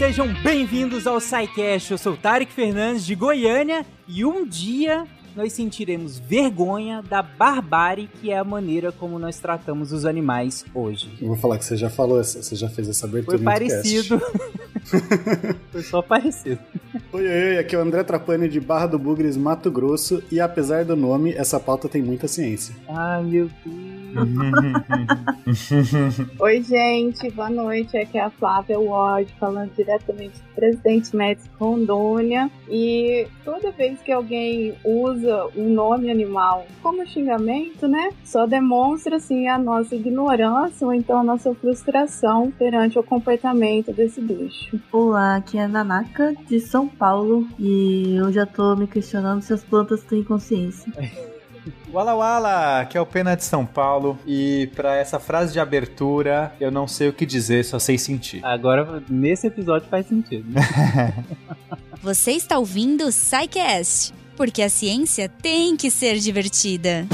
sejam bem-vindos ao SciCast. Eu sou Tarek Fernandes de Goiânia e um dia nós sentiremos vergonha da barbárie que é a maneira como nós tratamos os animais hoje. Eu vou falar que você já falou, você já fez essa abertura Foi parecido. Foi só parecido. Oi, oi, oi, aqui é o André Trapani de Barra do Bugres, Mato Grosso, e apesar do nome, essa pauta tem muita ciência. Ai, meu Deus. Oi, gente, boa noite. Aqui é a Flávia Ward, falando diretamente do Presidente Médici Rondônia. E toda vez que alguém usa um nome animal como xingamento, né, só demonstra assim a nossa ignorância ou então a nossa frustração perante o comportamento desse bicho. Olá, aqui é a Nanaka de São Paulo e eu já tô me questionando se as plantas têm consciência. Wala Wala, que é o Pena de São Paulo. E para essa frase de abertura, eu não sei o que dizer, só sei sentir. Agora, nesse episódio faz sentido. Você está ouvindo o Psycast, porque a ciência tem que ser divertida.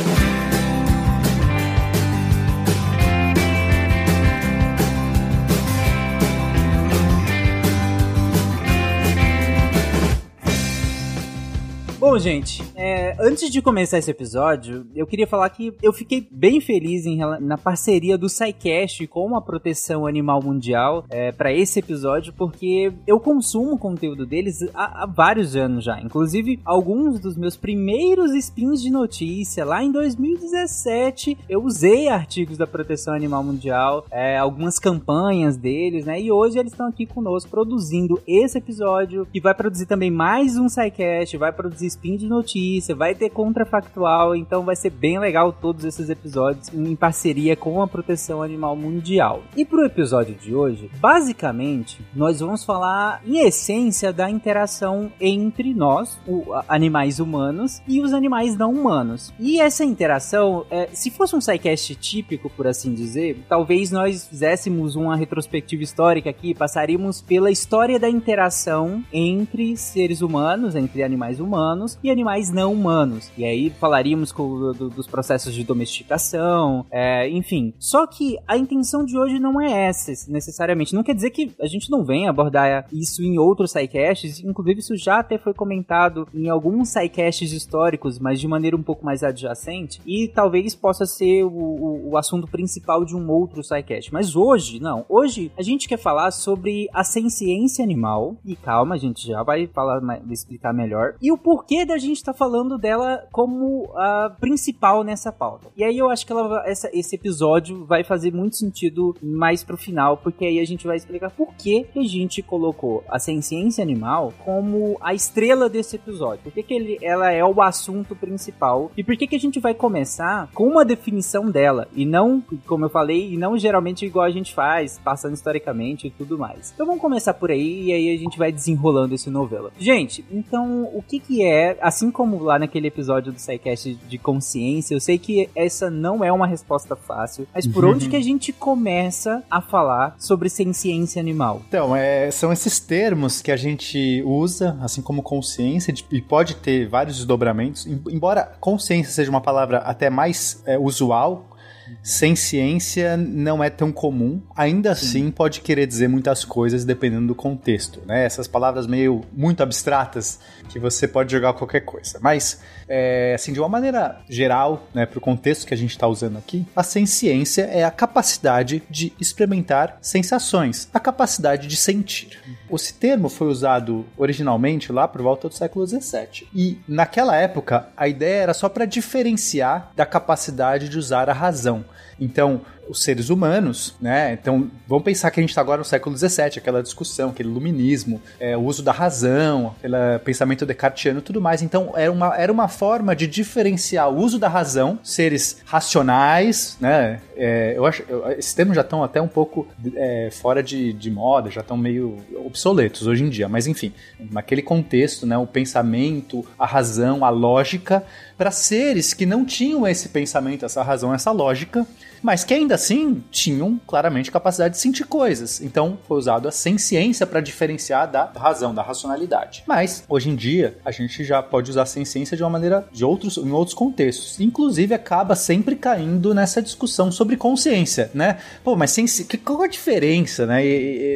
Bom, gente, é, antes de começar esse episódio, eu queria falar que eu fiquei bem feliz em, na parceria do SciCast com a Proteção Animal Mundial é, para esse episódio, porque eu consumo conteúdo deles há, há, vários anos já. Inclusive, alguns dos meus primeiros spins de notícia, lá em 2017, eu usei artigos da Proteção Animal Mundial, é, algumas campanhas deles, né? E hoje eles estão aqui conosco produzindo esse episódio, que vai produzir também mais um SciCast, vai produzir spin de notícia, vai ter contrafactual, então vai ser bem legal todos esses episódios em parceria com a Proteção Animal Mundial. E pro episódio de hoje, basicamente, nós vamos falar em essência da interação entre nós, o, animais humanos, e os animais não humanos. E essa interação, é, se fosse um sidecast típico, por assim dizer, talvez nós fizéssemos uma retrospectiva histórica aqui, passaríamos pela história da interação entre seres humanos, entre animais humanos, humanos e animais não humanos. E aí falaríamos com, do, dos processos de domesticação, é, enfim. Só que a intenção de hoje não é essa, necessariamente. Não quer dizer que a gente não venha abordar isso em outros sidecasts, inclusive isso já até foi comentado em alguns sidecasts históricos, mas de maneira um pouco mais adjacente, e talvez possa ser o, o, o assunto principal de um outro sidecast. Mas hoje, não. Hoje a gente quer falar sobre a ciência animal, e calma, a gente já vai falar, explicar melhor, e o porquê porquê da gente estar tá falando dela como a principal nessa pauta. E aí eu acho que ela, essa, esse episódio vai fazer muito sentido mais pro final, porque aí a gente vai explicar por que, a gente colocou a ciência animal como a estrela desse episódio. Por que, que ele, ela é o assunto principal e por que, que a gente vai começar com uma definição dela e não, como eu falei, e não geralmente igual a gente faz, passando historicamente e tudo mais. Então vamos começar por aí e aí a gente vai desenrolando esse novelo. Gente, então o que que é é, assim como lá naquele episódio do SciCast de consciência, eu sei que essa não é uma resposta fácil, mas por onde que a gente começa a falar sobre ciência animal? Então, é, são esses termos que a gente usa, assim como consciência, e pode ter vários desdobramentos, embora consciência seja uma palavra até mais é, usual, sem ciência não é tão comum. Ainda Sim. assim, pode querer dizer muitas coisas dependendo do contexto, né? Essas palavras meio muito abstratas que você pode jogar qualquer coisa. Mas, é, assim, de uma maneira geral, né, para o contexto que a gente está usando aqui, a ciência é a capacidade de experimentar sensações, a capacidade de sentir. Esse termo foi usado originalmente lá por volta do século XVII. E naquela época, a ideia era só para diferenciar da capacidade de usar a razão então, os seres humanos, né? Então, vamos pensar que a gente está agora no século XVII, aquela discussão, aquele iluminismo, é, o uso da razão, aquele pensamento descartiano e tudo mais. Então, era uma, era uma forma de diferenciar o uso da razão, seres racionais, né? É, eu acho, eu, esses termos já estão até um pouco é, fora de, de moda, já estão meio obsoletos hoje em dia, mas enfim, naquele contexto, né? O pensamento, a razão, a lógica, para seres que não tinham esse pensamento, essa razão, essa lógica, mas que ainda assim tinham claramente capacidade de sentir coisas. Então foi usado a ciência para diferenciar da razão, da racionalidade. Mas hoje em dia a gente já pode usar a ciência de uma maneira de outros em outros contextos. Inclusive acaba sempre caindo nessa discussão sobre consciência, né? Pô, mas ciência, qual a diferença, né,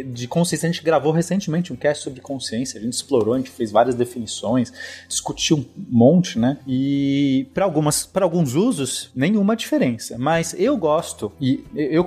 de consciência? A gente gravou recentemente um cast sobre consciência, a gente explorou, a gente fez várias definições, discutiu um monte, né? E para algumas, para alguns usos, nenhuma diferença. Mas eu gosto e eu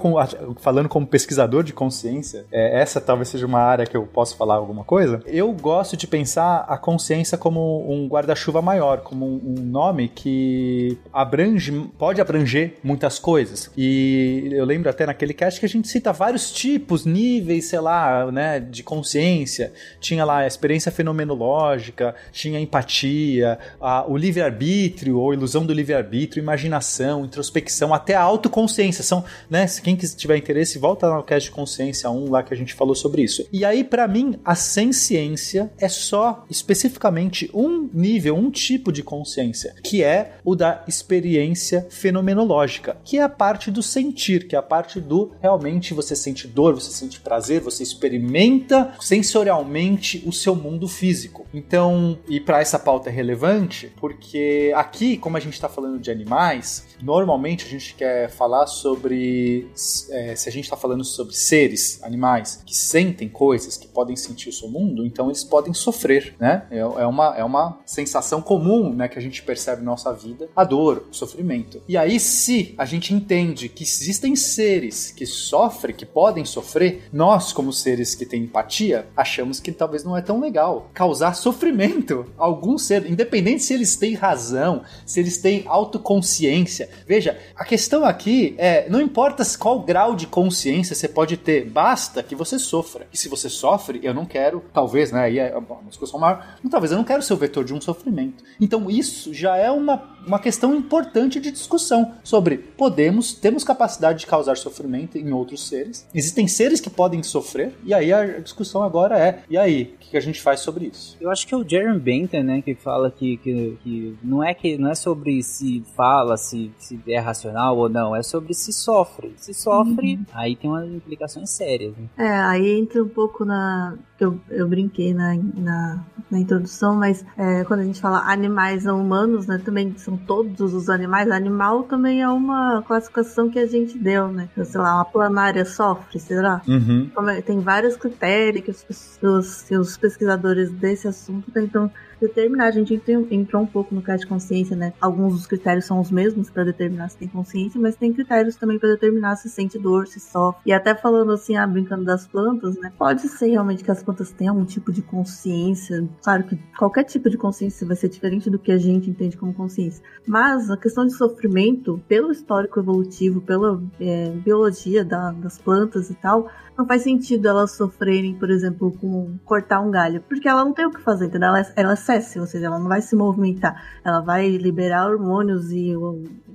falando como pesquisador de consciência, é, essa talvez seja uma área que eu posso falar alguma coisa. Eu gosto de pensar a consciência como um guarda-chuva maior, como um nome que abrange, pode abranger muitas coisas. E eu lembro até naquele cast que a gente cita vários tipos, níveis, sei lá, né, de consciência. Tinha lá a experiência fenomenológica, tinha empatia, a, o livre-arbítrio ou ilusão do livre-arbítrio, imaginação, introspecção, até a autoconsciência. São, né, quem tiver interesse, volta no cast de consciência 1 lá que a gente falou sobre isso. E aí, para mim, a ciência é só especificamente um nível, um tipo de consciência, que é o da experiência fenomenológica, que é a parte do sentir, que é a parte do realmente você sente dor, você sente prazer, você experimenta sensorialmente o seu mundo físico. Então, e para essa pauta é relevante, porque aqui, como a gente está falando de animais, normalmente a gente quer falar sobre é, se a gente está falando sobre seres, animais que sentem coisas, que podem sentir o seu mundo, então eles podem sofrer, né? É, é uma, é uma sensação comum, né, que a gente percebe na nossa vida, a dor, o sofrimento. E aí, se a gente entende que existem seres que sofrem, que podem sofrer, nós, como seres que têm empatia, achamos que talvez não é tão legal causar sofrimento a algum ser, independente se eles têm razão, se eles têm autoconsciência. Veja, a questão aqui é, não importa qual grau de consciência você pode ter, basta que você sofra. E se você sofre, eu não quero, talvez, né, aí é uma discussão maior, talvez eu não quero ser o vetor de um sofrimento. Então isso já é uma uma questão importante de discussão sobre podemos, temos capacidade de causar sofrimento em outros seres. Existem seres que podem sofrer, e aí a discussão agora é, e aí, o que a gente faz sobre isso? Eu acho que é o Jeremy Bentham, né, que fala que, que, que, não é que não é sobre se fala, se, se é racional ou não, é sobre se sofre. Se sofre, uhum. aí tem umas implicações sérias. Né? É, aí entra um pouco na. Eu, eu brinquei na, na, na introdução, mas é, quando a gente fala animais não humanos, né, também são todos os animais. Animal também é uma classificação que a gente deu, né? Então, sei lá, uma planária sofre, será? Uhum. É, tem vários critérios que os, os, os pesquisadores desse assunto tentam determinar. A gente entrou um pouco no caso de consciência, né? Alguns dos critérios são os mesmos para determinar se tem consciência, mas tem critérios também para determinar se sente dor, se sofre. E até falando assim, ah, brincando das plantas, né? Pode ser realmente que as plantas tenham um tipo de consciência. Claro que qualquer tipo de consciência vai ser diferente do que a gente entende como consciência. Mas a questão de sofrimento, pelo histórico evolutivo, pela é, biologia da, das plantas e tal, não faz sentido elas sofrerem, por exemplo, com cortar um galho, porque ela não tem o que fazer, entendeu? Ela, ela cesse, ou seja, ela não vai se movimentar, ela vai liberar hormônios e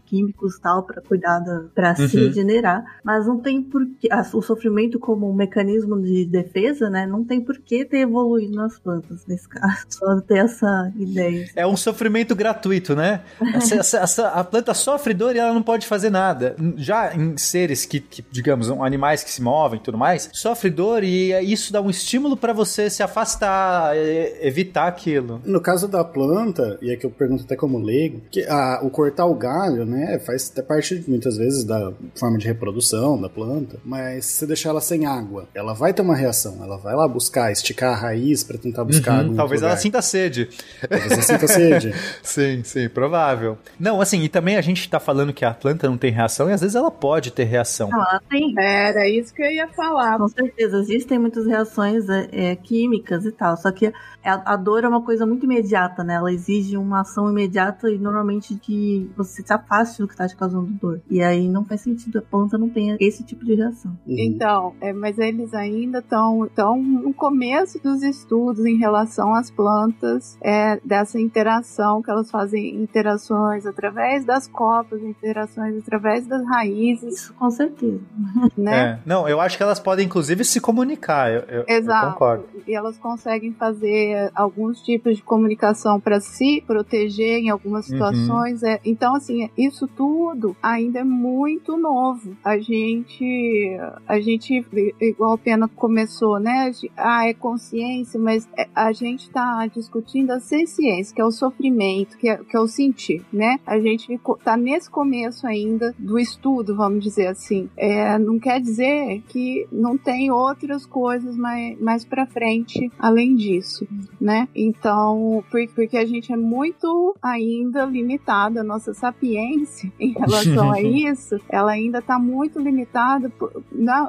químicos tal para cuidar para uhum. se regenerar, mas não tem porquê o sofrimento como um mecanismo de defesa, né? Não tem por que ter evoluído nas plantas nesse caso, só ter essa ideia. É um sofrimento gratuito, né? essa, essa, essa, a planta sofre dor e ela não pode fazer nada. Já em seres que, que digamos, animais que se movem, tudo mais mais, sofre dor e isso dá um estímulo para você se afastar, evitar aquilo. No caso da planta, e é que eu pergunto até como leigo, que a, o cortar o galho, né, faz até parte muitas vezes da forma de reprodução da planta, mas se você deixar ela sem água, ela vai ter uma reação, ela vai lá buscar, esticar a raiz para tentar buscar uhum, Talvez ela sinta sede. Talvez ela sinta sede. sim, sim, provável. Não, assim, e também a gente tá falando que a planta não tem reação e às vezes ela pode ter reação. Ela tem. Era isso que eu ia falar Com certeza, existem muitas reações é, é, químicas e tal, só que a, a, dor é uma coisa muito imediata, né? Ela exige uma ação imediata e normalmente que você se afaste do que está te causando dor. E aí não faz sentido, a planta não tem esse tipo de reação. Uhum. Então, é, mas eles ainda estão tão no começo dos estudos em relação às plantas, é, dessa interação que elas fazem interações através das copas, interações através das raízes. Isso, com certeza. Né? É, não, eu acho que elas podem, inclusive, se comunicar. Eu, eu, Exato. Eu concordo. E elas conseguem fazer é, alguns tipos de comunicação para se proteger em algumas Uhum. situações. É, então, assim, isso tudo ainda é muito novo. A gente, a gente, igual a Pena começou, né? Ah, é consciência, mas é- a gente está discutindo a ciência, que é o sofrimento, que é, que é o sentir, né? A gente ficou, tá nesse começo ainda do estudo, vamos dizer assim. É, não quer dizer que não tem outras coisas mais, mais para frente além disso, né? Então, por- porque a gente é muito ainda limitada, a nossa sapiência em relação a isso, ela ainda está muito limitada,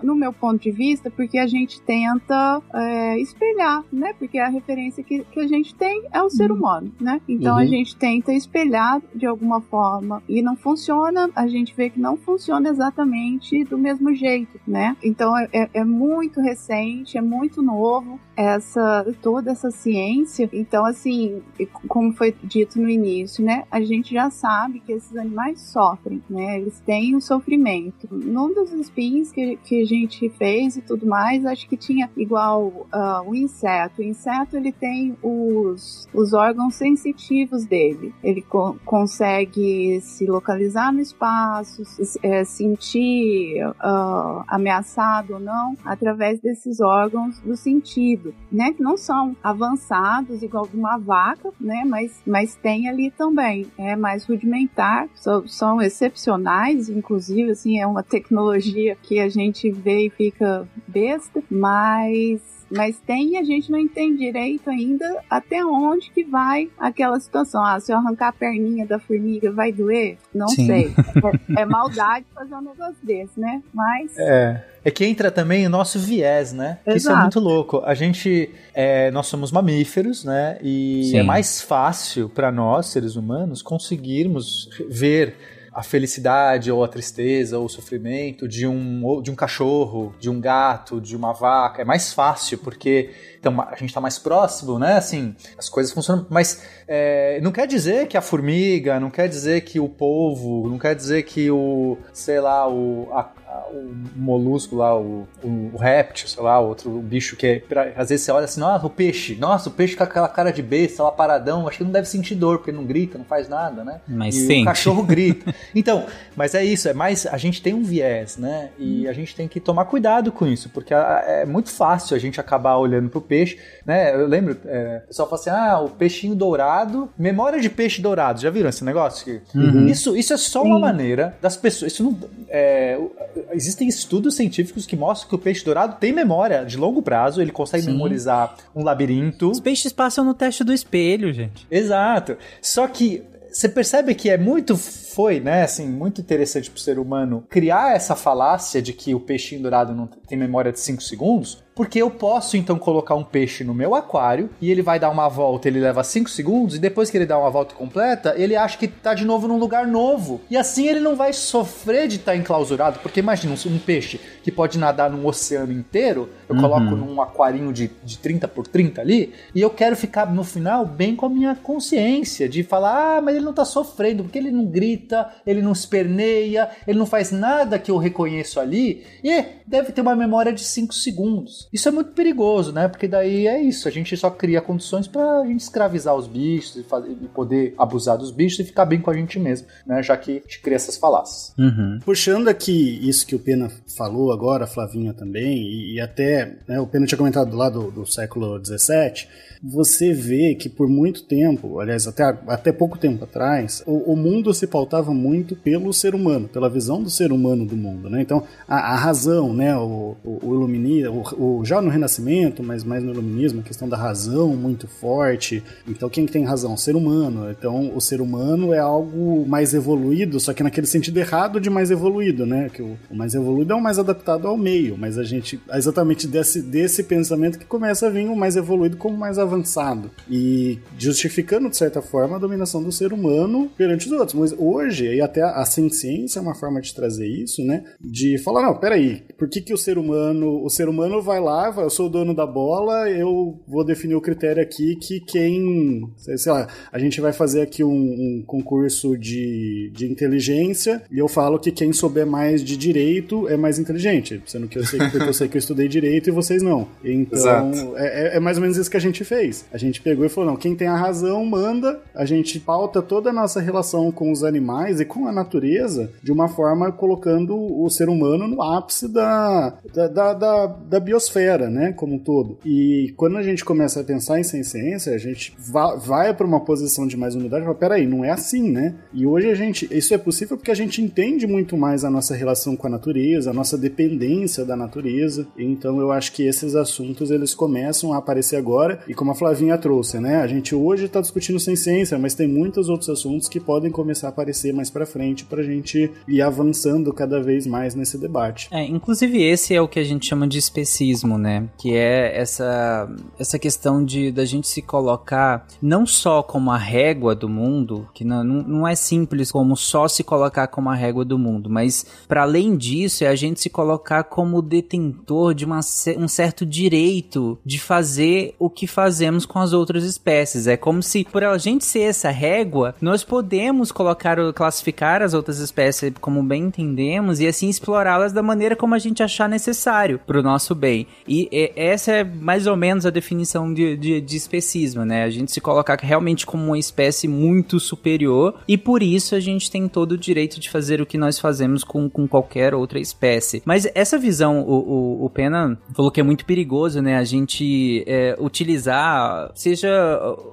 no meu ponto de vista, porque a gente tenta é, espelhar, né? Porque a referência que, que a gente tem é o ser humano, né? Então a Uhum. gente tenta espelhar de alguma forma e não funciona, a gente vê que não funciona exatamente do mesmo jeito, né? Então é, é- é muito recente, é muito novo essa toda essa ciência. Então assim, como foi dito no início, né? A gente já sabe que esses animais sofrem, né? Eles têm o sofrimento. Num dos spins que, que a gente fez e tudo mais, acho que tinha igual ah, o inseto. O inseto ele tem os, os órgãos sensitivos dele. Ele co- consegue se localizar no espaço, se- é, sentir ah, ameaçado ou não através desses órgãos do sentido, né? Que não são avançados igual de uma vaca, né? Mas, mas tem ali também. É mais rudimentar, são, são excepcionais, inclusive, assim, é uma tecnologia que a gente vê e fica besta, mas mas tem e a gente não entende direito ainda até onde que vai aquela situação. Ah, se eu arrancar a perninha da formiga, vai doer? Não Sim. sei. É, é maldade fazer um negócio desse, né? Mas É. É que entra também o nosso viés, né? Que Isso é Exato. muito louco. A gente, é, nós somos mamíferos, né? E Sim. é mais fácil para nós, seres humanos, conseguirmos ver a felicidade ou a tristeza ou o sofrimento de um, de um cachorro, de um gato, de uma vaca. É mais fácil, porque então, a gente está mais próximo, né? Assim, as coisas funcionam. Mas é, não quer dizer que a formiga, não quer dizer que o polvo, não quer dizer que o, sei lá, o, a- o molusco lá, o, o, o réptil, sei lá, outro bicho que é. pra- às vezes você olha assim, nossa, o peixe, nossa, o peixe com aquela cara de besta lá paradão, acho que não deve sentir dor, porque não grita, não faz nada, né? Mas e sente. o cachorro grita. Então, mas é isso, é mais. A gente tem um viés, né? E a gente tem que tomar cuidado com isso, porque a- é muito fácil a gente acabar olhando pro peixe, né? Eu lembro, é, o pessoal fala assim: ah, o peixinho dourado, memória de peixe dourado. Já viram esse negócio? Uhum. Isso, isso é só uma maneira das pessoas. Isso não. é, existem estudos científicos que mostram que o peixe dourado tem memória de longo prazo, ele consegue Sim. memorizar um labirinto. Os peixes passam no teste do espelho, gente. Exato. Só que você percebe que é muito foi, né, assim, muito interessante pro ser humano criar essa falácia de que o peixinho dourado não tem memória de 5 segundos, porque eu posso então colocar um peixe no meu aquário e ele vai dar uma volta, ele leva 5 segundos e depois que ele dá uma volta completa, ele acha que tá de novo num lugar novo. E assim ele não vai sofrer de estar enclausurado, porque imagina um, um peixe que pode nadar num oceano inteiro, eu Uhum. coloco num aquarinho de, de 30 por 30 ali, e eu quero ficar no final bem com a minha consciência de falar, ah, mas ele não tá sofrendo, porque ele não grita, ele não esperneia, ele não faz nada que eu reconheço ali, e deve ter uma memória de 5 segundos. Isso é muito perigoso, né? Porque daí é isso, a gente só cria condições pra gente escravizar os bichos e, fazer- e poder abusar dos bichos e ficar bem com a gente mesmo, né? Já que a gente cria essas falácias. Uhum. Puxando aqui isso que o Pena falou agora, a Flavinha também, e, e até né, o Pena tinha comentado lá do, do século XVII, você vê que por muito tempo, aliás, até, até pouco tempo atrás, o, o mundo se pautava muito pelo ser humano, pela visão do ser humano do mundo, né? Então, a, a razão, né, o, o, o o, o- já no Renascimento, mas mais no iluminismo, a questão da razão muito forte. Então, quem que tem razão? O ser humano. Então, o ser humano é algo mais evoluído, só que naquele sentido errado de mais evoluído, né? Que o, mais evoluído é o mais adaptado ao meio, mas a gente, é exatamente desse, desse pensamento que começa a vir o mais evoluído como mais avançado. E justificando, de certa forma, a dominação do ser humano perante os outros. Mas hoje, e até a ciência é uma forma de trazer isso, né? De falar, não, peraí, por que, que o ser humano, o ser humano vai vai lá, eu sou o dono da bola, eu vou definir o critério aqui que quem, sei lá, a gente vai fazer aqui um, um concurso de, de inteligência e eu falo que quem souber mais de direito é mais inteligente, sendo que eu sei porque eu sei que eu estudei direito e vocês não. Então, é, é, é mais ou menos isso que a gente fez. A gente pegou e falou, não, quem tem a razão manda, a gente pauta toda a nossa relação com os animais e com a natureza de uma forma colocando o ser humano no ápice da, da, da, da, da biosfera, né, como um todo. E quando a gente começa a pensar em ciência, a gente va vai para uma posição de mais humildade e fala, peraí, não é assim, né? E hoje a gente, isso é possível porque a gente entende muito mais a nossa relação com a natureza, a nossa dependência da natureza. Então eu acho que esses assuntos eles começam a aparecer agora e como a Flavinha trouxe, né? A gente hoje está discutindo sem ciência, mas tem muitos outros assuntos que podem começar a aparecer mais para frente para a gente ir avançando cada vez mais nesse debate. É, inclusive esse é o que a gente chama de especismo, né? Que é essa essa questão de da gente se colocar não só como a régua do mundo, que não, não é simples como só se colocar como a régua do mundo, mas para além disso é a gente se colocar como detentor de uma, um certo direito de fazer o que fazemos com as outras espécies. É como se por a gente ser essa régua, nós podemos colocar classificar as outras espécies como bem entendemos e assim explorá-las da maneira como a gente achar necessário para o nosso bem. E, e, essa é mais ou menos a definição de, de, de especismo, né? A gente se colocar realmente como uma espécie muito superior e por isso a gente tem todo o direito de fazer o que nós fazemos com, com qualquer outra espécie. Mas essa visão, o, o, o Pena falou que é muito perigoso, né? A gente é, utilizar, seja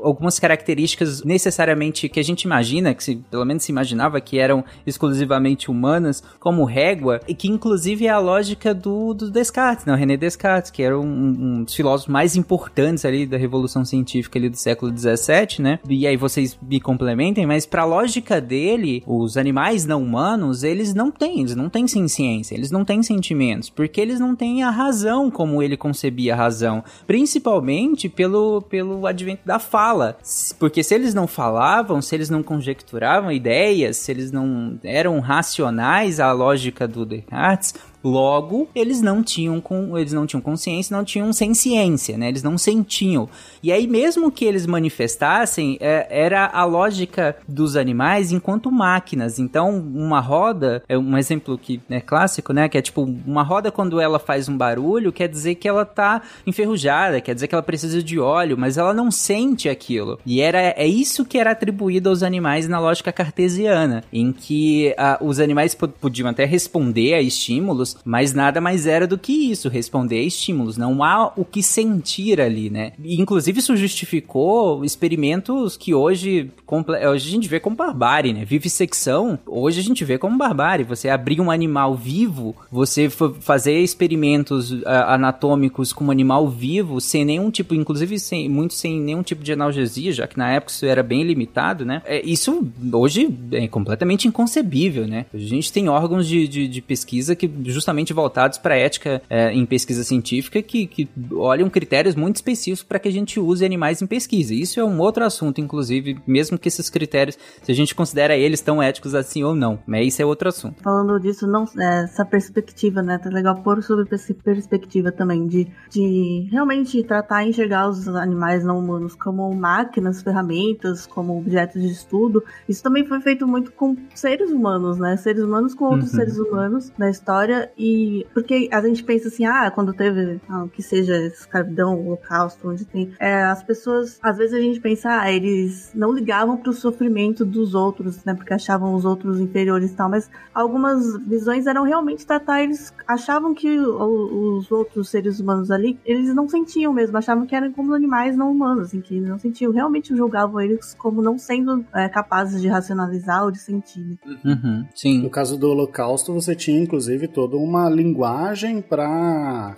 algumas características necessariamente que a gente imagina, que se, pelo menos se imaginava que eram exclusivamente humanas, como régua, e que inclusive é a lógica do, do Descartes, né? O René Descartes, que era um, um dos filósofos mais importantes ali da Revolução Científica ali do século XVII, né? E aí vocês me complementem, mas para a lógica dele, os animais não humanos, eles não têm, eles não têm ciência, eles não têm sentimentos, porque eles não têm a razão como ele concebia a razão, principalmente pelo, pelo advento da fala, porque se eles não falavam, se eles não conjecturavam ideias, se eles não eram racionais à lógica do Descartes, Logo, eles não tinham com, eles não tinham consciência, não tinham ciência, né? Eles não sentiam. E aí mesmo que eles manifestassem, é, era a lógica dos animais enquanto máquinas. Então, uma roda, é um exemplo que é clássico, né, que é tipo uma roda quando ela faz um barulho, quer dizer que ela tá enferrujada, quer dizer que ela precisa de óleo, mas ela não sente aquilo. E era é isso que era atribuído aos animais na lógica cartesiana, em que a, os animais podiam até responder a estímulos, mas nada mais era do que isso, responder a estímulos. Não há o que sentir ali, né? E, inclusive, isso justificou experimentos que hoje, hoje a gente vê como barbárie, né? Vivissecção, hoje a gente vê como barbárie. Você abrir um animal vivo, você fazer experimentos uh, anatômicos com um animal vivo, sem nenhum tipo, inclusive sem, muito sem nenhum tipo de analgesia, já que na época isso era bem limitado, né? É, isso hoje é completamente inconcebível, né? A gente tem órgãos de, de, de pesquisa que justamente voltados para ética é, em pesquisa científica que, que olham critérios muito específicos para que a gente use animais em pesquisa. Isso é um outro assunto, inclusive, mesmo que esses critérios, se a gente considera eles tão éticos assim ou não, mas isso é outro assunto. Falando disso, não, é, essa perspectiva, né, tá legal pôr sobre essa perspectiva também de, de realmente tratar e enxergar os animais não humanos como máquinas, ferramentas, como objetos de estudo. Isso também foi feito muito com seres humanos, né, seres humanos com outros uhum. seres humanos na história e porque a gente pensa assim, ah, quando teve ah, que seja escravidão, holocausto, onde tem, é, as pessoas, às vezes a gente pensa, ah, eles não ligavam para o sofrimento dos outros, né, porque achavam os outros inferiores e tal, mas algumas visões eram realmente tratar eles, achavam que o, os outros seres humanos ali, eles não sentiam mesmo, achavam que eram como animais não humanos, em que eles não sentiam, realmente julgavam eles como não sendo é, capazes de racionalizar ou de sentir. Né? Uhum, sim. No caso do holocausto, você tinha inclusive todo toda uma linguagem para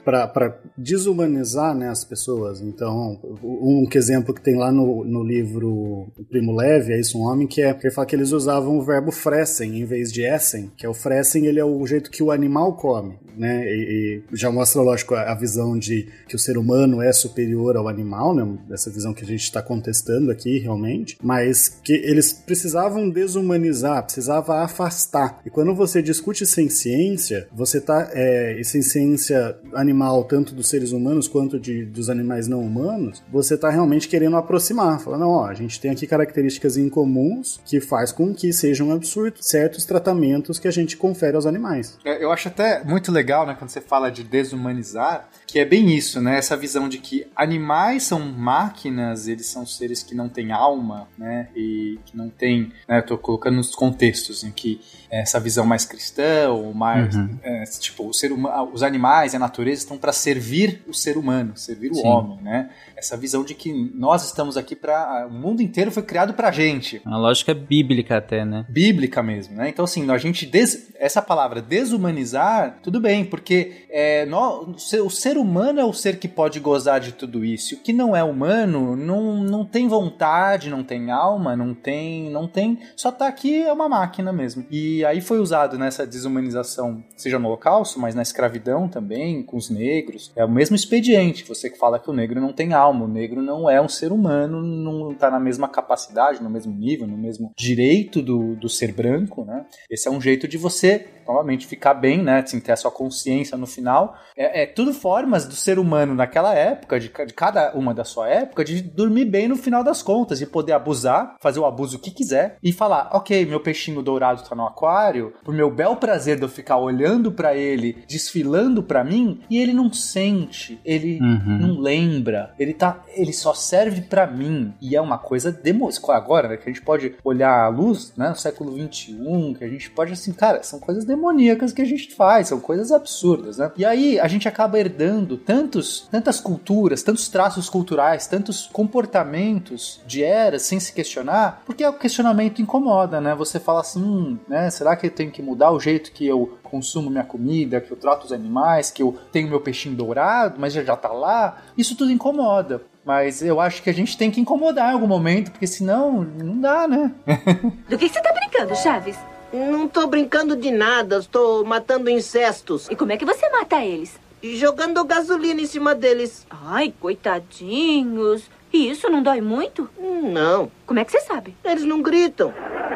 desumanizar né, as pessoas. Então, um exemplo que tem lá no, no livro Primo Leve, é isso, um homem que é que ele fala que eles usavam o verbo fressen em vez de essen, que é o fressen, ele é o jeito que o animal come, né? E, e já mostra, lógico, a, a, visão de que o ser humano é superior ao animal, né? Essa visão que a gente está contestando aqui, realmente, mas que eles precisavam desumanizar, precisava afastar. E quando você discute sem ciência, você você tá. É, essa essência animal, tanto dos seres humanos quanto de, dos animais não humanos, você tá realmente querendo aproximar. Falar, não, ó, a gente tem aqui características incomuns que faz com que sejam absurdos certos tratamentos que a gente confere aos animais. É, eu acho até muito legal, né, quando você fala de desumanizar, que é bem isso, né? Essa visão de que animais são máquinas, eles são seres que não têm alma, né? E que não têm, né? Eu tô colocando nos contextos em que essa visão mais cristã ou mais uhum. é, tipo o ser humano, os animais e a natureza estão para servir o ser humano, servir Sim. o homem, né? Essa visão de que nós estamos aqui para o mundo inteiro foi criado para gente. Uma lógica bíblica até, né? Bíblica mesmo, né? Então assim, a gente des... essa palavra desumanizar, tudo bem, porque é, nós, o ser humano é o ser que pode gozar de tudo isso. O que não é humano não, não tem vontade, não tem alma, não tem, não tem, só tá aqui é uma máquina mesmo. E aí foi usado nessa desumanização, seja no Holocausto, mas na escravidão também, com os negros. É o mesmo expediente. Você que fala que o negro não tem alma, o negro não é um ser humano, não tá na mesma capacidade, no mesmo nível, no mesmo direito do, do ser branco, né? Esse é um jeito de você novamente, ficar bem, né? Assim, ter a sua consciência no final. É, é tudo formas do ser humano naquela época, de, de, cada uma da sua época, de dormir bem no final das contas, de poder abusar, fazer o abuso que quiser e falar: ok, meu peixinho dourado tá no aquário, por meu bel prazer de eu ficar olhando para ele, desfilando para mim, e ele não sente, ele uhum. não lembra, ele tá, ele só serve para mim. E é uma coisa demo, agora, né, que a gente pode olhar a luz, né, no século 21, que a gente pode assim, cara, são coisas demoníacas que a gente faz, são coisas absurdas, né? E aí a gente acaba herdando tantos, tantas culturas, tantos traços culturais, tantos comportamentos de eras sem se questionar, porque o questionamento incomoda, né? Você fala assim, hum, né? Será que eu tenho que mudar o jeito que eu consumo minha comida, que eu trato os animais, que eu tenho meu peixinho dourado, mas já já tá lá? Isso tudo incomoda. Mas eu acho que a gente tem que incomodar em algum momento, porque senão não dá, né? Do que você tá brincando, Chaves? Não tô brincando de nada, estou matando incestos. E como é que você mata eles? Jogando gasolina em cima deles. Ai, coitadinhos. E isso não dói muito? Não. Como é que você sabe? Eles não gritam.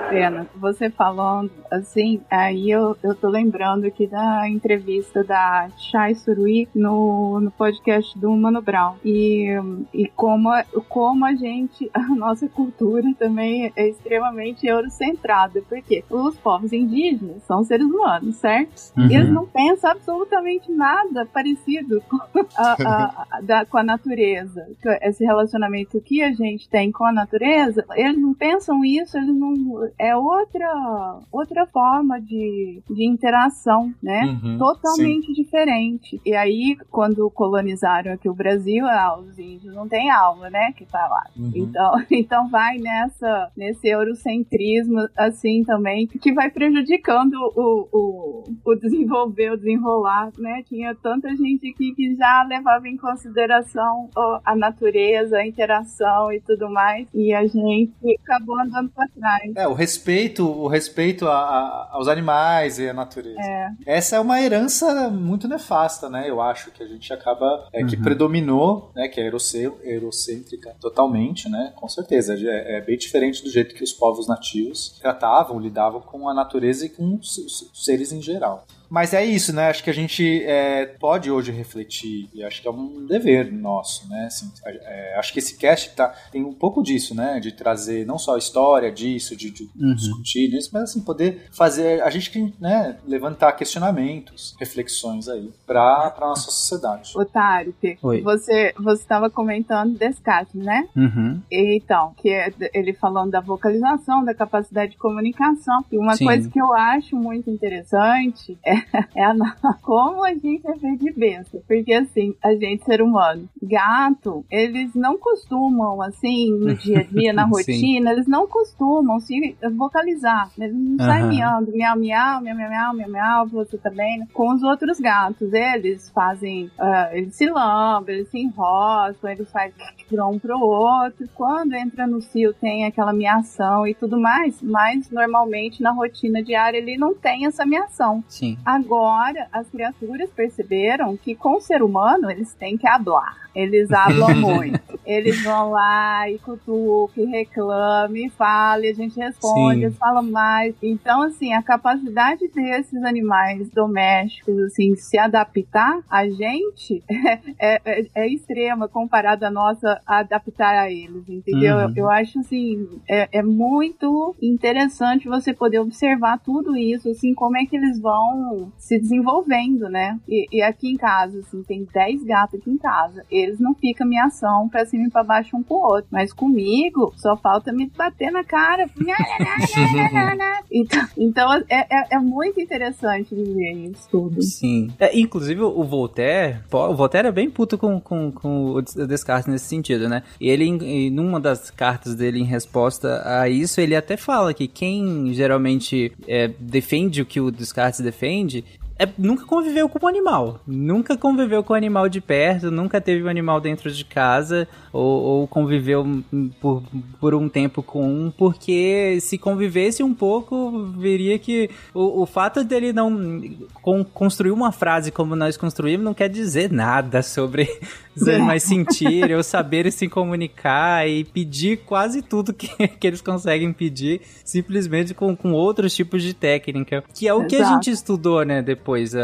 Pena, você falando assim, aí eu, eu tô lembrando aqui da entrevista da Chai Surui no, no podcast do Mano Brown. E, e como, como a gente, a nossa cultura também é extremamente eurocentrada. Porque os povos indígenas são seres humanos, certo? Uhum. Eles não pensam absolutamente nada parecido com a, a, a, da, com a natureza. Esse relacionamento que a gente tem com a natureza, eles não pensam isso, eles não é outra, outra forma de, de interação, né? Uhum, Totalmente sim. diferente. E aí, quando colonizaram aqui o Brasil, ah, os índios não têm alma, né? Que tá lá. Uhum. Então, então vai nessa, nesse eurocentrismo, assim, também, que vai prejudicando o, o, o desenvolver, o desenrolar, né? Tinha tanta gente aqui que já levava em consideração a natureza, a interação e tudo mais, e a gente acabou andando para trás. É, o respeito, o respeito a, a, aos animais e à natureza. É. Essa é uma herança muito nefasta, né? Eu acho que a gente acaba é, que uhum. predominou, né? Que é eurocêntrica totalmente, né? Com certeza é, é, bem diferente do jeito que os povos nativos tratavam, lidavam com a natureza e com os, os seres em geral. Mas é isso, né? Acho que a gente é, pode hoje refletir, e acho que é um dever nosso, né? Assim, é, acho que esse cast tá, tem um pouco disso, né? De trazer não só a história disso, de, de uhum. discutir isso, mas assim, poder fazer a gente né, levantar questionamentos, reflexões aí para a nossa sociedade. Otário, você você estava comentando Descartes, né? Uhum. Então, que é ele falando da vocalização, da capacidade de comunicação. E uma Sim. coisa que eu acho muito interessante é é a, como a gente é feito de besta. Porque assim, a gente, ser humano, gato, eles não costumam, assim, no dia a dia, na rotina, eles não costumam se vocalizar. Eles não uhum. saem miando, miau, miau, miau, miau, miau, miau, miau, você também. Né? Com os outros gatos, eles fazem, uh, eles se lambem, eles se enroscam, eles fazem para um pro outro. Quando entra no cio tem aquela miação e tudo mais, mas normalmente na rotina diária ele não tem essa miação. Sim. Agora, as criaturas perceberam que com o ser humano eles têm que hablar. Eles hablam muito. Eles vão lá e cutucam, reclamam, falam, e a gente responde, Sim. eles falam mais. Então, assim, a capacidade desses animais domésticos, assim, se adaptar a gente é, é, é extrema comparada a nossa adaptar a eles, entendeu? Uhum. Eu, eu acho, assim, é, é muito interessante você poder observar tudo isso, assim, como é que eles vão se desenvolvendo, né? E, e aqui em casa, assim, tem 10 gatos aqui em casa. Eles não ficam minha ação pra cima e pra baixo um com o outro. Mas comigo, só falta me bater na cara. então, então é, é, é muito interessante viver isso tudo. Sim. É, inclusive, o Voltaire, o Voltaire é bem puto com, com, com o Des- Descartes nesse sentido, né? E ele, em numa das cartas dele em resposta a isso, ele até fala que quem geralmente é, defende o que o Descartes defende é, nunca conviveu com o animal. Nunca conviveu com o animal de perto, nunca teve um animal dentro de casa, ou, ou conviveu por, por um tempo com um, porque se convivesse um pouco, veria que o, o fato dele não con- construir uma frase como nós construímos não quer dizer nada sobre os animais sentirem ou saberem se comunicar e pedir quase tudo que, que eles conseguem pedir, simplesmente com, com outros tipos de técnica. Que é o que a Exato. gente estudou, né, depois. A,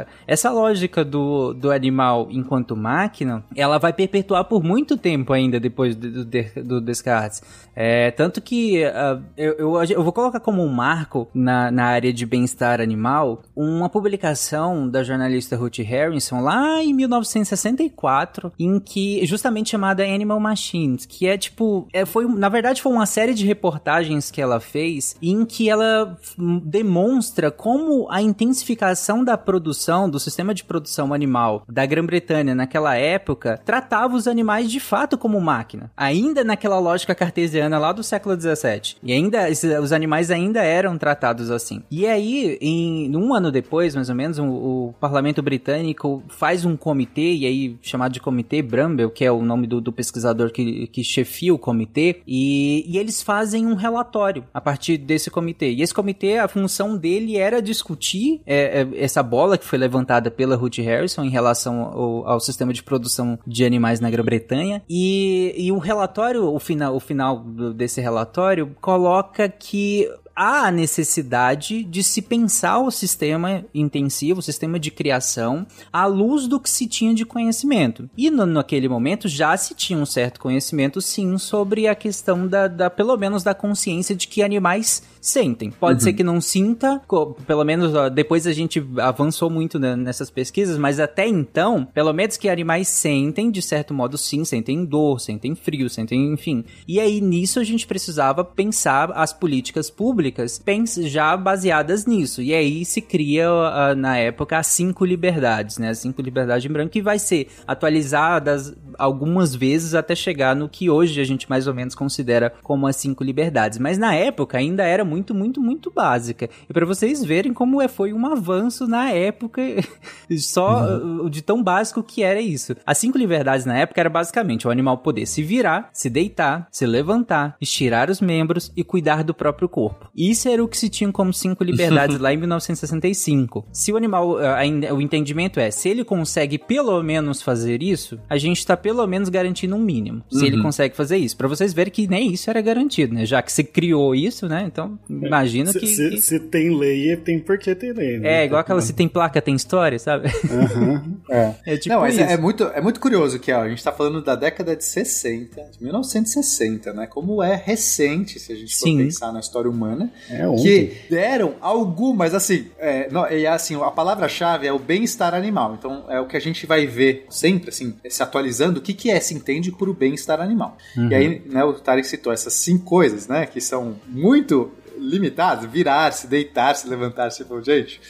a- essa lógica do, do animal enquanto máquina, ela vai perpetuar por muito tempo ainda depois do, do, do Descartes. É, tanto que ah, eu, eu, eu vou colocar como um marco na, na área de bem-estar animal uma publicação da jornalista Ruth Harrison lá em 1964, em que justamente chamada Animal Machines, que é tipo, é, foi na verdade foi uma série de reportagens que ela fez em que ela demonstra como a intensificação da produção do sistema de produção animal da Grã-Bretanha naquela época tratava os animais de fato como máquina, ainda naquela lógica cartesiana lá do século 17. E ainda os animais ainda eram tratados assim. E aí, em um ano depois, mais ou menos, o, o parlamento britânico faz um comitê, e aí chamado de Comitê Bramble, que é o nome do, do pesquisador que, que chefia o comitê, e, e eles fazem um relatório a partir desse comitê. E esse comitê, a função dele era discutir é, é, essa bola que foi levantada pela Ruth Harrison em relação ao, ao sistema de produção de animais na Grã-Bretanha. E, e o relatório, o final, o final desse relatório, coloca que há a necessidade de se pensar o sistema intensivo, o sistema de criação, à luz do que se tinha de conhecimento. E no, naquele momento já se tinha um certo conhecimento, sim, sobre a questão da, da pelo menos da consciência de que animais sentem. Pode ser que não sinta, pelo menos ó, depois a gente avançou muito né, nessas pesquisas, mas até então, pelo menos que animais sentem, de certo modo sim, sentem dor, sentem frio, sentem, enfim. E aí nisso a gente precisava pensar as políticas públicas pens- já baseadas nisso. E aí se cria ah, na época as cinco liberdades, né? As cinco liberdades em branco que vai ser atualizadas algumas vezes até chegar no que hoje a gente mais ou menos considera como as cinco liberdades. Mas na época ainda era muito, muito, muito básica. E para vocês verem como é, foi um avanço na época, só uh, de tão básico que era isso. As cinco liberdades na época era basicamente o animal poder se virar, se deitar, se levantar, estirar os membros e cuidar do próprio corpo. Isso era o que se tinha como cinco liberdades lá em 1965. Se o animal, ainda, o entendimento é, se ele consegue pelo menos fazer isso, a gente tá pelo menos garantindo um mínimo. Se ele consegue fazer isso. Pra vocês verem que nem isso era garantido, né? Já que você criou isso, né? Então, imagina Se, que... se- que- se tem lei, tem porque tem lei. né? É, igual aquela se tem placa, tem história, sabe? Aham. É. É tipo Não, é, é muito, é muito curioso que ó, a gente tá falando da década de 60, de 1960, né? Como é recente, se a gente for Sim. pensar na história humana, É ontem. que deram algumas, assim, é, não, e assim, a palavra-chave é o bem-estar animal. Então, é o que a gente vai ver sempre, assim, se atualizando, o que, que é, se entende por o bem-estar animal. E aí, né, o Tarek citou essas cinco coisas, né, que são muito limitadas, virar-se, deitar-se, levantar-se, tipo, gente...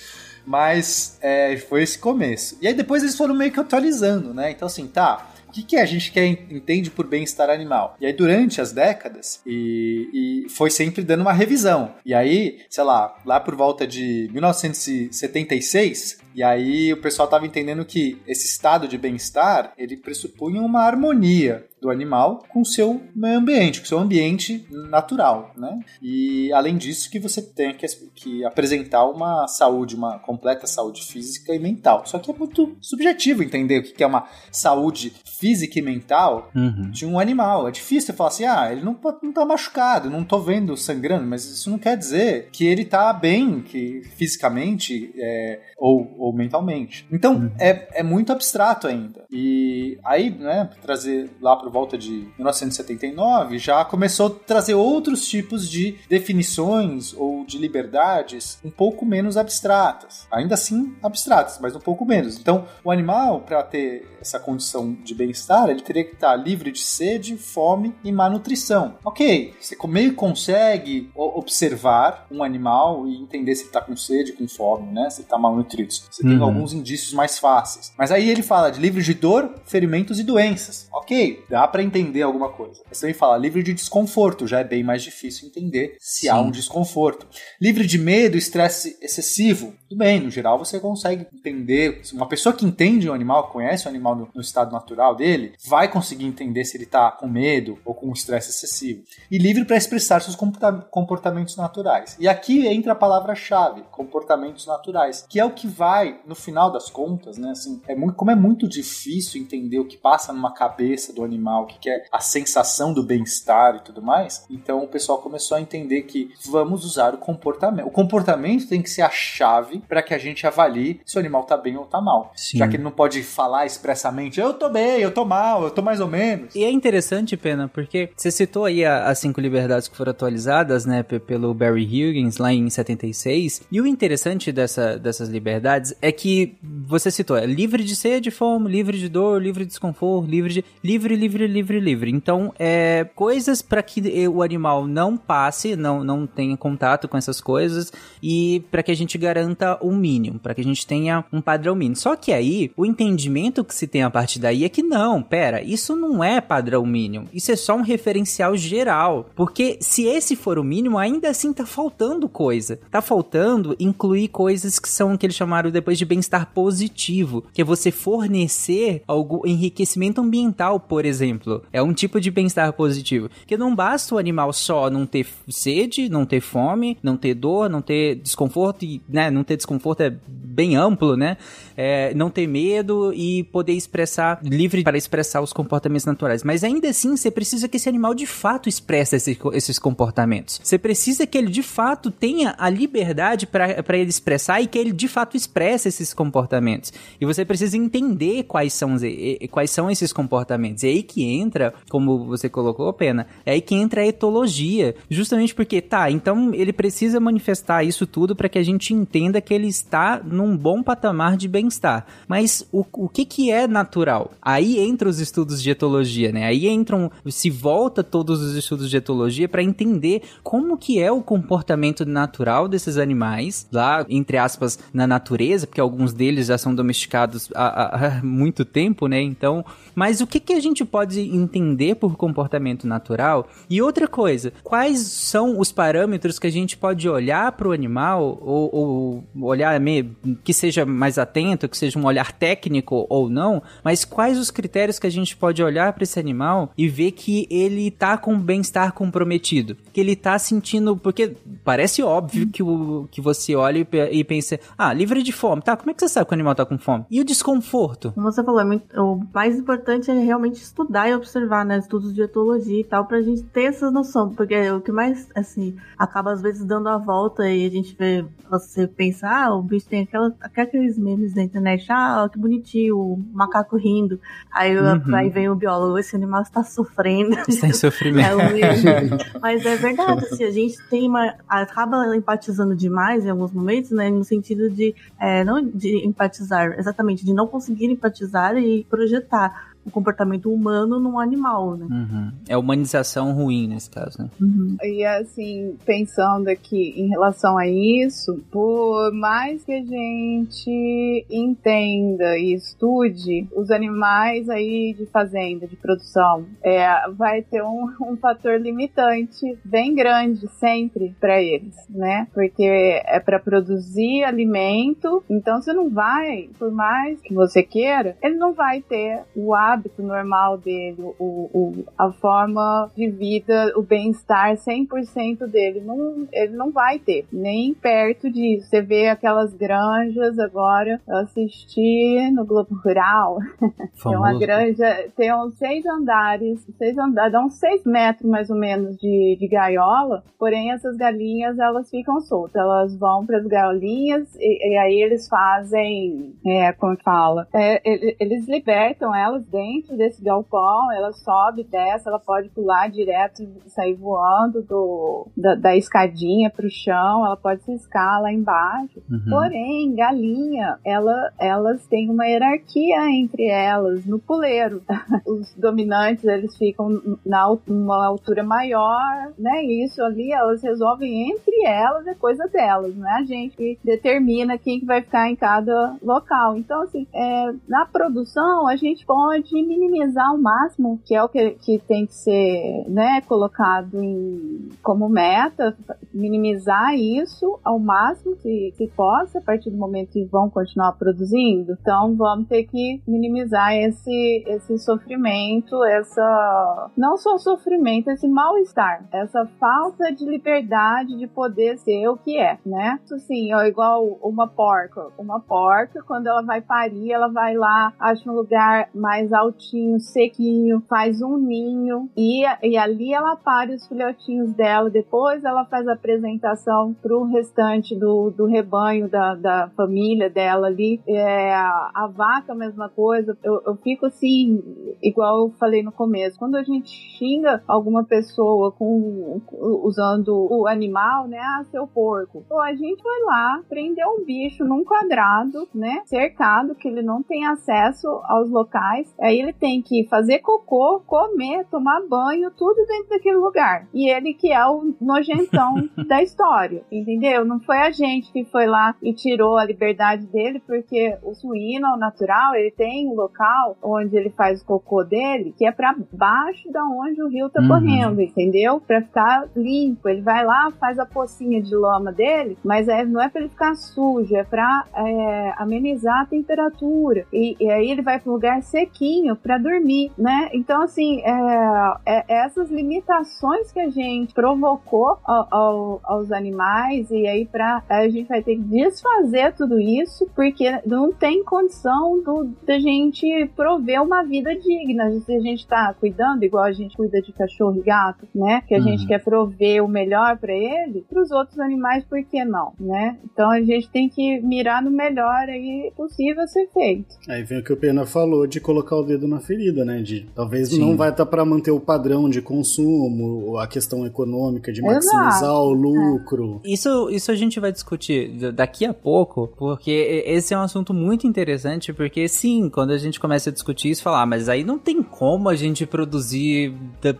Mas é, foi esse começo. E aí depois eles foram meio que atualizando, né? Então assim, tá, o que, que a gente quer, entende por bem-estar animal? E aí, durante as décadas, e, e foi sempre dando uma revisão. E aí, sei lá, lá por volta de 1976, e aí o pessoal estava entendendo que esse estado de bem-estar, ele pressupunha uma harmonia do animal com o seu meio ambiente, com o seu ambiente natural, né? E além disso que você tem que, que apresentar uma saúde, uma completa saúde física e mental. Só que é muito subjetivo entender o que é uma saúde física e mental Uhum. de um animal. É difícil você falar assim, ah, ele não, não tá machucado, não tô vendo sangrando, mas isso não quer dizer que ele tá bem, que fisicamente é, ou, ou mentalmente. Então, é, é muito abstrato ainda. E aí, né, trazer lá por volta de 1979, já começou a trazer outros tipos de definições ou de liberdades um pouco menos abstratas. Ainda assim, abstratas, mas um pouco menos. Então, o animal, para ter essa condição de bem-estar, ele teria que estar livre de sede, fome e má nutrição. Ok, você meio consegue observar um animal e entender se ele está com sede, com fome, né? Se está malnutrido. Você tem Uhum. alguns indícios mais fáceis. Mas aí ele fala de livre de dor, ferimentos e doenças. Ok, dá para entender alguma coisa. Mas também fala livre de desconforto, já é bem mais difícil entender se há Sim. um desconforto. Livre de medo, estresse excessivo. Tudo bem, no geral você consegue entender. Uma pessoa que entende o animal, conhece o animal no, no estado natural dele, vai conseguir entender se ele está com medo ou com estresse excessivo. E livre para expressar seus comporta- comportamentos naturais. E aqui entra a palavra-chave, comportamentos naturais, que é o que vai, no final das contas, né? Assim, é muito, como é muito difícil entender o que passa numa cabeça do animal, o que é a sensação do bem-estar e tudo mais. Então o pessoal começou a entender que vamos usar o comportamento. O comportamento tem que ser a chave para que a gente avalie se o animal tá bem ou tá mal. Sim. Já que ele não pode falar expressamente, eu tô bem, eu tô mal, eu tô mais ou menos. E é interessante, Pena, porque você citou aí as cinco liberdades que foram atualizadas, né, pe- pelo Barry Higgins lá em 76. E o interessante dessa, dessas liberdades é que você citou, é livre de sede, fome, livre de dor, livre de desconforto, livre de livre, livre, livre, livre. Então, é coisas para que o animal não passe, não não tenha contato com essas coisas e para que a gente garanta o mínimo, para que a gente tenha um padrão mínimo. Só que aí, o entendimento que se tem a partir daí é que não, pera, isso não é padrão mínimo. Isso é só um referencial geral. Porque se esse for o mínimo, ainda assim tá faltando coisa. Tá faltando incluir coisas que são o que eles chamaram depois de bem-estar positivo, que é você fornecer algum enriquecimento ambiental, por exemplo. É um tipo de bem-estar positivo. Que não basta o animal só não ter sede, não ter fome, não ter dor, não ter desconforto, e, né, não ter desconforto é bem amplo, né? É, não ter medo e poder expressar, livre para expressar os comportamentos naturais. Mas ainda assim, você precisa que esse animal de fato expresse esse- esses comportamentos. Você precisa que ele de fato tenha a liberdade para ele expressar e que ele de fato expresse esses comportamentos. E você precisa entender quais são, e- e- quais são esses comportamentos. É aí que entra, como você colocou, Pena, é aí que entra a etologia. Justamente porque, tá, então ele precisa manifestar isso tudo para que a gente entenda que ele está num bom patamar de bem-estar. Mas o, o que que é natural? Aí entra os estudos de etologia, né? Aí entram, se volta todos os estudos de etologia para entender como que é o comportamento natural desses animais, lá, entre aspas, na natureza, porque alguns deles já são domesticados há, há- há muito tempo, né? Então, mas o que que a gente pode entender por comportamento natural? E outra coisa, quais são os parâmetros que a gente pode olhar para o animal ou, ou olhar me- que seja mais atento, que seja um olhar técnico ou não, mas quais os critérios que a gente pode olhar para esse animal e ver que ele tá com bem-estar comprometido, que ele tá sentindo, porque parece óbvio que, o, que você olha e, e pensa, ah, livre de fome, tá? Como é que você sabe que o animal tá com fome? E o desconforto? Como você falou, é muito- o mais importante é realmente estudar e observar, né? Estudos de etologia e tal, pra gente ter essa noção. Porque o que mais, assim, acaba às vezes dando a volta e a gente vê, você pensa, ah, o bicho tem aquela, aqueles memes da internet, ah, que bonitinho, o macaco rindo. Aí, Uhum. aí vem o biólogo, esse animal está sofrendo. Está em sofrimento. É. Mas é verdade, assim, a gente tem uma. acaba empatizando demais em alguns momentos, né? No sentido de é, não de empatizar, exatamente, de não conseguir empatizar e projetar o comportamento humano num animal, né? Uhum. É humanização ruim nesse caso, né? Uhum. E assim, pensando aqui em relação a isso, por mais que a gente entenda e estude os animais aí de fazenda, de produção, é, vai ter um, um fator limitante bem grande sempre para eles, né? Porque é para produzir alimento, então você não vai, por mais que você queira, ele não vai ter o hábito hábito normal dele, o, o, a forma de vida, o bem-estar 100% dele. Não, ele não vai ter, nem perto disso. Você vê aquelas granjas agora, eu assisti no Globo Rural, tem uma granja, tem uns seis andares, seis andares, dá uns seis metros mais ou menos de, de gaiola, porém essas galinhas elas ficam soltas, elas vão para as gaiolinhas e, e, aí eles fazem, é, como fala, é, eles libertam elas dentro desse galpão, ela sobe, desce, ela pode pular direto e sair voando do, da, da escadinha pro chão, ela pode se escalar lá embaixo. Uhum. Porém, galinha, ela, elas têm uma hierarquia entre elas no puleiro. Os dominantes, eles ficam na uma altura maior, né? Isso ali elas resolvem entre elas, é coisa delas, não é a gente que determina quem que vai ficar em cada local. Então, assim, é, na produção a gente pode minimizar ao máximo, que é o que, que tem que ser, né, colocado em, como meta, minimizar isso ao máximo que, que possa, a partir do momento que vão continuar produzindo. Então, vamos ter que minimizar esse, esse sofrimento, essa não só sofrimento, esse mal-estar, essa falta de liberdade de poder ser o que é, né? Assim, ó, igual uma porca. Uma porca, quando ela vai parir, ela vai lá, acha um lugar mais altinho, sequinho, faz um ninho e, e ali ela pare os filhotinhos dela. Depois ela faz a apresentação pro restante do, do rebanho, da, da família dela ali. É, a, vaca, a mesma coisa. Eu, eu fico assim, igual eu falei no começo, quando a gente xinga alguma pessoa com usando o animal, né? Ah, seu porco. Pô, a gente vai lá, prender um bicho num quadrado, né? Cercado, que ele não tem acesso aos locais. Aí ele tem que fazer cocô, comer, tomar banho, tudo dentro daquele lugar. E ele que é o nojentão da história, entendeu? Não foi a gente que foi lá e tirou a liberdade dele, porque o suíno, ao natural, ele tem um local onde ele faz o cocô dele, que é para baixo da onde o rio tá uhum. correndo, entendeu? Para ficar limpo. Ele vai lá, faz a pocinha de lama dele, mas é, não é para ele ficar sujo, é para é, amenizar a temperatura. E, e, aí ele vai para um lugar sequinho para dormir, né? Então, assim, é, é, essas limitações que a gente provocou ao, ao, aos animais, e aí pra, a gente vai ter que desfazer tudo isso, porque não tem condição do, da gente prover uma vida digna. Se a gente tá cuidando, igual a gente cuida de cachorro e gato, né? Que a uhum. gente quer prover o melhor para ele, para os outros animais, por que não, né? Então a gente tem que mirar no melhor aí possível ser feito. Aí vem o que o Pena falou de colocar o dedo na ferida, né? De talvez Sim. não vai estar tá para manter o padrão de consumo, a questão econômica de maximizar Exato. o lucro. É. Isso, isso a gente vai discutir daqui a pouco, porque esse é um assunto muito interessante, porque sim, quando a gente começa a discutir isso, falar, ah, mas aí não tem como a gente produzir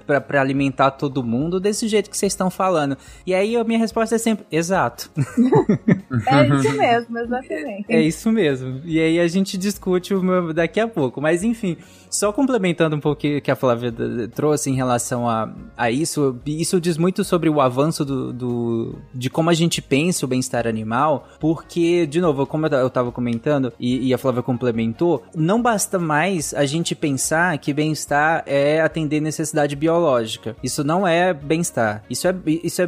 para alimentar todo mundo desse jeito que vocês estão falando. E aí a minha resposta é sempre, exato. é isso mesmo, exatamente. É isso mesmo. E aí a gente discute daqui a pouco. Mas enfim, só complementando um pouco o que a Flávia trouxe em relação a, a isso, isso diz muito sobre o avanço do, do de como a gente pensa o bem-estar animal, porque, de novo, como eu estava comentando e, e, a Flávia complementou, não basta mais a gente pensar que bem-estar é atender necessidade biológica. Isso não é bem-estar. Isso, é, isso é,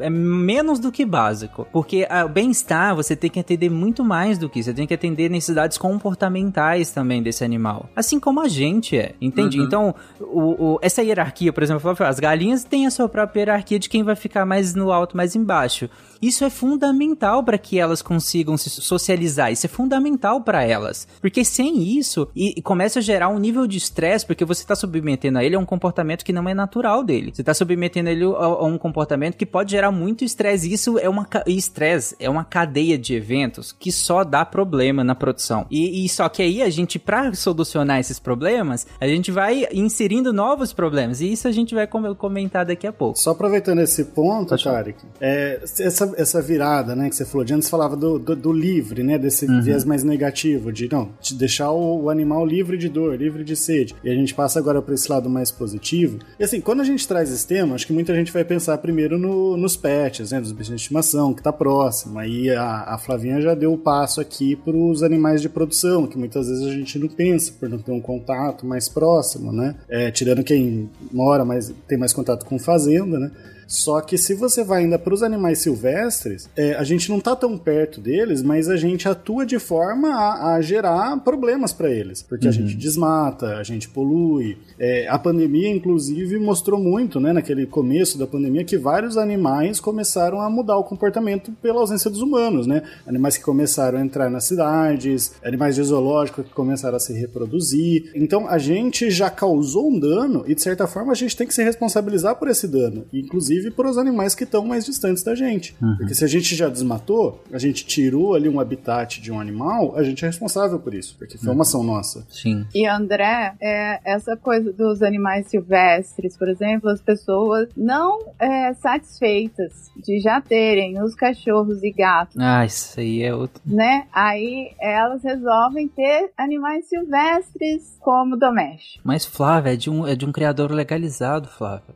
é menos do que básico. Porque o bem-estar você tem que atender muito mais do que isso. Você tem que atender necessidades comportamentais também desse animal. Assim como a gente é. Entendi. Uhum. Então, o, o, essa hierarquia, por exemplo, as galinhas têm a sua própria hierarquia de quem vai ficar mais no alto, mais embaixo. Isso é fundamental para que elas consigam se socializar. Isso é fundamental para elas. Porque sem isso, e, começa a gerar um nível de estresse, porque você está submetendo a ele a um comportamento que não é natural dele. Você está submetendo ele a, a, um comportamento que pode gerar muito estresse. Isso é uma estresse, é uma cadeia de eventos que só dá problema na produção. E, e só que aí a gente, para solucionar esses problemas, a gente vai inserindo novos problemas. E isso a gente vai comentar daqui a pouco. Só aproveitando esse ponto, Tarek, é, essa essa, virada, né, que você falou de antes, falava do, do, do livre, né, desse uhum. viés mais negativo, de não, de deixar o, o, animal livre de dor, livre de sede. E a gente passa agora para esse lado mais positivo. E assim, quando a gente traz esse tema, acho que muita gente vai pensar primeiro no, nos pets, né, dos bichinhos de estimação, que está próximo. Aí a, a Flavinha já deu o passo aqui para os animais de produção, que muitas vezes a gente não pensa por não ter um contato mais próximo, né? É, tirando quem mora, mas tem mais contato com fazenda, né? Só que se você vai ainda para os animais silvestres, é, a gente não tá tão perto deles, mas a gente atua de forma a, a gerar problemas para eles. Porque uhum. a gente desmata, a gente polui. É, a pandemia, inclusive, mostrou muito, né, naquele começo da pandemia, que vários animais começaram a mudar o comportamento pela ausência dos humanos, né? Animais que começaram a entrar nas cidades, animais de zoológico que começaram a se reproduzir. Então a gente já causou um dano e, de certa forma, a gente tem que se responsabilizar por esse dano. Inclusive, inclusive para os animais que estão mais distantes da gente. Uhum. Porque se a gente já desmatou, a gente tirou ali um habitat de um animal, a gente é responsável por isso, porque foi uma ação nossa. Sim. E André, é, essa coisa dos animais silvestres, por exemplo, as pessoas não é, satisfeitas de já terem os cachorros e gatos. Ah, isso aí é outro. Né? Aí elas resolvem ter animais silvestres como domésticos. Mas Flávia, é de um, é de um criador legalizado, Flávia.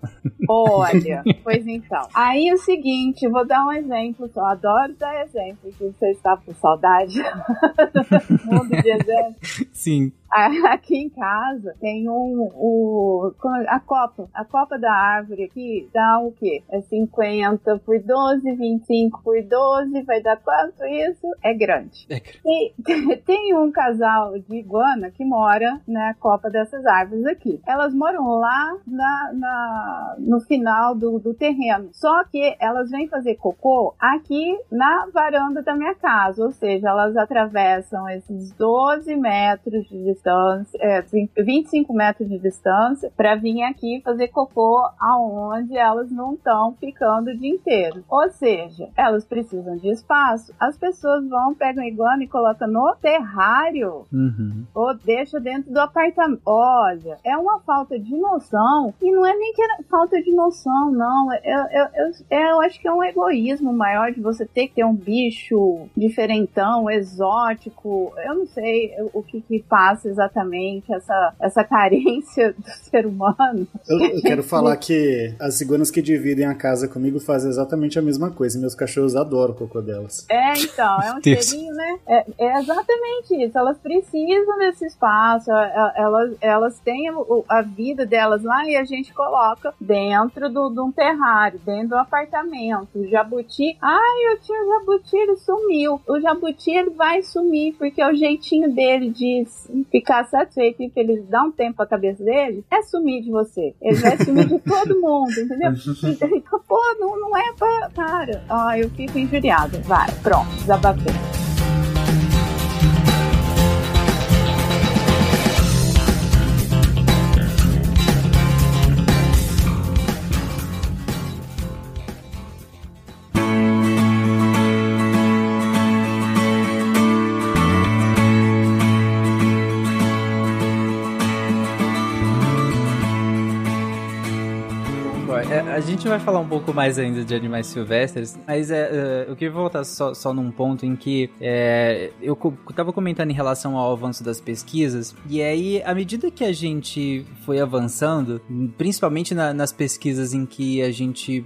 Olha, Pois então. Aí o seguinte, vou dar um exemplo só. Adoro dar exemplo, que você está com saudade do mundo de exemplos. Sim. Aqui em casa tem um, o, a copa. A copa da árvore aqui dá o quê? É 50 por 12, 25 por 12, vai dar quanto isso? É grande. É. E tem um casal de iguana que mora na copa dessas árvores aqui. Elas moram lá na, na no final do, do terreno. Só que elas vêm fazer cocô aqui na varanda da minha casa. Ou seja, elas atravessam esses 12 metros de distância, é, 25 metros de distância, para vir aqui fazer cocô aonde elas não estão ficando o dia inteiro. Ou seja, elas precisam de espaço. As pessoas vão, pegam iguana e colocam no terrário uhum. ou deixa dentro do apartamento. Olha, é uma falta de noção e não é nem que é falta de noção, não. Eu, eu, eu, eu acho que é um egoísmo maior de você ter que ter um bicho diferentão, exótico. Eu não sei o que, que passa exatamente essa, essa carência do ser humano. Eu, eu quero falar que as ciguanas que dividem a casa comigo fazem exatamente a mesma coisa. Meus cachorros adoram o cocô delas. É, então, é um Deus. cheirinho, né? É, é, exatamente isso. Elas precisam desse espaço, elas, elas têm a vida delas lá e a gente coloca dentro de do, um terrário, dentro do apartamento. O jabuti, ai, eu tinha o jabuti, ele sumiu. O jabuti ele vai sumir porque é o jeitinho dele de ficar satisfeito e que ele dá um tempo a cabeça dele, é sumir de você. Ele vai sumir de todo mundo, entendeu? Então, pô, não, não é pra. Cara, ó, eu fico injuriada. Vai, pronto, desabafei. Gente vai falar um pouco mais ainda de animais silvestres, mas é, uh, eu queria voltar só, só num ponto em que é, eu tava comentando em relação ao avanço das pesquisas, e aí, à medida que a gente foi avançando, principalmente na, nas pesquisas em que a gente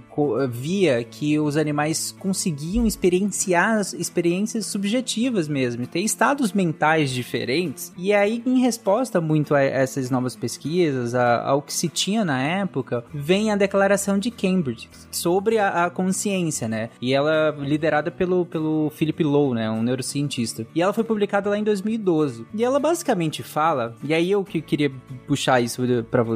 via que os animais conseguiam experienciar experiências subjetivas mesmo, ter estados mentais diferentes, e aí, em resposta muito a essas novas pesquisas, a, ao que se tinha na época, vem a declaração de Cambridge sobre a, a, consciência, né? E ela liderada pelo, pelo Philip Lowe, né? Um neurocientista. E ela foi publicada lá em 2012. E ela basicamente fala, e aí eu que queria puxar isso para vo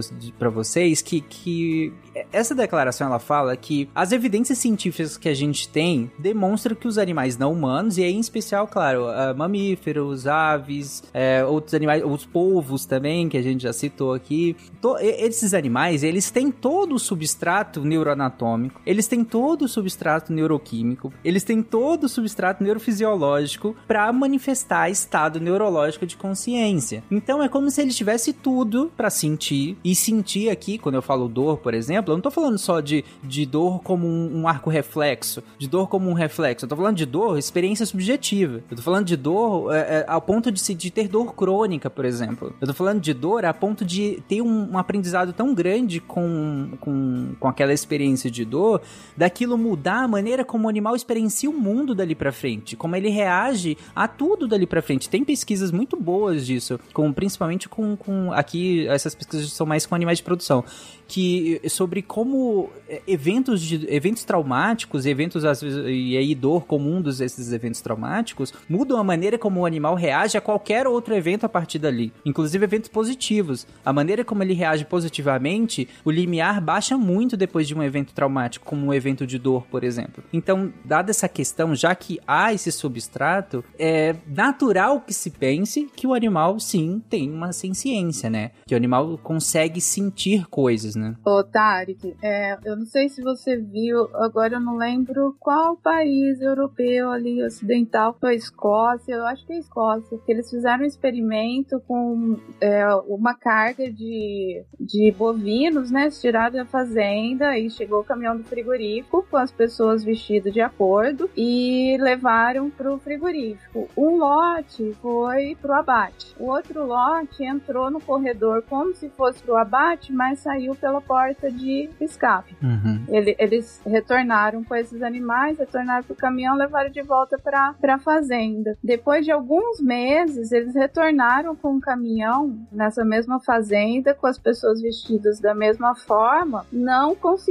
vocês, que, que essa declaração ela fala que as evidências científicas que a gente tem demonstram que os animais não humanos, e aí em especial, claro, mamíferos, aves, é, outros animais, os polvos também, que a gente já citou aqui, esses animais, eles têm todo o substrato neuroanatômico, eles têm todo o substrato neuroquímico, eles têm todo o substrato neurofisiológico para manifestar estado neurológico de consciência. Então é como se ele tivesse tudo para sentir, e sentir aqui, quando eu falo dor, por exemplo, eu não tô falando só de, de dor como um, um arco reflexo, de dor como um reflexo, eu tô falando de dor, experiência subjetiva. Eu tô falando de dor é, é, ao ponto de, de ter dor crônica, por exemplo. Eu tô falando de dor a ponto de ter um, um aprendizado tão grande com, com, com aquela experiência experiência de dor, daquilo mudar a maneira como o animal experiencia o mundo dali para frente, como ele reage a tudo dali para frente. Tem pesquisas muito boas disso, com principalmente com, com aqui essas pesquisas são mais com animais de produção, que sobre como é, eventos de eventos traumáticos, eventos às vezes, e aí dor comum dos esses eventos traumáticos mudam a maneira como o animal reage a qualquer outro evento a partir dali, inclusive eventos positivos. A maneira como ele reage positivamente, o limiar baixa muito depois de um evento traumático, como um evento de dor, por exemplo. Então, dada essa questão, já que há esse substrato, é natural que se pense que o animal sim tem uma ciência, né? Que o animal consegue sentir coisas, né? Ô, Tarek, é, eu não sei se você viu, agora eu não lembro qual país europeu ali, ocidental, foi a Escócia, eu acho que é a Escócia, que eles fizeram um experimento com é, uma carga de, de bovinos, né, tirada da fazenda, e chegou o caminhão do frigorífico com as pessoas vestidas de acordo e levaram para o frigorífico. Um lote foi para o abate, o outro lote entrou no corredor como se fosse para o abate, mas saiu pela porta de escape. Uhum. Ele, eles retornaram com esses animais, retornaram para o caminhão, levaram de volta para a fazenda. Depois de alguns meses, eles retornaram com o caminhão nessa mesma fazenda, com as pessoas vestidas da mesma forma, não conseguiram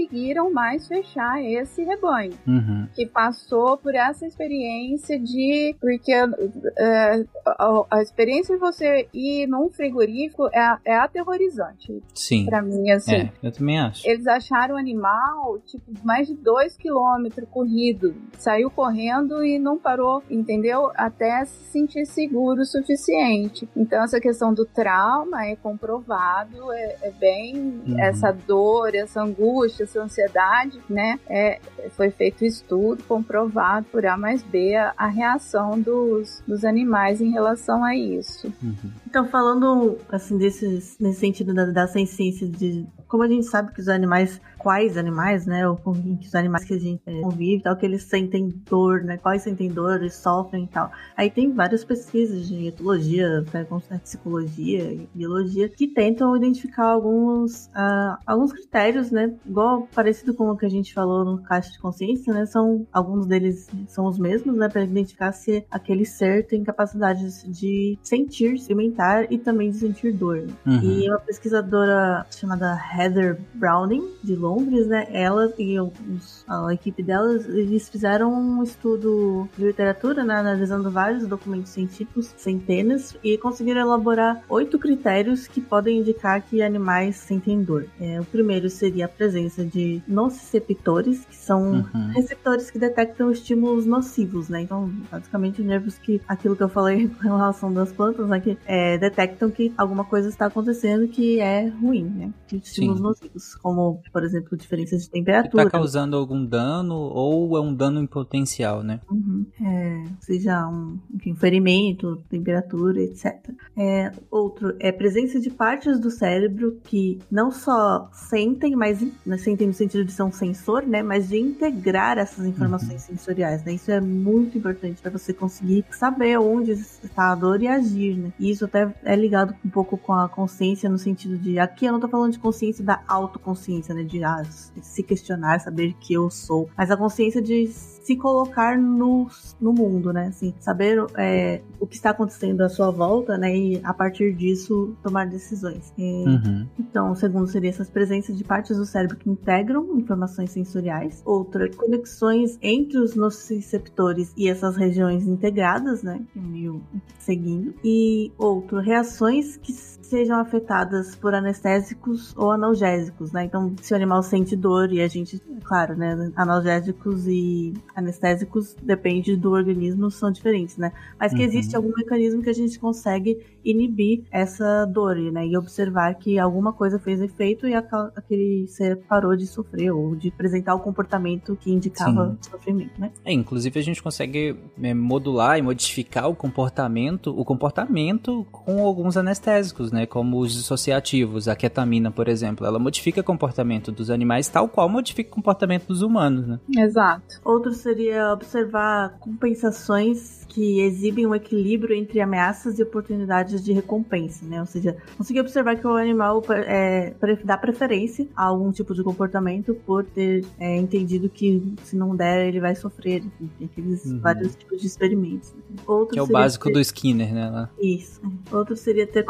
mais fechar esse rebanho. Uhum. Que passou por essa experiência de. Porque é, a, a, experiência de você ir num frigorífico é, é aterrorizante. Sim. Pra mim, assim. É, eu também acho. Eles acharam o animal, tipo, mais de dois quilômetros corrido. Saiu correndo e não parou, entendeu? Até se sentir seguro o suficiente. Então, essa questão do trauma é comprovado, é, é bem. Uhum. Essa dor, essa angústia, essa ansiedade, né? É, foi feito estudo comprovado por A mais B a, a reação dos, dos animais em relação a isso. Uhum. Então, falando assim, desses, nesse sentido da, da ciência de como a gente sabe que os animais, quais animais, né, ou com os animais que a gente convive, tal, que eles sentem dor, né, quais sentem dor, eles sofrem e tal. Aí tem várias pesquisas de etologia, né, psicologia e biologia que tentam identificar alguns, uh, alguns critérios, né, igual parecido com o que a gente falou no caixa de consciência, né, são alguns deles são os mesmos, né, para identificar se aquele ser tem capacidades de sentir, experimentar e também de sentir dor. Uhum. E uma pesquisadora chamada Heather Browning, de Londres, né? Ela e os, a equipe delas, eles fizeram um estudo de literatura, né? Analisando vários documentos científicos, centenas, e conseguiram elaborar oito critérios que podem indicar que animais sentem dor. É, o primeiro seria a presença de nociceptores, que são uhum. receptores que detectam estímulos nocivos, né? Então, basicamente, nervos que, aquilo que eu falei com relação das plantas, né? Que é, detectam que alguma coisa está acontecendo que é ruim, né? Estímulos Sim. nocivos, como, por exemplo, diferenças de temperatura. Está causando algum dano ou é um dano em potencial, né? Uhum. É, seja um enfim, ferimento, temperatura, etc. É, outro é presença de partes do cérebro que não só sentem, mas né, sentem no sentido de ser um sensor, né? Mas de integrar essas informações uhum. sensoriais, né? Isso é muito importante para você conseguir saber onde está a dor e agir, né? E isso até é ligado um pouco com a consciência no sentido de aqui eu não tô falando de consciência consciência da autoconsciência, né? De ah, se questionar, saber que eu sou. Mas a consciência de se colocar no, no mundo, né? Assim, saber é, o que está acontecendo à sua volta, né? E a partir disso tomar decisões. Uhum. Então, o segundo seria essas presenças de partes do cérebro que integram informações sensoriais. Outra, conexões entre os nociceptores e essas regiões integradas, né? Meio seguindo. E outro, reações que sejam afetadas por anestésicos ou analgésicos, né? Então, se o animal sente dor e a gente, claro, né? Analgésicos e anestésicos depende do organismo, são diferentes, né? Mas que uhum. existe algum mecanismo que a gente consegue inibir essa dor, né? E observar que alguma coisa fez efeito e aquele ser parou de sofrer ou de apresentar o comportamento que indicava Sim. sofrimento, né? É, inclusive a gente consegue é, modular e modificar o comportamento, o comportamento com alguns anestésicos, né? Como os dissociativos, a ketamina, por exemplo, ela modifica o comportamento dos animais tal qual modifica o comportamento dos humanos, né? Exato. Outro seria observar compensa adaptações que exibem um equilíbrio entre ameaças e oportunidades de recompensa, né? Ou seja, consegui observar que o animal é, dá preferência a algum tipo de comportamento por ter é, entendido que se não der ele vai sofrer. Tem aqueles uhum. vários tipos de experimentos. Outro que é o básico ter... do Skinner, né? Lá. Isso. Outro seria ter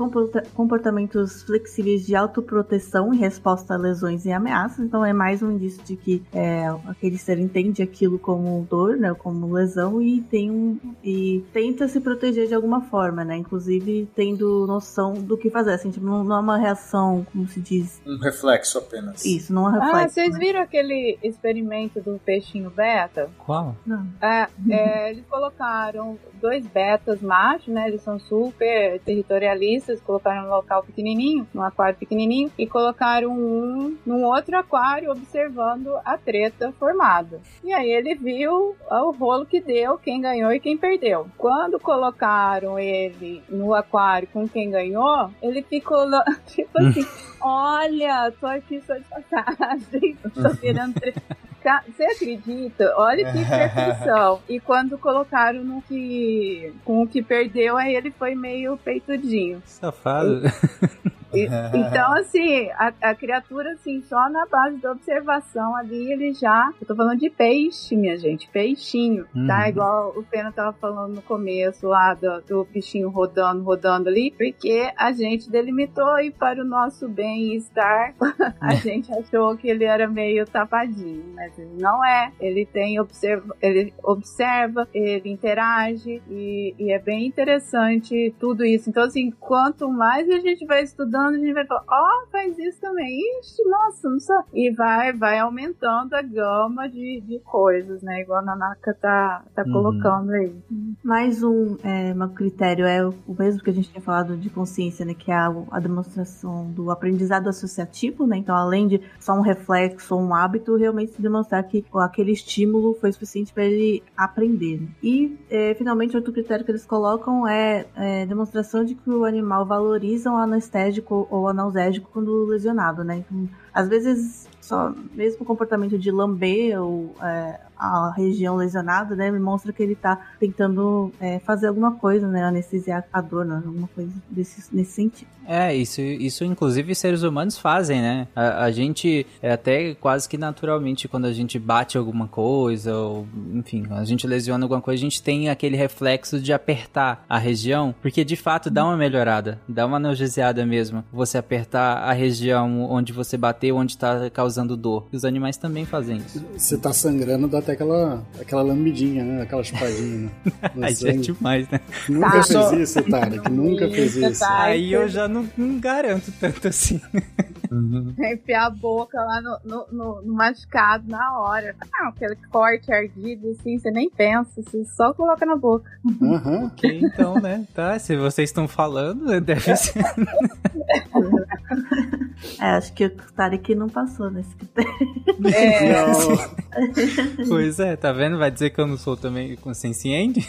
comportamentos flexíveis de autoproteção em resposta a lesões e ameaças. Então é mais um indício de que é, aquele ser entende aquilo como dor, né? Como lesão e tem um e tenta se proteger de alguma forma, né? Inclusive tendo noção do que fazer. Assim, tipo, não, não é uma reação, como se diz. Um reflexo apenas. Isso, não é um reflexo. Ah, vocês né? viram aquele experimento do peixinho beta? Qual? Não. É, é, eles colocaram dois betas machos, né? Eles são super territorialistas, colocaram um local pequenininho, num aquário pequenininho, e colocaram um num outro aquário observando a treta formada. E aí ele viu o rolo que deu, quem ganhou e quem perdeu perdeu. Quando colocaram ele no aquário com quem ganhou, ele ficou tipo assim: olha, tô aqui só de passagem, tô querendo. Você acredita? Olha que perfeição. E quando colocaram no que. com o que perdeu, aí ele foi meio peitudinho. Safado. E, então, assim, a, a, criatura, assim, só na base da observação ali, ele já. Eu tô falando de peixe, minha gente, peixinho, tá? uhum. tá? Igual o Pena tava falando no começo lá do, do bichinho rodando, rodando ali, porque a gente delimitou e para o nosso bem-estar, a gente achou que ele era meio tapadinho, mas ele não é. Ele tem observa, ele observa, ele interage e, e é bem interessante tudo isso. Então, assim, quanto mais a gente vai estudando a gente vai falar, ó, oh, faz isso também. Ixi, nossa, não sei. E vai, vai aumentando a gama de, de coisas, né? Igual a Nanaka tá, tá uhum. colocando aí. Mais um, é, um critério é o mesmo que a gente tinha falado de consciência, né? Que é a, a demonstração do aprendizado associativo, né? Então, além de só um reflexo ou um hábito, realmente se demonstrar que aquele estímulo foi suficiente para ele aprender. E, é, finalmente, outro critério que eles colocam é, é demonstração de que o animal valoriza o anestésico ou analgésico quando lesionado, né? Então, às vezes, só mesmo o comportamento de lamber ou é, a região lesionada, né, me mostra que ele tá tentando é, fazer alguma coisa, né, anestesiar a dor, né, alguma coisa desse, nesse sentido. É, isso, isso inclusive seres humanos fazem, né? A, a gente, é até quase que naturalmente, quando a gente bate alguma coisa, ou enfim, a gente lesiona alguma coisa, a gente tem aquele reflexo de apertar a região, porque de fato dá uma melhorada, dá uma analgesiada mesmo. Você apertar a região onde você bateu, onde tá causando dor. E os animais também fazem isso. Você tá sangrando, dá até aquela, aquela lambidinha, né? Aquela chupadinha. Né? Aí é demais, né? Nunca tá. fez isso, Tarek. Nunca fez isso. Aí eu já não, não garanto tanto assim. Uhum. Enfiar a boca lá no, no, no, no, machucado na hora. Não, aquele corte ardido, assim, você nem pensa, você só coloca na boca. Uhum. ok, então, né? Tá, se vocês estão falando, deve ser. É, acho que o Tarek não passou nesse critério. É. pois é, tá vendo? Vai dizer que eu não sou também consciente?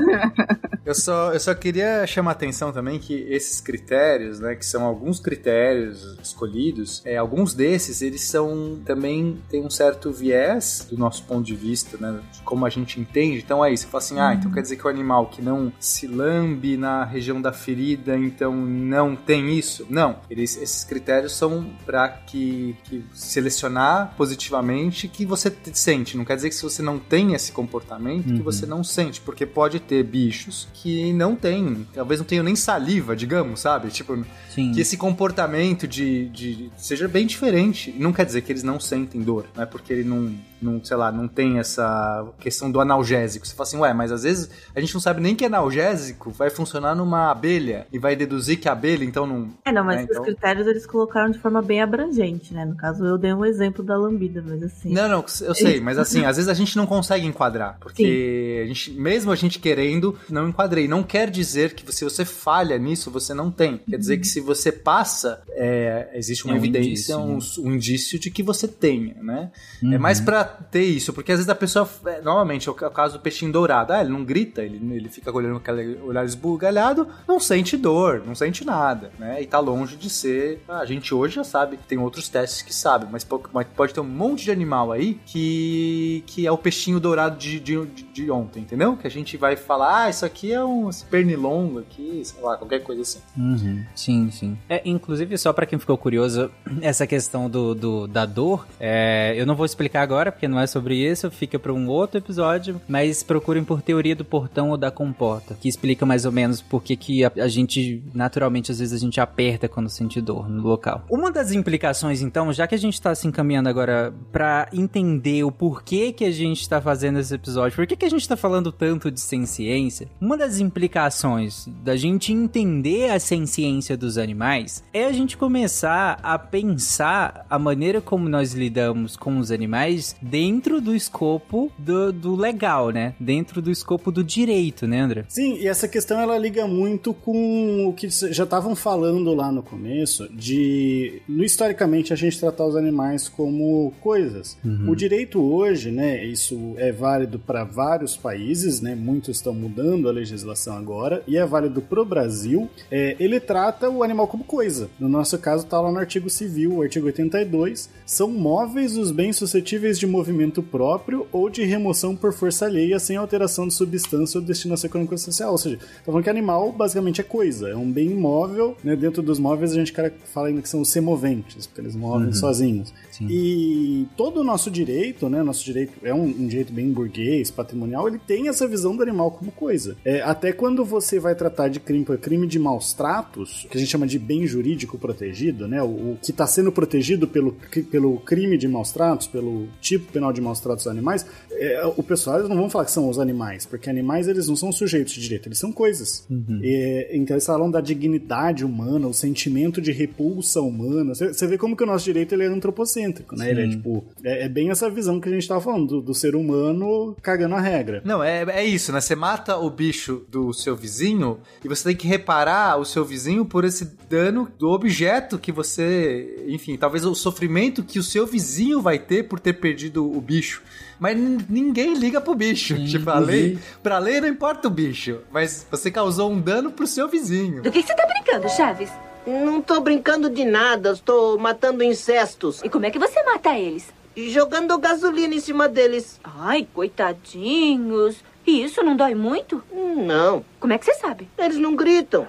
eu, só, eu só queria chamar a atenção também que esses critérios, né, que são alguns critérios escolhidos, é, alguns desses, eles são também, tem um certo viés do nosso ponto de vista, né, de como a gente entende. Então é isso, você fala assim, ah, então quer dizer que o animal que não se lambe na região da ferida, então não tem isso? Não, eles, esses critérios são para que, que, selecionar positivamente que você sente. Não quer dizer que se você não tem esse comportamento, uhum. que você não sente, porque pode ter bichos que não têm, talvez não tenham nem saliva, digamos, sabe? Tipo, Sim. que esse comportamento de, de seja bem diferente. Não quer dizer que eles não sentem dor, não é porque ele não não, sei lá, não tem essa questão do analgésico. Você fala assim, ué, mas às vezes a gente não sabe nem que analgésico vai funcionar numa abelha e vai deduzir que a abelha, então não. É, não, mas né, os então... critérios eles colocaram de forma bem abrangente, né? No caso, eu dei um exemplo da lambida, mas assim. Não, não, eu sei, mas assim, às vezes a gente não consegue enquadrar, porque Sim. a gente, mesmo a gente querendo, não enquadrei. Não quer dizer que se você falha nisso, você não tem. Quer dizer que se você passa, é, existe uma é um evidência, indício, um, né? um, indício de que você tenha, né? É uhum. É mais para ter isso, porque às vezes a pessoa, é, novamente, é o caso do peixinho dourado, ah, ele não grita, ele, ele fica olhando com aquele olhar esbugalhado, não sente dor, não sente nada, né? E tá longe de ser. Ah, a gente hoje já sabe tem outros testes que sabem, mas pode ter um monte de animal aí que, que é o peixinho dourado de, de, de ontem, entendeu? Que a gente vai falar, ah, isso aqui é um pernilongo aqui, sei lá, qualquer coisa assim. Uhum. Sim, sim. É, inclusive, só para quem ficou curioso, essa questão do, do da dor, é, eu não vou explicar agora, porque não é sobre isso, fica para um outro episódio, mas procurem por teoria do portão ou da comporta, que explica mais ou menos por que, a, a gente, naturalmente, às vezes a gente aperta quando sente dor no local. Uma das implicações, então, já que a gente está se encaminhando agora para entender o porquê que a gente está fazendo esse episódio, por que, que a gente está falando tanto de ciência, uma das implicações da gente entender a ciência dos animais é a gente começar a pensar a maneira como nós lidamos com os animais dentro do escopo do, do legal, né? Dentro do escopo do direito, né, André? Sim, e essa questão ela liga muito com o que já estavam falando lá no começo, de no, historicamente a gente tratar os animais como coisas. Uhum. O direito hoje, né, isso é válido para vários países, né, muitos estão mudando a legislação agora, e é válido pro Brasil, é, ele trata o animal como coisa. No nosso caso tá lá no artigo civil, o artigo 82, são móveis os bens suscetíveis de movimento próprio ou de remoção por força alheia sem alteração de substância ou destinação econômica social. Ou seja, tá falando que animal basicamente é coisa, é um bem imóvel, né? Dentro dos móveis a gente fala ainda que são semoventes, porque eles movem uhum. sozinhos. Sim. E todo o nosso direito, né? Nosso direito é um, um, direito bem burguês, patrimonial, ele tem essa visão do animal como coisa. É, até quando você vai tratar de crime, crime de maus tratos, que a gente chama de bem jurídico protegido, né? O, o que está sendo protegido pelo, pelo crime de maus tratos, pelo tipo penal de maus tratos dos animais, é, o pessoal eles não vão falar que são os animais, porque animais eles não são sujeitos de direito, eles são coisas. Uhum. E, então eles falam da dignidade humana, o sentimento de repulsa humana. Você vê como que o nosso direito ele é antropocêntrico, né? Sim. Ele é tipo, é, é, bem essa visão que a gente tava falando, do, do, ser humano cagando a regra. Não, é, é isso, né? Você mata o bicho do seu vizinho e você tem que reparar o seu vizinho por esse dano do objeto que você. Enfim, talvez o sofrimento que o seu vizinho vai ter por ter perdido o bicho. Mas ninguém liga pro bicho. Sim, tipo, a lei, pra lei não importa o bicho, mas você causou um dano pro seu vizinho. Do que você tá brincando, Chaves? Não tô brincando de nada, estou matando incestos. E como é que você mata eles? Jogando gasolina em cima deles. Ai, coitadinhos. E isso não dói muito? Não. Como é que você sabe? Eles não gritam.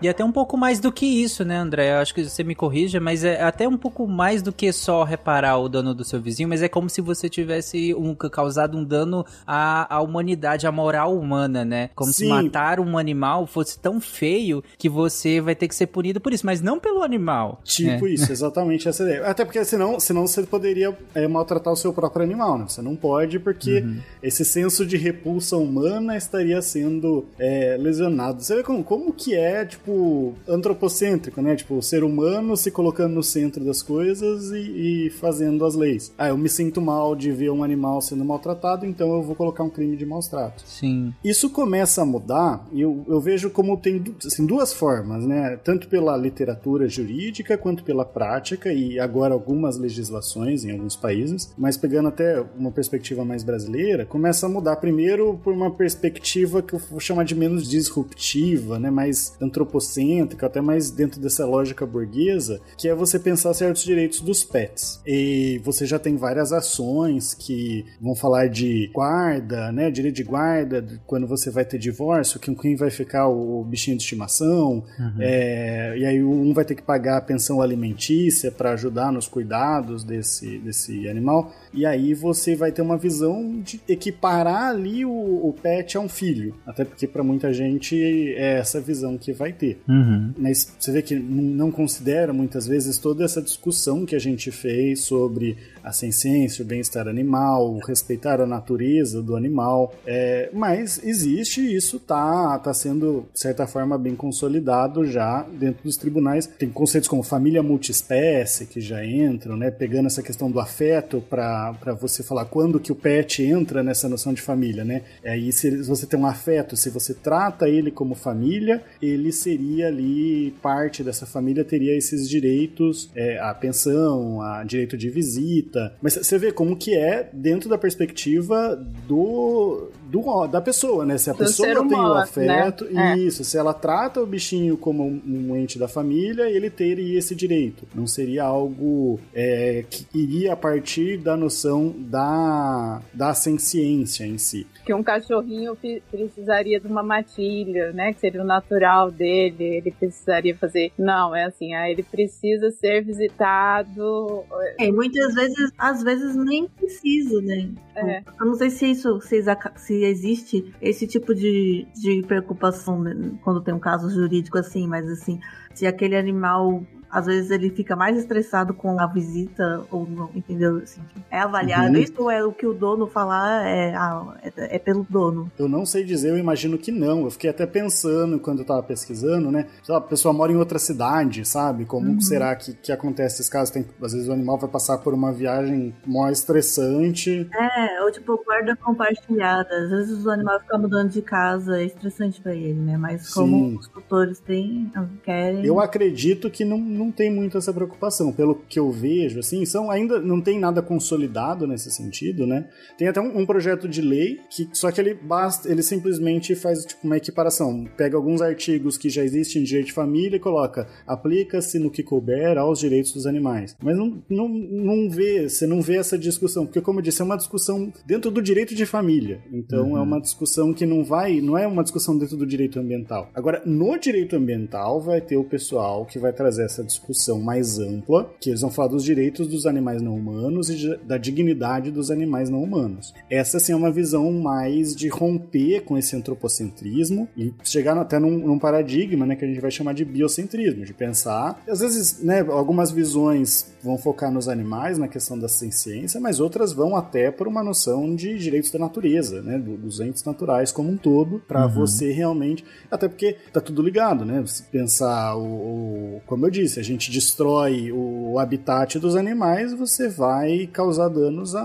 E até um pouco mais do que isso, né, André? Eu acho que você me corrija, mas é até um pouco mais do que só reparar o dano do seu vizinho, mas é como se você tivesse um, causado um dano à, à humanidade, à moral humana, né? Como Sim. se matar um animal fosse tão feio que você vai ter que ser punido por isso, mas não pelo animal. Tipo né? isso, exatamente essa ideia. Até porque senão, senão você poderia é, maltratar o seu próprio animal, né? Você não pode, porque uhum. esse senso de repulsa humana estaria sendo é, lesionado. Você vê como, como que é, tipo, antropocêntrico, né? Tipo, o ser humano se colocando no centro das coisas e, e, fazendo as leis. Ah, eu me sinto mal de ver um animal sendo maltratado, então eu vou colocar um crime de maus tratos. Sim. Isso começa a mudar e eu, eu vejo como tem assim, duas formas, né? Tanto pela literatura jurídica quanto pela prática e agora algumas legislações em alguns países, mas pegando até uma perspectiva mais brasileira, começa a mudar primeiro por uma perspectiva que eu vou chamar de menos disruptiva, né? Mais antropocêntrica até mais dentro dessa lógica burguesa, que é você pensar certos direitos dos pets. E você já tem várias ações que vão falar de guarda, né, direito de guarda, quando você vai ter divórcio, quem vai ficar o bichinho de estimação, uhum. é, e aí um vai ter que pagar a pensão alimentícia para ajudar nos cuidados desse, desse animal, e aí você vai ter uma visão de equiparar ali o, o pet a um filho, até porque para muita gente é essa visão que vai ter. Uhum. Mas você vê que não considera muitas vezes toda essa discussão que a gente fez sobre a ciência, o bem-estar animal, respeitar a natureza do animal. É, mas existe isso tá, tá sendo, de certa forma, bem consolidado já dentro dos tribunais. Tem conceitos como família multiespécie que já entram, né? Pegando essa questão do afeto para você falar quando que o pet entra nessa noção de família, né? Aí se você tem um afeto, se você trata ele como família, ele seria ali parte dessa família, teria esses direitos, é, a pensão, a direito de visita, luta. Mas você vê como que é dentro da perspectiva do, do da pessoa, né? Se a Do pessoa ser tem o humano, afeto, né? É. isso. Se ela trata o bichinho como um, ente da família, ele teria esse direito. Não seria algo é, que iria a partir da noção da, da ciência em si. Que um cachorrinho precisaria de uma matilha, né? Que seria o natural dele. Ele precisaria fazer. Não, é assim, ah, ele precisa ser visitado. É, muitas vezes, às vezes nem precisa, né? É. Eu não sei se isso, se, se existe esse tipo de, de preocupação né, quando tem um caso jurídico assim, mas assim, se aquele animal às vezes ele fica mais estressado com a visita ou não, entendeu? Assim, é avaliado Uhum. isso ou é o que o dono falar é, ah, é, é pelo dono? Eu não sei dizer, eu imagino que não. Eu fiquei até pensando quando eu tava pesquisando, né? A pessoa mora em outra cidade, sabe? Como Uhum. será que, que acontece esses casos? Tem, às vezes o animal vai passar por uma viagem mó estressante. É, ou tipo, guarda compartilhada. Às vezes o animal fica mudando de casa, é estressante pra ele, né? Mas como Sim. os tutores têm, querem. Eu acredito que não, não tem muito essa preocupação. Pelo que eu vejo, assim, são ainda não tem nada consolidado nesse sentido, né? Tem até um, um projeto de lei que só que ele basta, ele simplesmente faz tipo uma equiparação, pega alguns artigos que já existem em direito de família e coloca aplica-se no que couber aos direitos dos animais. Mas não, não, não vê, você não vê essa discussão, porque como eu disse, é uma discussão dentro do direito de família. Então Uhum. é uma discussão que não vai, não é uma discussão dentro do direito ambiental. Agora, no direito ambiental vai ter o pessoal que vai trazer essa discussão mais ampla, que eles vão falar dos direitos dos animais não humanos e da dignidade dos animais não humanos. Essa sim é uma visão mais de romper com esse antropocentrismo e chegar até num, num paradigma, né, que a gente vai chamar de biocentrismo, de pensar, às vezes, né, algumas visões vão focar nos animais, na questão da ciência, mas outras vão até por uma noção de direitos da natureza, né, do- dos entes naturais como um todo, para Uhum. você realmente, até porque tá tudo ligado, né? Se pensar o, o- como eu disse, a gente destrói o habitat dos animais, você vai causar danos a-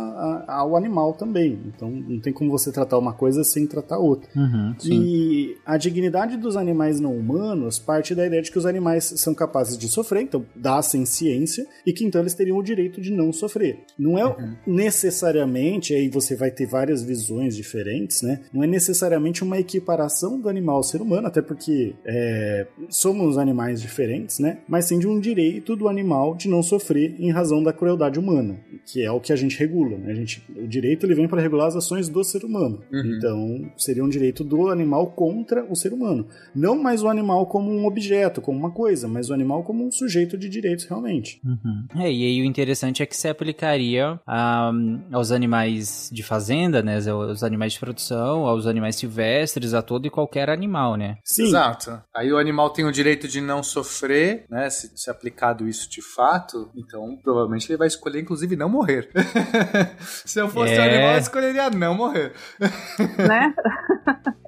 a- ao animal também. Então não tem como você tratar uma coisa sem tratar outra. Uhum. E a dignidade dos animais não humanos parte da ideia de que os animais são capazes de sofrer, então dá sem ciência, e que então eles teriam o direito de não sofrer. Não é necessariamente, aí você vai ter várias visões diferentes, né? Não é necessariamente uma equiparação do animal ao ser humano, até porque é, somos animais diferentes, né? Mas sim de um direito do animal de não sofrer em razão da crueldade humana, que é o que a gente regula, né? A gente, o direito ele vem para regular as ações do ser humano. Uhum. Então, seria um direito do animal contra o ser humano. Não mais o animal como um objeto, como uma coisa, mas o animal como um sujeito de direitos realmente. Uhum. É, e aí o interessante é que se aplicaria ah, aos animais de fazenda, né? Aos animais de produção, aos animais silvestres, a todo e qualquer animal, né? Sim, Exato. Aí o animal tem o direito de não sofrer, né? Se, se aplicado isso de fato, então provavelmente ele vai escolher, inclusive, não morrer. se eu fosse um É. animal, eu escolheria não morrer. né?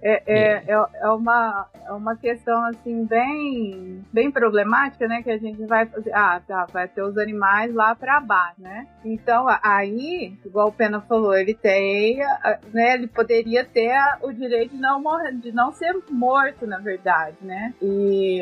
É, é, é, é uma, é uma questão assim bem, bem problemática, né? Que a gente vai fazer. Ah, tá, vai ter os animais lá para baixo, né? Então aí, igual o Pena falou, ele tem, né? Ele poderia ter o direito de não morrer, de não ser morto, na verdade, né? E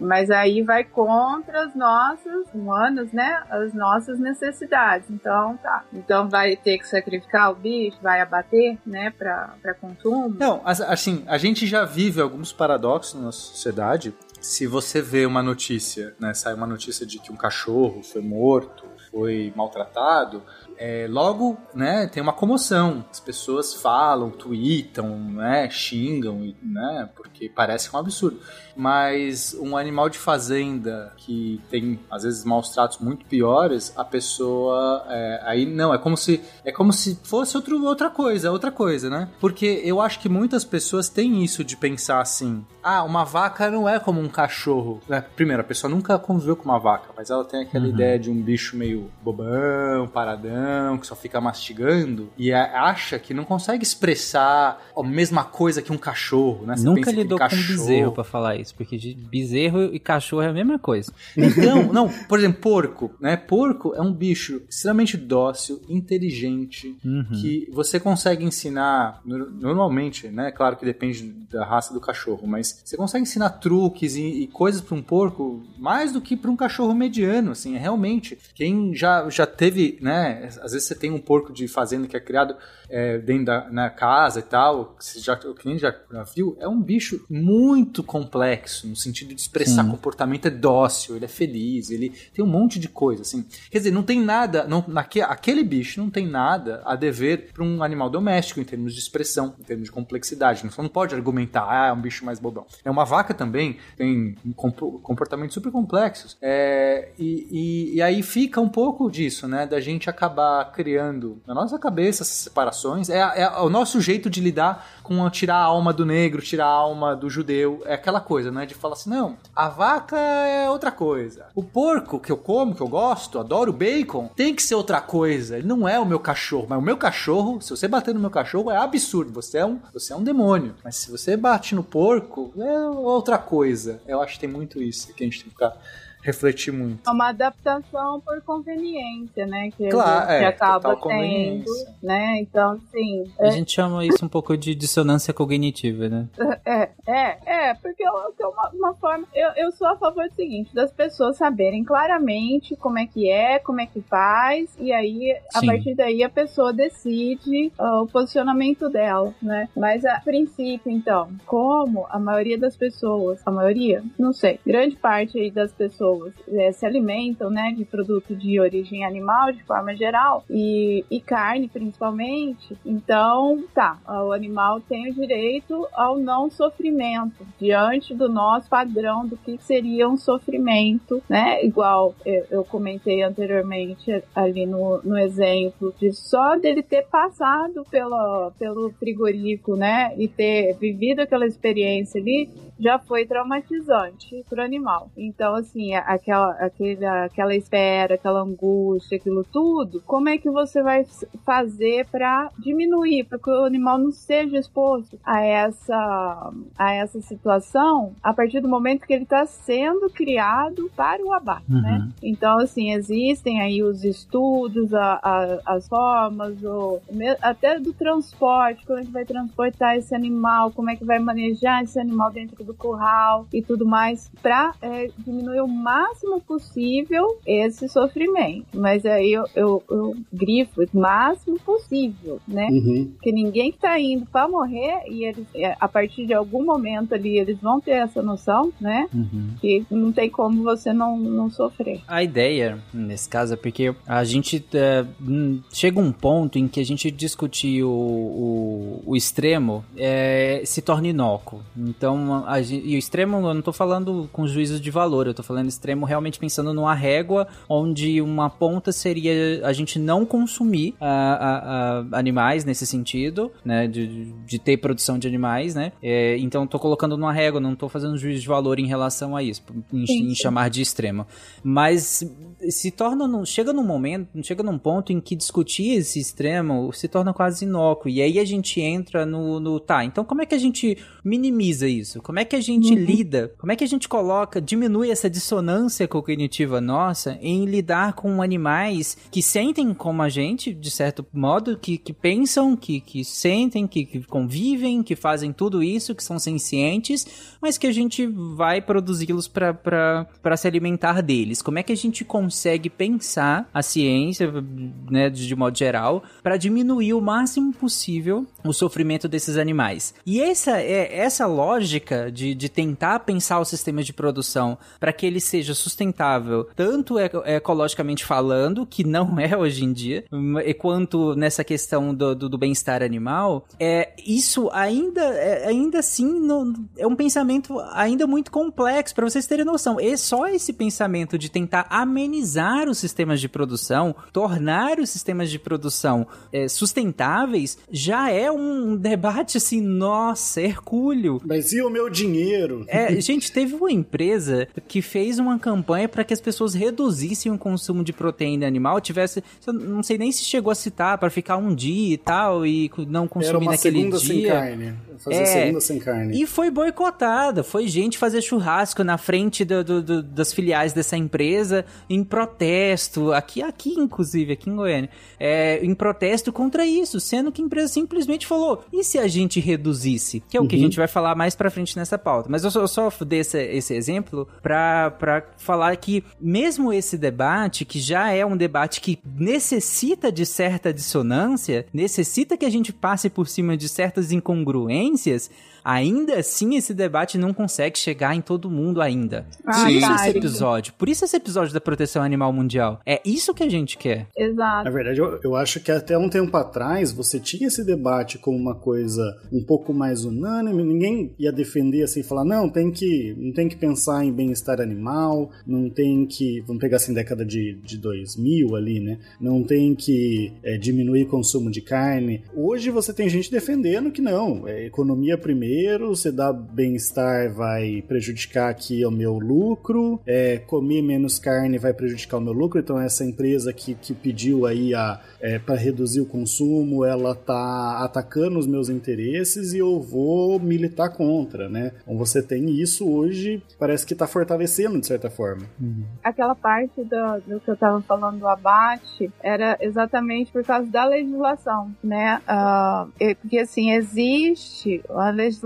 mas aí vai contra as nossas humanas, né? As nossas necessidades. Então tá. Então vai ter que sacrificar o bicho, vai abater, né? Para consumo. Não, as- assim, a gente já vive alguns paradoxos na sociedade. Se você vê uma notícia, né, sai uma notícia de que um cachorro foi morto, foi maltratado, é, logo, né, tem uma comoção. As pessoas falam, tweetam, né, xingam, né, porque parece um absurdo. Mas um animal de fazenda que tem, às vezes, maus tratos muito piores, a pessoa, é, aí não, é como se é como se fosse outro, outra coisa, outra coisa, né? Porque eu acho que muitas pessoas têm isso de pensar assim: ah, uma vaca não é como um cachorro. Né? Primeiro, a pessoa nunca conviveu com uma vaca, mas ela tem aquela Uhum. ideia de um bicho meio bobão, paradão. Não, que só fica mastigando e acha que não consegue expressar a mesma coisa que um cachorro, né? Você Nunca lidou com bezerro para falar isso, porque bezerro e cachorro é a mesma coisa. Então, não, por exemplo, porco, né? Porco é um bicho extremamente dócil, inteligente, uhum. que você consegue ensinar normalmente, né? Claro que depende da raça do cachorro, mas você consegue ensinar truques e, e coisas para um porco mais do que para um cachorro mediano, assim, é realmente. Quem já, já teve, né? Às vezes você tem um porco de fazenda que é criado é, dentro da na casa e tal, que já, o cliente já, viu, é um bicho muito complexo, no sentido de expressar Sim. comportamento, é dócil, ele é feliz, ele tem um monte de coisa, assim. Quer dizer, não tem nada, não, naque, aquele bicho não tem nada a dever para um animal doméstico em termos de expressão, em termos de complexidade. Você não pode argumentar, ah, é um bicho mais bobão. É uma vaca também tem comportamentos super complexos. É, e, e, e aí fica um pouco disso, né? Da gente acabar criando na nossa cabeça essas separações. É, é o nosso jeito de lidar com tirar a alma do negro, tirar a alma do judeu. É aquela coisa, né? De falar assim, não, a vaca é outra coisa. O porco que eu como, que eu gosto, adoro bacon, tem que ser outra coisa. Ele não é o meu cachorro, mas o meu cachorro, se você bater no meu cachorro, é absurdo. Você é um, você é um demônio. Mas se você bate no porco, é outra coisa. Eu acho que tem muito isso que a gente tem que ficar refletir muito. É uma adaptação por conveniência, né? Que, claro, é, que acaba tendo, né? Então, sim. A é... gente chama isso um pouco de dissonância cognitiva, né? É, é, é, porque eu, eu, uma, uma forma. Eu, eu sou a favor do seguinte: das pessoas saberem claramente como é que é, como é que faz, e aí, a sim. partir daí, a pessoa decide uh, o posicionamento dela, né? Mas a princípio, então, como a maioria das pessoas, a maioria, não sei, grande parte aí das pessoas pessoas é, se alimentam, né, de produto de origem animal de forma geral e, e carne principalmente. Então, tá, o animal tem o direito ao não sofrimento diante do nosso padrão do que seria um sofrimento, né? Igual eu comentei anteriormente ali no, no exemplo de só dele ter passado pelo, pelo frigorífico, né, e ter vivido aquela experiência ali, já foi traumatizante para o animal. Então, assim, aquela, aquela, aquela espera, aquela angústia, aquilo tudo, como é que você vai fazer para diminuir, para que o animal não seja exposto a essa, a essa situação a partir do momento que ele está sendo criado para o abate, uhum. né? Então, assim, existem aí os estudos, a, a, as formas, o, até do transporte, como é que vai transportar esse animal, como é que vai manejar esse animal dentro do curral e tudo mais, para é, diminuir o máximo possível esse sofrimento. Mas aí eu, eu, eu grifo o máximo possível, né? Uhum. Porque ninguém que tá indo para morrer e eles, é, a partir de algum momento ali, eles vão ter essa noção, né? Uhum. Que não tem como você não, não sofrer. A ideia, nesse caso, é porque a gente é, chega um ponto em que a gente discutir o, o, o extremo é, se torna inócuo. Então, a, e o extremo, eu não tô falando com juízo de valor, eu tô falando extremo realmente pensando numa régua onde uma ponta seria a gente não consumir uh, uh, uh, animais nesse sentido, né, de, de ter produção de animais, né, é, então tô colocando numa régua, não tô fazendo juízo de valor em relação a isso, em, em chamar de extremo, mas se torna, no, chega num momento, chega num ponto em que discutir esse extremo se torna quase inócuo, e aí a gente entra no, no tá, então como é que a gente minimiza isso? Como é que a gente uhum. lida? Como é que a gente coloca, diminui essa dissonância cognitiva nossa em lidar com animais que sentem como a gente, de certo modo, que, que pensam, que, que sentem, que, que convivem, que fazem tudo isso, que são sencientes, mas que a gente vai produzi-los para se alimentar deles? Como é que a gente consegue pensar a ciência, né, de, de modo geral, para diminuir o máximo possível o sofrimento desses animais? E essa é essa lógica de, de tentar pensar o sistema de produção para que ele seja sustentável, tanto ecologicamente falando, que não é hoje em dia, quanto nessa questão do, do, do bem-estar animal, é, isso ainda, é, ainda assim é um pensamento ainda muito complexo, para vocês terem noção. E só esse pensamento de tentar amenizar os sistemas de produção, tornar os sistemas de produção é, sustentáveis, já é um debate assim, nossa, hercúleo. Mas e o meu dinheiro? É, gente, teve uma empresa que fez uma campanha para que as pessoas reduzissem o consumo de proteína animal, tivesse, não sei nem se chegou a citar, para ficar um dia e tal, e não consumir Era uma naquele segunda dia. sem carne. Fazer É. segunda sem carne. E foi boicotada. Foi gente fazer churrasco na frente do- do- do- das filiais dessa empresa em protesto. Aqui, aqui inclusive, aqui em Goiânia. É, em protesto contra isso. Sendo que a empresa simplesmente falou: e se a gente reduzisse? Que é o que a gente vai falar mais pra frente nessa pauta. Mas eu só, eu só dei esse, esse exemplo pra falar que, mesmo esse debate, que já é um debate que necessita de certa dissonância, necessita que a gente passe por cima de certas incongruências, ainda assim esse debate não consegue chegar em todo mundo ainda. Ah, Por isso esse episódio. Por isso esse episódio da proteção animal mundial. É isso que a gente quer. Exato. Na verdade, eu, eu acho que até um tempo atrás você tinha esse debate como uma coisa um pouco mais unânime, ninguém ia defender assim, falar, não, tem que, não tem que pensar em bem-estar animal, não tem que, vamos pegar assim, década de, de 2000 ali, né? Não tem que é, diminuir o consumo de carne. Hoje você tem gente defendendo que não, é economia primeiro, você dá bem-estar vai prejudicar aqui o meu lucro, é, comer menos carne vai prejudicar o meu lucro, então essa empresa que, que pediu aí a é, para reduzir o consumo, ela tá atacando os meus interesses e eu vou militar contra, né? Então você tem isso hoje, parece que tá fortalecendo de certa forma. aquela parte do, do que eu estava falando do abate era exatamente por causa da legislação, né? É porque assim existe a legislação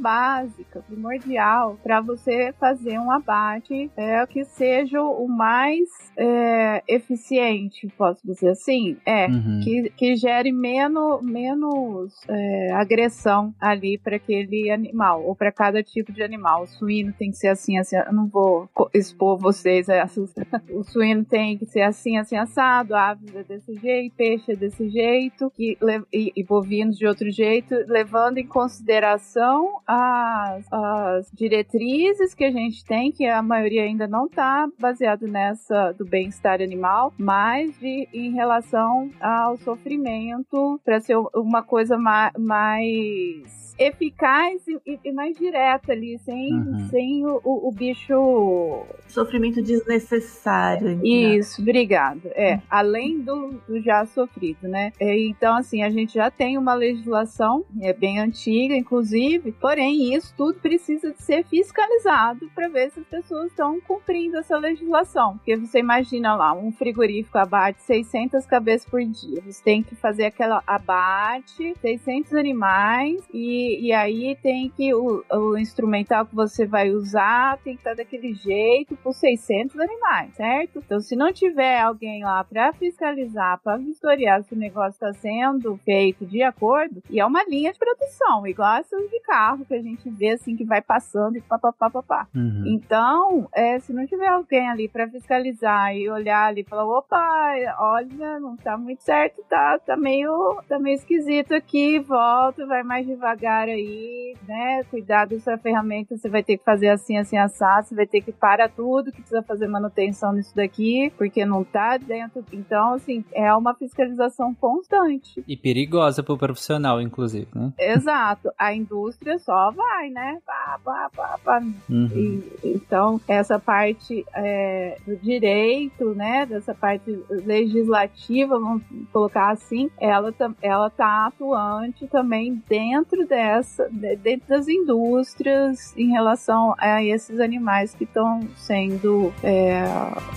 básica, primordial, para você fazer um abate é, que seja o mais é, eficiente, posso dizer assim, é Uhum. que, que gere menos, menos é, agressão ali para aquele animal, ou para cada tipo de animal. O suíno tem que ser assim, assim. Eu não vou expor vocês a essas. O suíno tem que ser assim, assim, assado, aves é desse jeito, peixe é desse jeito, que, e, e bovinos de outro jeito, levando em consideração as, as diretrizes que a gente tem, que a maioria ainda não está baseado nessa do bem-estar animal, mas de, em relação ao sofrimento, para ser uma coisa ma- mais eficaz e, e- mais direta ali, sem, Uhum. sem o, o- o bicho. Sofrimento desnecessário. né? Isso, obrigado. É, além do, do já sofrido, né? É, então, assim, a gente já tem uma legislação, é bem antiga, inclusive, porém, isso tudo precisa de ser fiscalizado para ver se as pessoas estão cumprindo essa legislação. Porque você imagina lá, um frigorífico abate 600 cabeças por dia. Você tem que fazer aquela abate, 600 animais, e, e aí tem que o, o instrumental que você vai usar tem que estar daquele jeito por 600 animais, certo? Então, se não tiver alguém lá para fiscalizar, para vistoriar se o negócio está sendo feito de acordo, e é uma linha de produção, igual essas de carro que a gente vê assim que vai passando e papapá, papá. Uhum. Então, é, se não tiver alguém ali para fiscalizar e olhar ali e falar, opa, olha, não tá muito certo, tá, tá meio, tá meio esquisito aqui, volta, vai mais devagar aí, né? Cuidar dessa ferramenta, você vai ter que fazer assim, assim, assado, você vai ter que parar tudo, que precisa fazer manutenção nisso daqui, porque não tá dentro. Então, assim, é uma fiscalização constante. E perigosa pro profissional, inclusive, né? Exato. A indústria só vai, né? Pá, pá, pá, pá, Uhum. e, então, essa parte é, do direito, né, dessa parte legislativa, vamos colocar assim, ela, ela tá atuante também dentro dessa, de- dentro das indústrias em relação a esses animais que estão sendo é,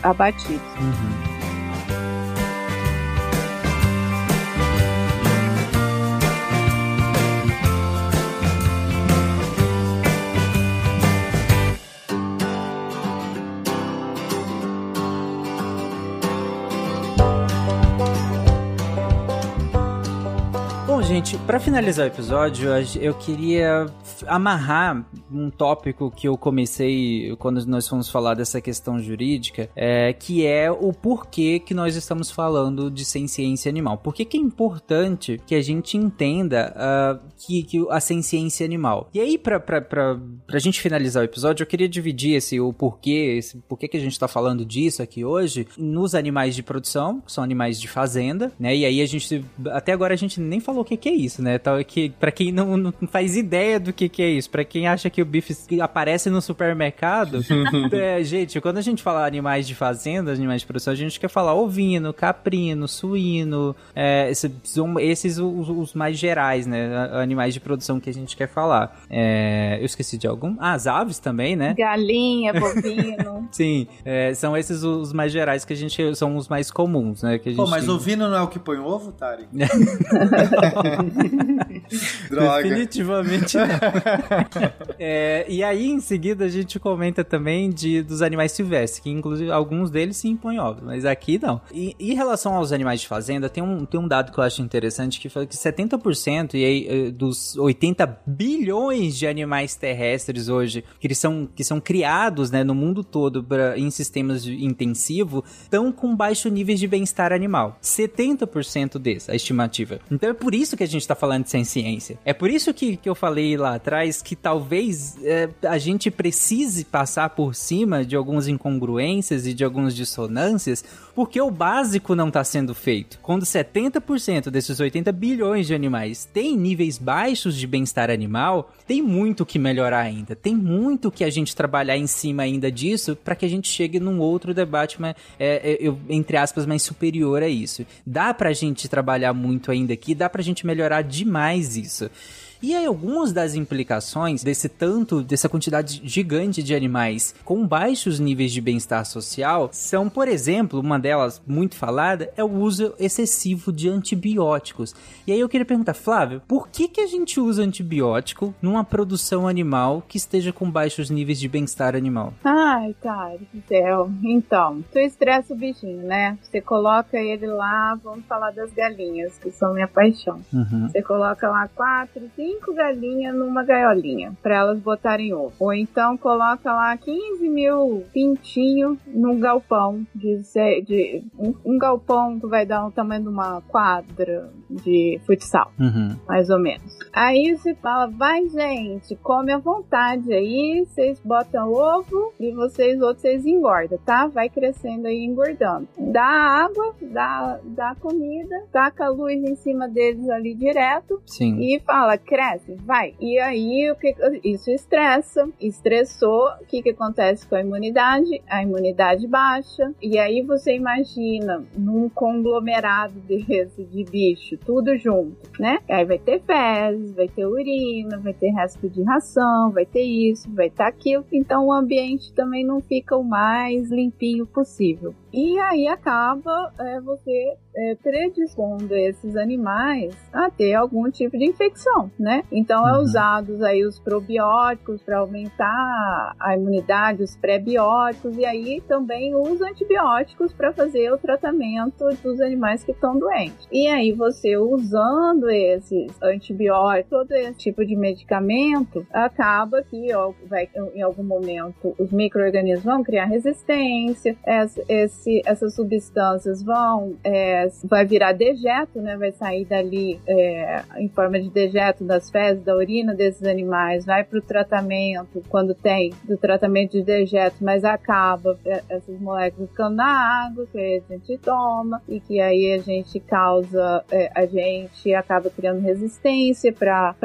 abatidos. Uhum. Gente, para finalizar o episódio, eu queria amarrar um tópico que eu comecei quando nós fomos falar dessa questão jurídica, é, que é o porquê que nós estamos falando de ciência animal. Por que, é importante que a gente entenda uh, que, que a ciência animal? E aí, pra, pra gente finalizar o episódio, eu queria dividir esse o porquê, esse porquê que a gente tá falando disso aqui hoje, nos animais de produção, que são animais de fazenda, né? E aí a gente, até agora a gente nem falou o que, que é isso, né? Então, que, pra quem não, não faz ideia do que, que é isso, pra quem acha que o bife aparece no supermercado, é, gente, quando a gente fala animais de fazenda, animais de produção, a gente quer falar ovino, caprino, suíno, é, esses, esses os, os, mais gerais, né? Animais de produção que a gente quer falar. É, eu esqueci de algum. Ah, as aves também, né? Galinha, bovino. Sim, é, são esses os mais gerais que a gente são os mais comuns, né? Que a gente Pô, mas tem... ovino não é o que põe ovo, Tari? Droga. Definitivamente não. é, e aí, em seguida, a gente comenta também de, dos animais silvestres, que inclusive alguns deles se impõem ovos, mas aqui não. E em relação aos animais de fazenda, tem um, tem um dado que eu acho interessante que fala que 70% e aí, eh, dos 80 bilhões de animais terrestres hoje que eles são, que são criados né, no mundo todo pra, em sistemas intensivos estão com baixo níveis de bem-estar animal. 70% desse, a estimativa. Então é por isso que a gente está falando sem ciência. É por isso que, que eu falei lá atrás que talvez é, a gente precise passar por cima de algumas incongruências e de algumas dissonâncias, porque o básico não está sendo feito. Quando 70% desses 80 bilhões de animais têm níveis baixos de bem-estar animal, tem muito que melhorar ainda. Tem muito que a gente trabalhar em cima ainda disso para que a gente chegue num outro debate, mais, é, é, entre aspas, mais superior a isso. Dá pra gente trabalhar muito ainda aqui, dá pra gente melhorar demais isso. E aí, algumas das implicações desse tanto, dessa quantidade gigante de animais com baixos níveis de bem-estar social são, por exemplo, uma delas muito falada é o uso excessivo de antibióticos. E aí eu queria perguntar, Flávio, por que, que a gente usa antibiótico numa produção animal que esteja com baixos níveis de bem-estar animal? Ai, cara do céu. Então, tu estressa o bichinho, né? Você coloca ele lá, vamos falar das galinhas, que são minha paixão. Uhum. Você coloca lá quatro, cinco cinco galinhas numa gaiolinha para elas botarem ovo. Ou então coloca lá 15 mil pintinhos num galpão de, de um, um, galpão que vai dar o tamanho de uma quadra de futsal, uhum. mais ou menos. Aí você fala, vai gente, come à vontade aí, vocês botam ovo e vocês outros vocês engordam, tá? Vai crescendo aí engordando. Dá água, dá, dá comida, taca a luz em cima deles ali direto Sim. e fala, cresce vai. E aí o que isso estressa, estressou, o que que acontece com a imunidade? A imunidade baixa. E aí você imagina num conglomerado desse de bicho, tudo junto, né? Aí vai ter fezes, vai ter urina, vai ter resto de ração, vai ter isso, vai ter aquilo. Então o ambiente também não fica o mais limpinho possível. E aí acaba é, você é, predispondo esses animais a ter algum tipo de infecção, né? Então é uhum. usados aí os probióticos para aumentar a imunidade, os pré-bióticos e aí também os antibióticos para fazer o tratamento dos animais que estão doentes. E aí você usando esses antibióticos, todo esse tipo de medicamento, acaba que ó, vai, em algum momento os micro-organismos vão criar resistência, esse, essas substâncias vão é, vai virar dejeto, né? Vai sair dali é, em forma de dejeto das fezes, da urina desses animais, vai para o tratamento, quando tem do tratamento de dejeto, mas acaba é, essas moléculas ficando na água, que a gente toma, e que aí a gente causa, é, a gente acaba criando resistência para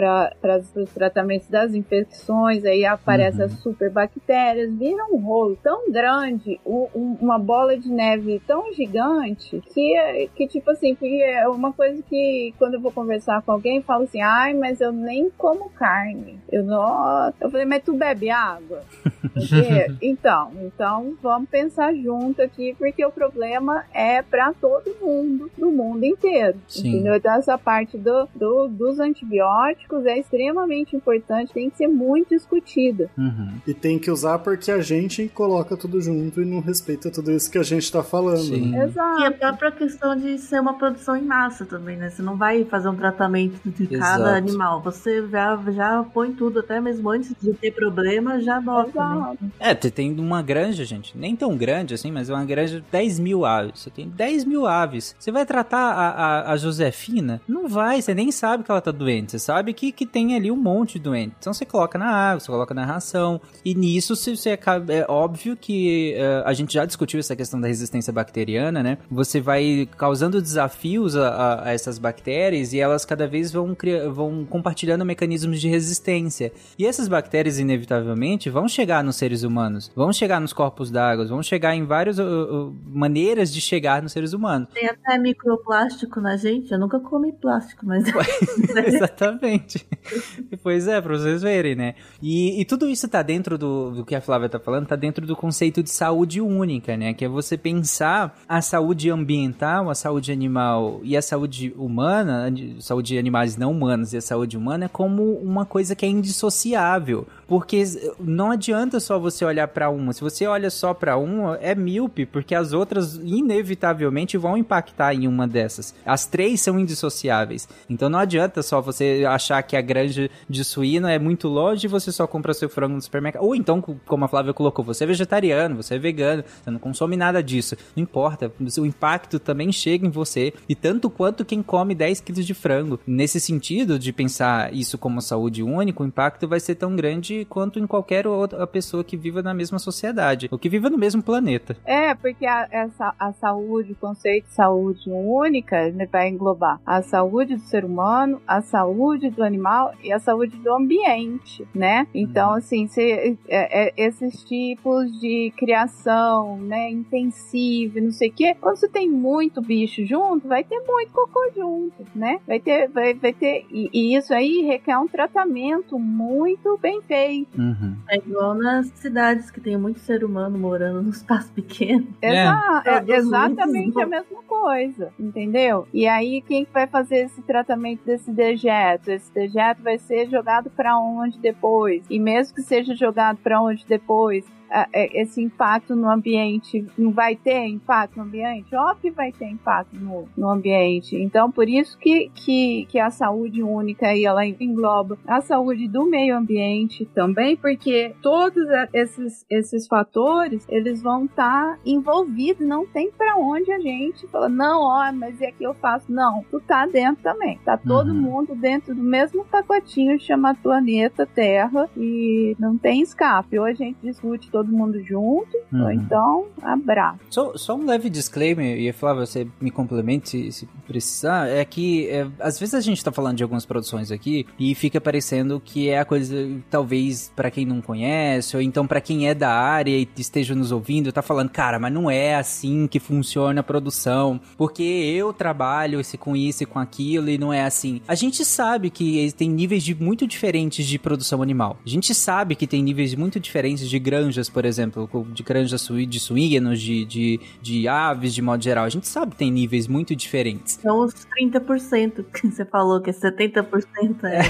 os tratamentos das infecções, aí aparecem uhum. as superbactérias, vira um rolo tão grande, um, uma bola de neve tão gigante que que, tipo assim, que é uma coisa que quando eu vou conversar com alguém, falo assim, ai, mas eu nem como carne. Eu não. Eu falei, mas tu bebe água? então, então vamos pensar junto aqui, porque o problema é para todo mundo, do mundo inteiro. Sim. Entendeu? Então, essa parte do, do, dos antibióticos é extremamente importante, tem que ser muito discutida. Uhum. E tem que usar porque a gente coloca tudo junto e não respeita tudo isso que a gente tá falando. Sim. né? Exato. E a própria questão de ser uma produção em massa também, né? Você não vai fazer um tratamento de cada Exato. animal. Você já, já põe tudo, até mesmo antes de ter problema, já bota, né? É, você tem uma granja, gente, nem tão grande assim, mas é uma granja de 10 mil aves. Você tem 10 mil aves. Você vai tratar a, a, a Josefina? Não vai, você nem sabe que ela tá doente. Você sabe que, que tem ali um monte de doente. Então você coloca na água, você coloca na ração. E nisso você, você acaba. É óbvio que eh, a gente já discutiu essa questão da resistência bacteriana, né? Você vai causando desafios a, a- a essas bactérias e elas cada vez vão, cria- vão compartilhando mecanismos de resistência. E essas bactérias, inevitavelmente, vão chegar nos seres humanos, vão chegar nos corpos d'água, vão chegar em várias uh, uh, maneiras de chegar nos seres humanos. Tem até microplástico na gente. Eu nunca comi plástico, mas. Exatamente. pois é, pra vocês verem, né? E, e tudo isso tá dentro do, do que a Flávia tá falando, tá dentro do conceito de saúde única, né? Que é você pensar a saúde ambiental, a saúde animal e a saúde humana, a saúde de animais não humanos e a saúde humana como uma coisa que é indissociável. Porque não adianta só você olhar pra uma. Se você olha só pra uma, é míope, porque as outras inevitavelmente vão impactar em uma dessas. As três são indissociáveis. Então não adianta só você achar que a granja de suíno é muito longe e você só compra seu frango no supermercado. Ou então, como a Flávia colocou, você é vegetariano, você é vegano, você não consome nada disso. Não importa, o impacto também chega em você. E tanto quanto quem come 10 quilos de frango. Nesse sentido de pensar isso como saúde única, o impacto vai ser tão grande quanto em qualquer outra pessoa que viva na mesma sociedade. Ou que viva no mesmo planeta. É, porque a, essa, a saúde, o conceito de saúde única, né, vai englobar a saúde do ser humano, a saúde do animal e a saúde do ambiente, né? Então, assim, se, é, é, esses tipos de criação, né, intensiva, e não sei o quê, quando você tem muito bicho junto, vai ter muito cocô junto, né? Vai ter, vai, vai ter, e, e isso aí requer um tratamento muito bem feito. Uhum. É igual nas cidades que tem muito ser humano morando num espaço pequeno. Exa- é Todos exatamente a mesma coisa, entendeu? E aí, quem que vai fazer esse tratamento desse dejeto? Esse dejeto vai ser jogado para onde depois? E mesmo que seja jogado para onde depois, esse impacto no ambiente não vai ter impacto no ambiente? Óbvio que vai ter impacto no, no ambiente. Então, por isso que, que, que a saúde única aí, ela engloba a saúde do meio ambiente também, porque todos esses, esses fatores, eles vão estar envolvidos, não tem pra onde a gente fala, não, ó, mas é que eu faço. Não, tu tá dentro também. Tá todo Uhum. mundo dentro do mesmo pacotinho chamado planeta Terra e não tem escape. Ou a gente discute todo mundo junto, ou Uhum. então abraço. Só, só um leve disclaimer, e Flávia, você me complemente se, se precisar, é que é, às vezes a gente tá falando de algumas produções aqui e fica parecendo que é a coisa, talvez pra quem não conhece, ou então pra quem é da área e esteja nos ouvindo, tá falando, cara, mas não é assim que funciona a produção, porque eu trabalho esse, com isso e com aquilo e não é assim. A gente sabe que tem níveis de, muito diferentes de produção animal. A gente sabe que tem níveis muito diferentes de granjas, por exemplo, de granjas de suínos, de, de, de aves, de modo geral. A gente sabe que tem níveis muito diferentes. São os 30% que você falou, que é 70% é.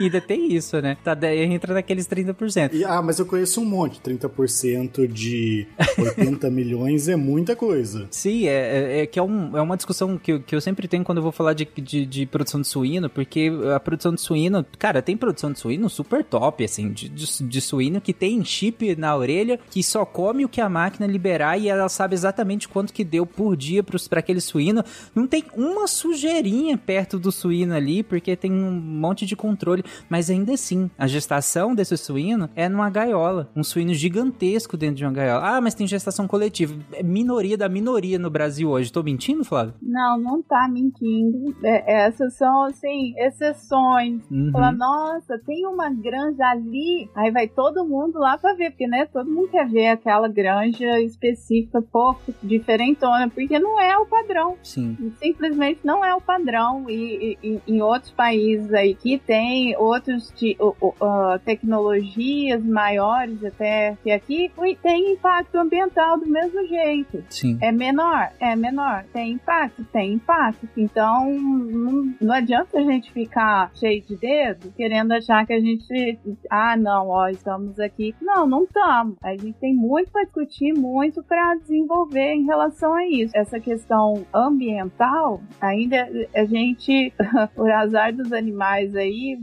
E ainda tem isso, né? Tá, entra naqueles 30%. E, ah, mas eu conheço um monte. 30% de 80 milhões é muita coisa. Sim, é, é, é que é, um- é uma discussão que, eu- que eu sempre tenho quando eu vou falar de, de, de produção de suíno, porque a produção de suíno, cara, tem produção de suíno super top, assim, de, de, de suíno que tem chip na orelha, que só come o que a máquina liberar e ela sabe exatamente quanto que deu por dia para aquele suíno. Não tem uma sujeirinha perto do suíno ali, porque tem um monte de controle, mas ainda assim, a gestação desse suíno é numa gaiola, um suíno gigantesco dentro de uma gaiola. Ah, mas tem gestação coletiva. É minoria da minoria no Brasil hoje. Tô mentindo, Flávio? Não, não tá mentindo. É, essas são, assim, exceções. Uhum. Fala, nossa, tem uma granja ali. Aí vai todo mundo lá pra ver, porque, né, todo mundo quer ver aquela granja específica, pouco diferentona, porque não é o padrão. Sim. Simplesmente não é o padrão. E, e- e em outros países aí que tem outros o- ah, tecnologias maiores até que aqui tem impacto ambiental do mesmo jeito. Sim. É menor? É menor. Tem impacto? Tem impacto. Então, não, não adianta a gente ficar cheio de dedo querendo achar que a gente. Ah, não, ó, estamos aqui. Não, não estamos. A gente tem muito para discutir, muito para desenvolver em relação a isso. Essa questão ambiental, ainda a gente, por azar dos animais aí,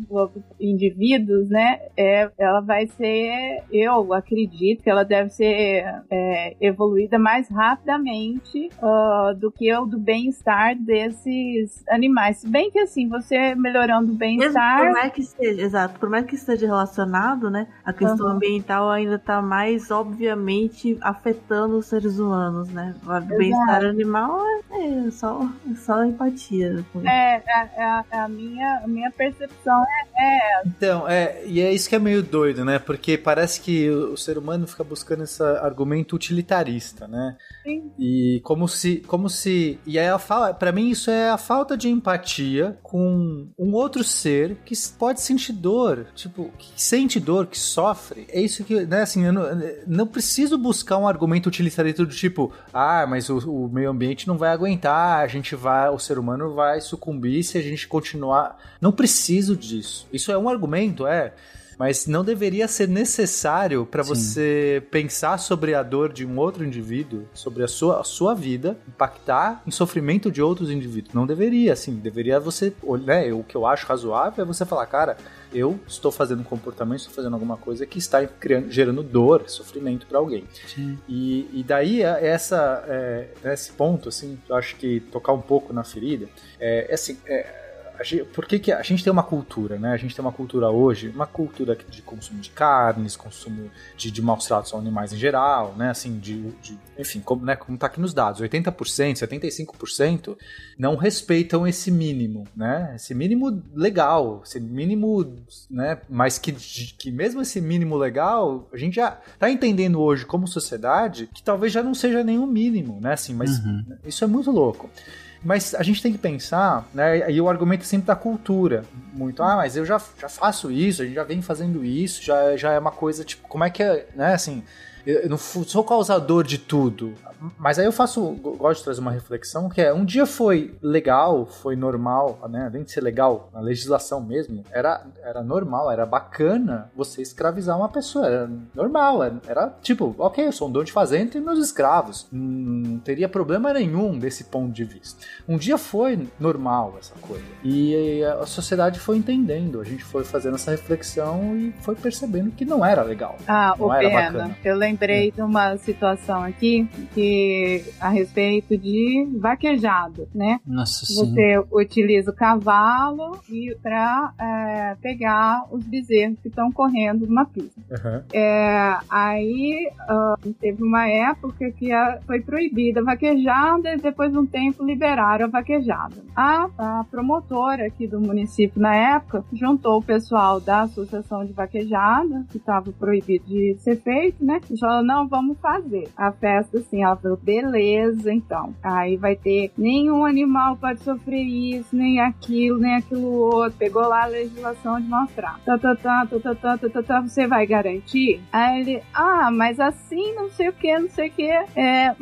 indivíduos, né? É, ela vai ser, eu acredito que ela deve ser é, evoluída mais rapidamente uh, do que o do bem-estar desses animais. Se bem que assim, você melhorando o bem-estar. Por mais que seja, exato, por mais que esteja relacionado, né? A questão uhum. ambiental ainda está mais obviamente afetando os seres humanos, né? O bem-estar animal é, é, só, é só empatia. É, é, é, a minha, a minha percepção é, é então, é, e é isso que é meio doido, né? Porque parece que o ser humano fica buscando esse argumento utilitarista, né? Sim. E como se, como se, e é a para mim isso é a falta de empatia com um outro ser que pode sentir dor, tipo, que sente dor, que sofre. É isso que, né, assim, eu não, não preciso buscar um argumento utilitarista do tipo, ah, mas o, o meio ambiente não vai aguentar, a gente vai, o ser humano vai sucumbir se a gente continuar. Não preciso disso. Isso é um argumento, é mas não deveria ser necessário para você pensar sobre a dor de um outro indivíduo, sobre a sua, a sua vida, impactar em sofrimento de outros indivíduos. Não deveria, assim, deveria você, né, o que eu acho razoável é você falar, cara, eu estou fazendo um comportamento, estou fazendo alguma coisa que está criando, gerando dor, sofrimento para alguém. E, e daí é, essa, é, esse ponto, assim, eu acho que tocar um pouco na ferida, é, é assim, é, gente, por que, que a gente tem uma cultura, né? A gente tem uma cultura hoje, uma cultura de consumo de carnes, consumo de, de maus tratos aos animais em geral, né? Assim, de, de enfim, como, né, como tá aqui nos dados, 80%, 75% não respeitam esse mínimo, né? Esse mínimo legal, esse mínimo, né? Mas que, que mesmo esse mínimo legal, a gente já tá entendendo hoje como sociedade que talvez já não seja nenhum mínimo, né? Assim, mas uhum. isso é muito louco. Mas a gente tem que pensar, né? E o argumento sempre da cultura. Muito, ah, mas eu já, já faço isso, a gente já vem fazendo isso, já, já é uma coisa, tipo, como é que é, né? Assim, eu não sou causador de tudo. Mas aí eu faço, gosto de trazer uma reflexão que é, um dia foi legal, foi normal, né? Além de ser legal, a legislação mesmo, era, era normal, era bacana você escravizar uma pessoa, era normal, era, era tipo, ok, eu sou um dono de fazenda e meus escravos, não teria problema nenhum desse ponto de vista. Um dia foi normal essa coisa, e a sociedade foi entendendo, a gente foi fazendo essa reflexão e foi percebendo que não era legal. Ah, o era pena, bacana. eu lembrei é. de uma situação aqui que a respeito de vaquejado, né? Nossa Você utiliza o cavalo e para é, pegar os bezerros que estão correndo numa pista. Uhum. É, aí uh, teve uma época que a, foi proibida a vaquejada e depois de um tempo liberaram a vaquejada. A, a promotora aqui do município na época juntou o pessoal da associação de vaquejada que estava proibido de ser feito, né? E falou não, vamos fazer a festa assim. Ela saudável. Beleza, então. Aí vai ter nenhum animal pode sofrer isso, nem aquilo, nem aquilo outro. Pegou lá a legislação de mostrar Tá, tá, tá, tá, tá, tá, tá, tá, tá. você vai garantir? Aí ele, ah, mas assim, não sei o que, não sei o que. É, é,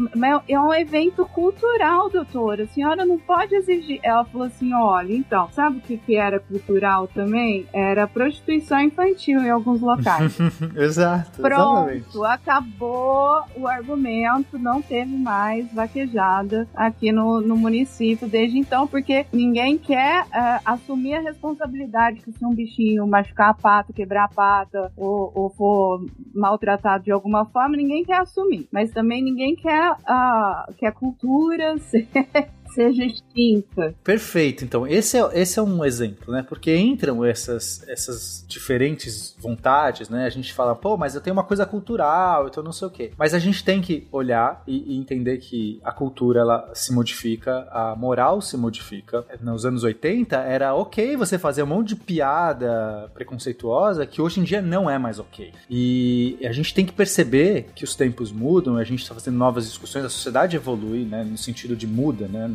é um evento cultural, doutora. A senhora não pode exigir. Ela falou assim: olha, então, sabe o que, que era cultural também? Era prostituição infantil em alguns locais. Exato. Pronto, exatamente. acabou o argumento, não teve mais vaquejada aqui no, no município desde então, porque ninguém quer uh, assumir a responsabilidade que se um bichinho machucar a pata, quebrar a pata ou, ou for maltratado de alguma forma, ninguém quer assumir. Mas também ninguém quer uh, que a cultura seja extinta. Perfeito. Então, esse é, esse é um exemplo, né? Porque entram essas, essas diferentes vontades, né? A gente fala, pô, mas eu tenho uma coisa cultural, então não sei o quê. Mas a gente tem que olhar e, e entender que a cultura, ela se modifica, a moral se modifica. Nos anos 80, era ok você fazer um monte de piada preconceituosa que hoje em dia não é mais ok. E a gente tem que perceber que os tempos mudam, a gente está fazendo novas discussões, a sociedade evolui, né? No sentido de muda, né?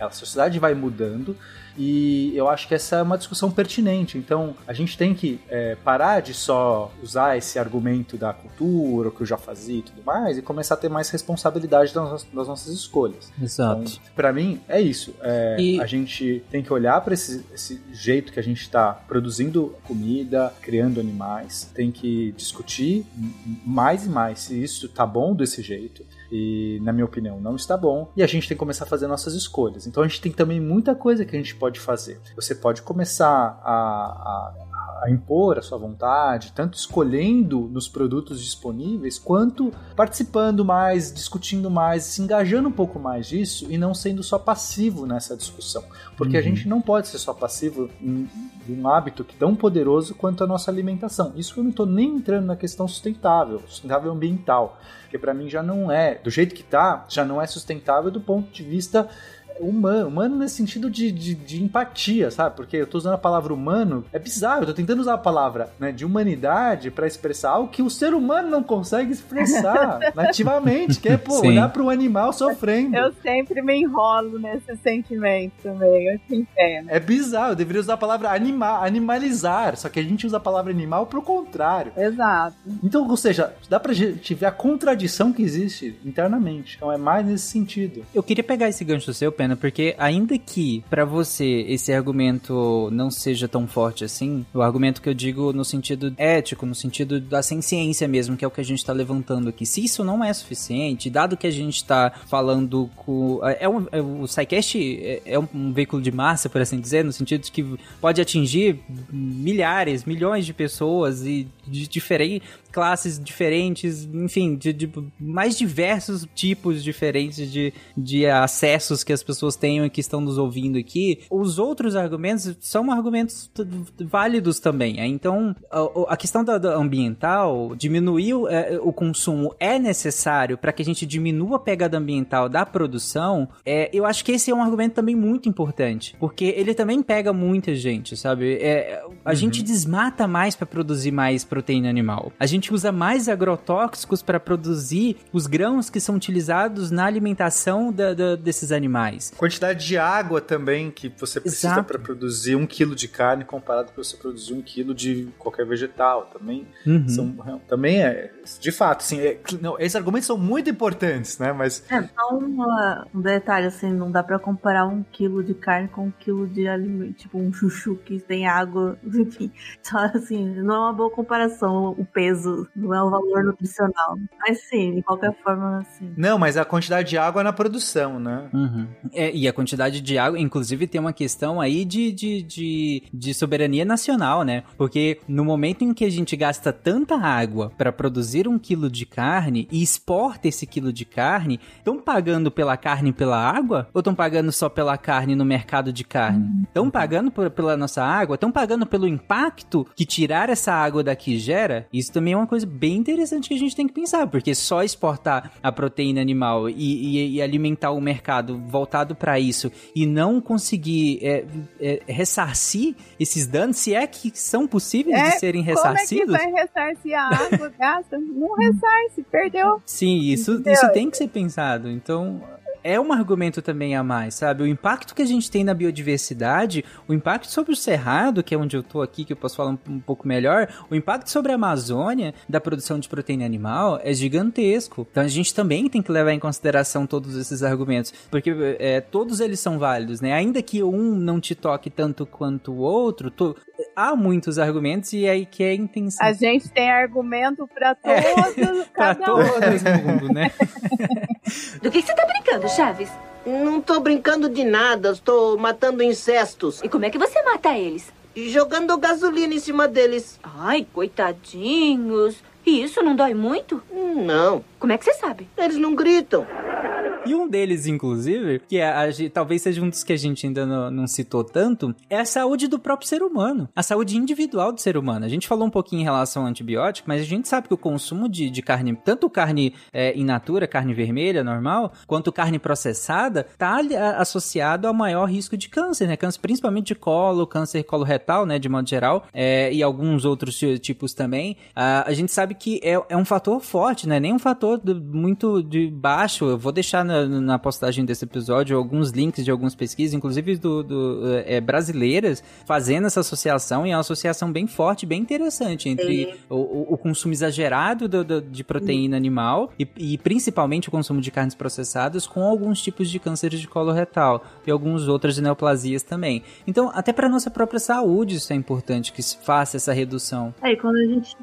A sociedade vai mudando e eu acho que essa é uma discussão pertinente. Então, a gente tem que é, parar de só usar esse argumento da cultura, o que eu já fazia e tudo mais, e começar a ter mais responsabilidade das, das nossas escolhas. Exato. Então, para mim, é isso. É, e... A gente tem que olhar para esse, esse, jeito que a gente está produzindo comida, criando animais, tem que discutir mais e mais se isso tá bom desse jeito e, na minha opinião, não está bom. E a gente tem que começar a fazer nossas escolhas. Então a gente tem também muita coisa que a gente pode fazer. Você pode começar a, a a impor a sua vontade, tanto escolhendo nos produtos disponíveis, quanto participando mais, discutindo mais, se engajando um pouco mais disso e não sendo só passivo nessa discussão. Porque uhum. a gente não pode ser só passivo em, em um hábito tão poderoso quanto a nossa alimentação. Isso eu não estou nem entrando na questão sustentável, sustentável ambiental porque para mim já não é, do jeito que tá, já não é sustentável do ponto de vista humano. Humano nesse sentido de, de, de, empatia, sabe? Porque eu tô usando a palavra humano, é bizarro, eu tô tentando usar a palavra né, de humanidade para expressar algo que o ser humano não consegue expressar nativamente, que é, pô, Sim. olhar para um animal sofrendo. Eu sempre me enrolo nesse sentimento também, eu te entendo. É bizarro, eu deveria usar a palavra animar, animalizar, só que a gente usa a palavra animal pro contrário. Exato. Então, ou seja, dá pra gente ver a contradição que existe internamente. Então é mais nesse sentido. Eu queria pegar esse gancho seu, Pena, porque ainda que para você esse argumento não seja tão forte assim, o argumento que eu digo no sentido ético, no sentido da ciência mesmo, que é o que a gente tá levantando aqui, se isso não é suficiente, dado que a gente tá falando com. É um, é, o SciCast é, é um veículo de massa, por assim dizer, no sentido de que pode atingir milhares, milhões de pessoas e de diferentes classes diferentes, enfim, de, de, mais diversos tipos diferentes de, de acessos que as pessoas tenham e que estão nos ouvindo aqui. Os outros argumentos são argumentos válidos também. Então, a, a questão da, da, ambiental, diminuir o, é, o consumo é necessário para que a gente diminua a pegada ambiental da produção. É, eu acho que esse é um argumento também muito importante, porque ele também pega muita gente, sabe? É, a uhum. gente desmata mais para produzir mais proteína animal. A gente usa mais agrotóxicos para produzir os grãos que são utilizados na alimentação da, da, desses animais. Quantidade de água também que você precisa para produzir um quilo de carne comparado com você produzir um quilo de qualquer vegetal também. Uhum. São, também é, de fato, assim, é, não, esses argumentos são muito importantes, né? Mas é só uma, um detalhe assim, não dá para comparar um quilo de carne com um quilo de alimento, tipo um chuchu que tem água, enfim, só assim, não é uma boa comparação o peso, não é o valor nutricional. Mas sim, de qualquer forma, assim. Não, mas a quantidade de água é na produção, né? Uhum. É, e a quantidade de água, inclusive, tem uma questão aí de, de, de, de soberania nacional, né? Porque no momento em que a gente gasta tanta água para produzir um quilo de carne e exporta esse quilo de carne, estão pagando pela carne e pela água? Ou estão pagando só pela carne no mercado de carne? Estão uhum. pagando por, pela nossa água? Estão pagando pelo impacto que tirar essa água daqui gera? isso também é uma coisa bem interessante que a gente tem que pensar, porque só exportar a proteína animal e, e, e alimentar o mercado voltado para isso e não conseguir é, é, ressarcir esses danos, se é que são possíveis é, de serem ressarcidos. Como é que vai ressarcir a água gasta? Não ressarce, perdeu. Sim, isso, isso tem que ser pensado. Então, é um argumento também a mais, sabe? O impacto que a gente tem na biodiversidade, o impacto sobre o Cerrado, que é onde eu tô aqui, que eu posso falar um, um pouco melhor, o impacto sobre a Amazônia, da produção de proteína animal, é gigantesco. Então a gente também tem que levar em consideração todos esses argumentos, porque é, todos eles são válidos, né? Ainda que um não te toque tanto quanto o outro, há muitos argumentos e aí que é a intenção. A gente tem argumento para é. todos, é, para todo mundo, né? Do que você tá brincando, Chaves? Não tô brincando de nada, estou matando incestos. E como é que você mata eles? Jogando gasolina em cima deles. Ai, coitadinhos. E isso não dói muito? Não. Como é que você sabe? Eles não gritam. E um deles, inclusive, que é a, talvez seja um dos que a gente ainda não, não, citou tanto, é a saúde do próprio ser humano. A saúde individual do ser humano. A gente falou um pouquinho em relação ao antibiótico, mas a gente sabe que o consumo de, de carne, tanto carne é, in natura, carne vermelha, normal, quanto carne processada, está associado ao maior risco de câncer, né? Câncer principalmente de colo, câncer coloretal, né? De modo geral, é, e alguns outros tipos também. a gente sabe que é, é um fator forte, né? Nem um fator muito de baixo. Eu vou deixar na, na postagem desse episódio alguns links de algumas pesquisas, inclusive do, do é, brasileiras, fazendo essa associação, e é uma associação bem forte, bem interessante entre o, o, consumo exagerado do, do, de proteína animal e, e, principalmente o consumo de carnes processadas com alguns tipos de cânceres de colo retal e algumas outras neoplasias também. Então, até para nossa própria saúde, isso é importante que se faça essa redução. É, e quando a gente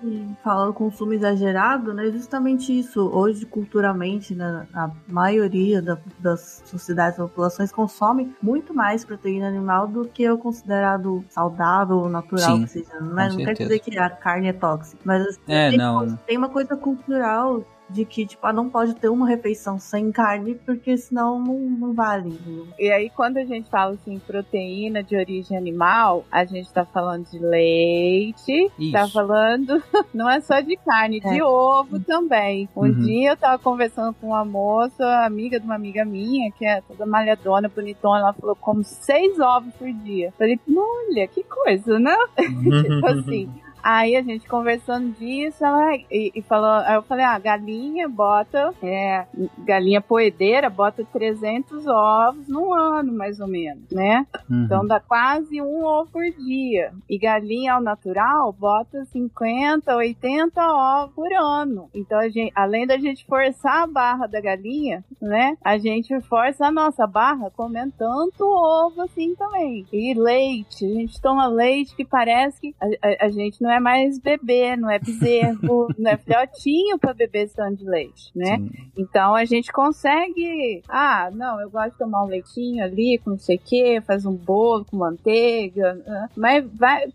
fala do consumo exagerado, né, justamente isso. Hoje, culturalmente, né, a maioria da, das sociedades, das populações consome muito mais proteína animal do que o considerado saudável, natural, Sim, que seja. Não, é, não quer dizer que a carne é tóxica, mas assim, é, tem, não. tem uma coisa cultural de que, tipo, ah, não pode ter uma refeição sem carne, porque senão não, não vale. E aí, quando a gente fala assim, proteína de origem animal, a gente tá falando de leite, Isso. tá falando, não é só de carne, é. de ovo também. Um uhum. dia eu tava conversando com uma moça, amiga de uma amiga minha, que é toda malhadona, bonitona, ela falou, como seis ovos por dia. Falei, olha, que coisa, né? tipo assim. Aí a gente conversando disso, ela e, e falou, aí eu falei, ah, galinha bota, é, galinha poedeira bota 300 ovos no ano, mais ou menos, né? Uhum. Então dá quase um ovo por dia. E galinha ao natural bota 50, 80 ovos por ano. Então a gente, além da gente forçar a barra da galinha, né? A gente força a nossa barra comendo tanto ovo assim também. E leite, a gente toma leite que parece que a, a, a gente não é é mais bebê, não é bezerro, não é filhotinho para beber sangue de leite, né? Sim. Então a gente consegue, ah, não, eu gosto de tomar um leitinho ali com não sei o que, faz um bolo com manteiga, né? mas vai,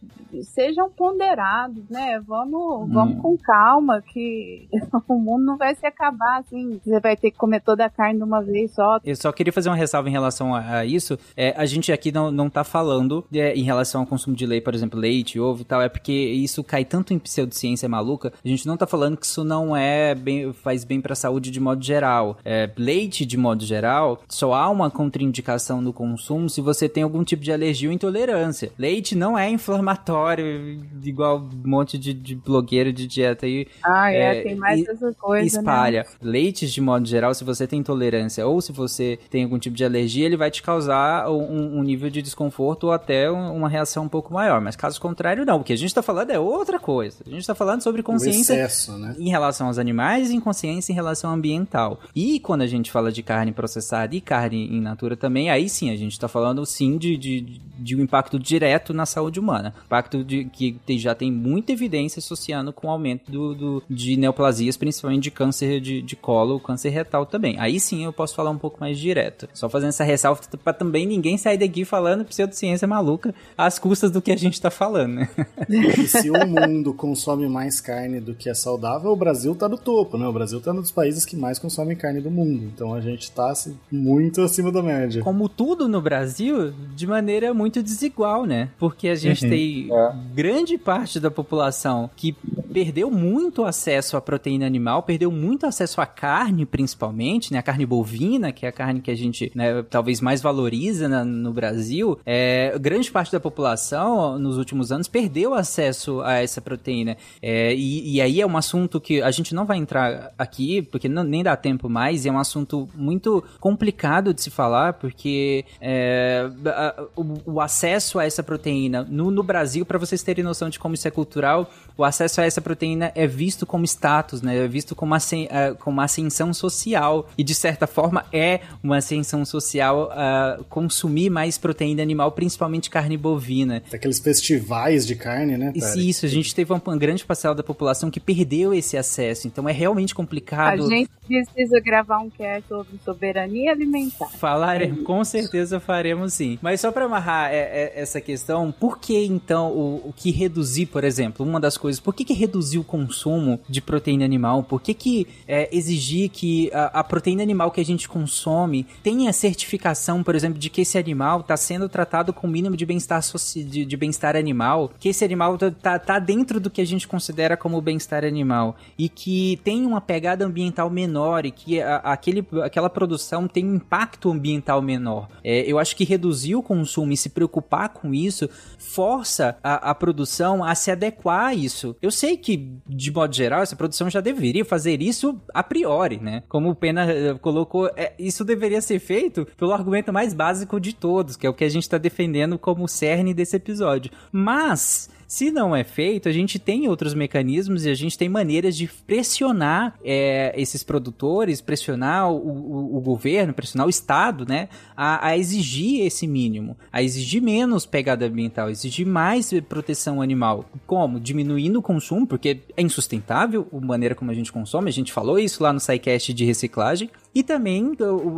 sejam ponderados, né? Vamos, hum. vamos com calma que o mundo não vai se acabar assim. Você vai ter que comer toda a carne de uma vez só. Eu só queria fazer uma ressalva em relação a, a isso. É, a gente aqui não, não tá falando é, em relação ao consumo de leite, por exemplo, leite, ovo e tal, é porque isso isso cai tanto em pseudociência maluca, a gente não tá falando que isso não é bem, faz bem pra saúde de modo geral. É, leite, de modo geral, só há uma contraindicação no consumo se você tem algum tipo de alergia ou intolerância. Leite não é inflamatório, igual um monte de, de blogueiro de dieta aí. Ah, é, é tem mais essas coisas. Né? Espalha. Né? Leites, de modo geral, se você tem intolerância ou se você tem algum tipo de alergia, ele vai te causar um, um nível de desconforto ou até uma reação um pouco maior. Mas caso contrário, não. O que a gente tá falando é outra coisa. A gente está falando sobre consciência excesso, né? em relação aos animais e consciência em relação ao ambiental. E quando a gente fala de carne processada e carne in natura também, aí sim a gente está falando sim de, de, de, um impacto direto na saúde humana. Impacto de, que já tem muita evidência associando com o aumento do, do de neoplasias, principalmente de câncer de, de colo, câncer retal também. Aí sim eu posso falar um pouco mais direto. Só fazendo essa ressalva para também ninguém sair daqui falando pseudociência maluca às custas do que a gente está falando, né? E se o mundo consome mais carne do que é saudável, o Brasil tá no topo, né? O Brasil tá um dos países que mais consomem carne do mundo. Então a gente tá assim, muito acima da média. Como tudo no Brasil, de maneira muito desigual, né? Porque a gente uhum. tem é. grande parte da população que perdeu muito acesso à proteína animal, perdeu muito acesso à carne, principalmente, né? A carne bovina, que é a carne que a gente né, talvez mais valoriza na, no Brasil. É, grande parte da população, nos últimos anos, perdeu acesso a essa proteína. É, e, e, aí é um assunto que a gente não vai entrar aqui, porque não, nem dá tempo mais, e é um assunto muito complicado de se falar, porque é, a, o, o, acesso a essa proteína no, no Brasil, para vocês terem noção de como isso é cultural, o acesso a essa proteína é visto como status, né? É visto como, ascen, uh, como ascensão social. E de certa forma é uma ascensão social uh, consumir mais proteína animal, principalmente carne bovina. Aqueles festivais de carne, né? Isso, isso, a gente teve uma grande parcela da população que perdeu esse acesso. Então é realmente complicado. A gente precisa gravar um cast sobre soberania alimentar. Falaremos, com certeza faremos sim. Mas só para amarrar é, é, essa questão, por que então o, o que reduzir, por exemplo, uma das coisas, por que, que reduzir o consumo de proteína animal? Por que, que é, exigir que a, a, proteína animal que a gente consome tenha certificação, por exemplo, de que esse animal está sendo tratado com o mínimo de bem-estar de, de bem-estar animal, que esse animal tá, tá, tá dentro do que a gente considera como bem-estar animal e que tem uma pegada ambiental menor e que a, aquele, aquela produção tem um impacto ambiental menor. É, eu acho que reduzir o consumo e se preocupar com isso força a, a produção a se adequar a isso. Eu sei que, de modo geral, essa produção já deveria fazer isso a priori, né? Como o Pena eh, colocou, é, isso deveria ser feito pelo argumento mais básico de todos, que é o que a gente tá defendendo como cerne desse episódio. Mas se não é feito, a gente tem outros mecanismos e a gente tem maneiras de pressionar é, esses produtores, pressionar o, o, o, governo, pressionar o Estado, né, a, a, exigir esse mínimo, a exigir menos pegada ambiental, exigir mais proteção animal. Como? Diminuindo o consumo, porque é insustentável a maneira como a gente consome, a gente falou isso lá no SciCast de reciclagem, e também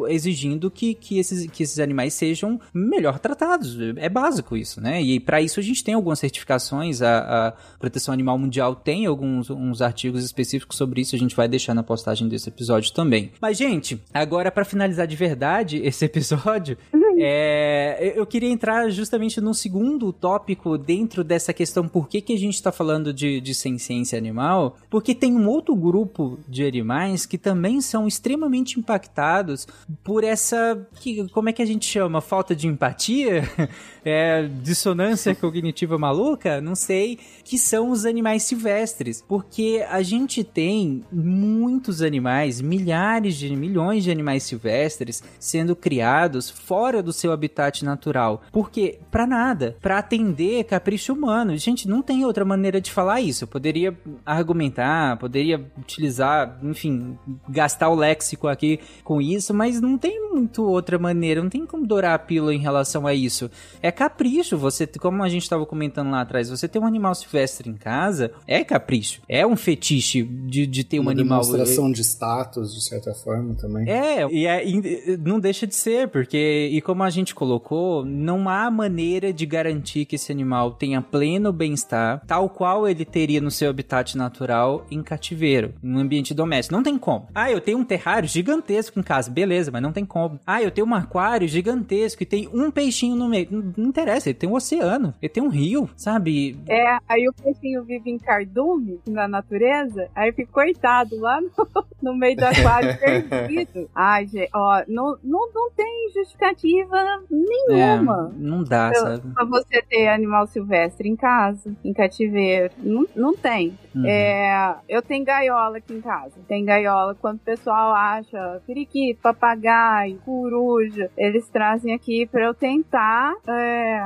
exigindo que, que, esses, que esses animais sejam melhor tratados. É básico isso, né? E para isso a gente tem algumas certificações, a, a, Proteção Animal Mundial tem alguns uns artigos específicos sobre isso, a gente vai deixar na postagem desse episódio também. Mas, gente, agora para finalizar de verdade esse episódio, é, eu queria entrar justamente no segundo tópico dentro dessa questão por que, que a gente está falando de, de ciência animal, porque tem um outro grupo de animais que também são extremamente impactados por essa, que, como é que a gente chama? Falta de empatia? É, dissonância cognitiva maluca? Não sei. Que são os animais silvestres. Porque a gente tem muitos animais, milhares de milhões de animais silvestres sendo criados fora do seu habitat natural. Porque, para nada, para atender capricho humano. Gente, não tem outra maneira de falar isso. Eu poderia argumentar, poderia utilizar, enfim, gastar o léxico aqui com isso, mas não tem muito outra maneira, não tem como dourar a pílula em relação a isso. É capricho, você, como a gente estava comentando lá atrás, você ter um animal silvestre em casa é capricho, é um fetiche de, de ter um Uma animal. demonstração de status, de certa forma, também. É, e é, não deixa de ser, porque, e como a gente colocou, não há maneira de garantir que esse animal tenha pleno bem-estar, tal qual ele teria no seu habitat natural em cativeiro, em um ambiente doméstico. Não tem como. Ah, eu tenho um terrário gigantesco em casa, beleza, mas não tem como. Ah, eu tenho um aquário gigantesco e tem um peixinho no meio. Não, não interessa, ele tem um oceano, ele tem um rio, sabe? É, aí o peixinho vive em cardume, na natureza, aí fica coitado lá no, no meio do aquário perdido. Ai, gente, ó, não, não, não tem justificativa nenhuma. É, não dá, pra, sabe? Pra você ter animal silvestre em casa, em cativeiro. Não, não tem. Uhum. É, eu tenho gaiola aqui em casa. Tem gaiola. Quando o pessoal acha periquito, papagaio, coruja, eles trazem aqui pra eu tentar é,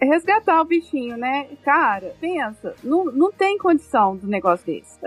resgatar o bichinho, né? Cara, pensa, não, não tem condição do negócio desse.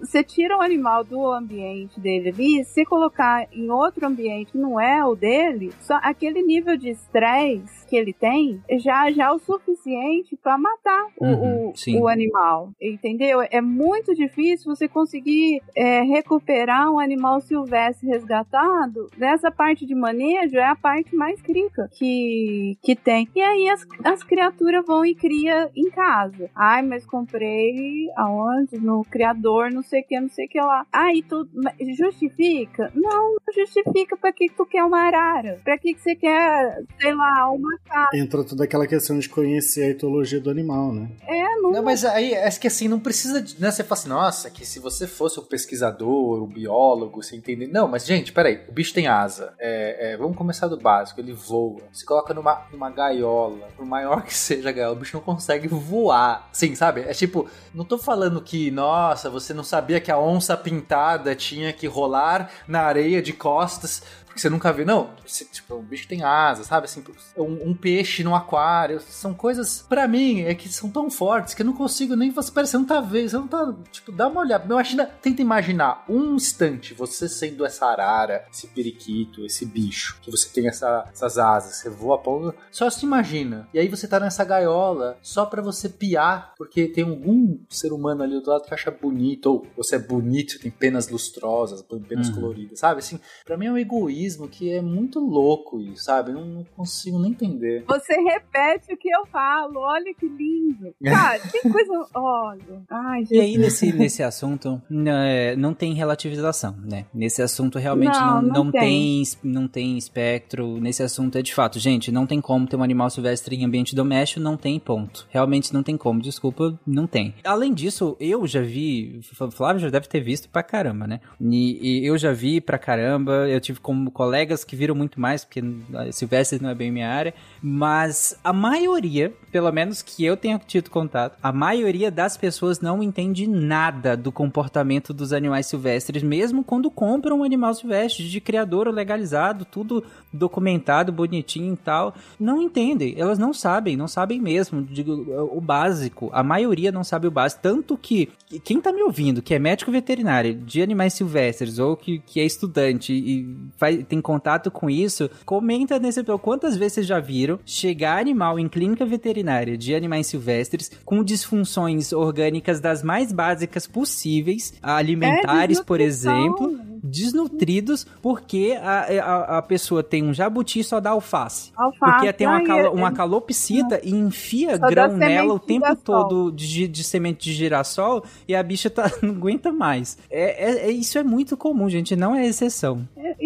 Você tira o animal do ambiente dele ali, se colocar em outro ambiente que não é o dele, só aquele nível de estresse que ele tem já, já é o suficiente para matar o, Uhum, o, o animal, entendeu? É muito difícil você conseguir é, recuperar um animal silvestre resgatado. Nessa parte de manejo é a parte mais crítica que, que tem. E aí as, as criaturas vão e cria em casa. Ai, mas comprei aonde? No criador, não sei o que, não sei o que lá. Aí tu justifica? Não, não justifica pra que que tu quer uma arara. Pra que que você quer, sei lá, uma casa. Entra toda aquela questão de conhecer a etologia do animal, né? É, não, Não, mas aí, é que assim, não precisa. De, né, você fala assim, nossa, que se você fosse o pesquisador, o biólogo, você entender. Não, mas gente, peraí, o bicho tem asa. É, é, vamos começar do básico, ele voa. Se coloca numa, numa gaiola, por maior que seja a gaiola, o bicho não consegue voar. Sim, sabe? É tipo, não tô falando que, nossa, você não sabia que a onça pintada tinha que rolar na areia de costas porque você nunca viu. Não, tipo, o bicho tem asa, sabe? Assim, um, um peixe no aquário. São coisas, pra mim, é que são tão fortes que eu não consigo nem. Você parece, você não tá vendo, você não tá. Tipo, dá uma olhada. Imagina, tenta imaginar um instante você sendo essa arara, esse periquito, esse bicho, que você tem essa- essas asas, você voa a ponta. Só se imagina. E aí você tá nessa gaiola só pra você piar, porque tem algum ser humano ali do lado que acha bonito, ou você é bonito, tem penas lustrosas, penas Uhum. coloridas, sabe? Assim, pra mim é um egoísmo que é muito louco sabe? Não, não consigo nem entender. Você repete o que eu falo. Olha que lindo. Cara, tem coisa. Olha. Ai, E aí, nesse, nesse assunto, né, não tem relativização, né? Nesse assunto, realmente, Não, não, não tem. tem. não tem espectro. Nesse assunto, é de fato, gente, não tem como ter um animal silvestre em ambiente doméstico, não tem ponto. Realmente não tem como, desculpa, não tem. Além disso, eu já vi, o Flávio já deve ter visto pra caramba, né? E, e eu já vi pra caramba, eu tive como como colegas que viram muito mais, porque ah, silvestres não é bem minha área, mas a maioria, pelo menos que eu tenha tido contato, a maioria das pessoas não entende nada do comportamento dos animais silvestres, mesmo quando compram um animal silvestre de criador legalizado, tudo documentado, bonitinho e tal. Não entendem, elas não sabem, não sabem mesmo digo, o básico. A maioria não sabe o básico. Tanto que quem tá me ouvindo, que é médico veterinário de animais silvestres ou que, que é estudante e faz, tem contato com isso, comenta nesse episódio quantas vezes vocês já viram chegar animal em clínica veterinária de animais silvestres com disfunções orgânicas das mais básicas possíveis, alimentares, é, por exemplo, desnutridos porque a, a, a, pessoa tem um jabuti só dá alface. alface. Porque tem uma, calo, uma calopsita e enfia só grão nela o tempo todo de, de, semente de girassol e a bicha tá, não aguenta mais. É, é, é isso é muito comum, gente, não é exceção. É,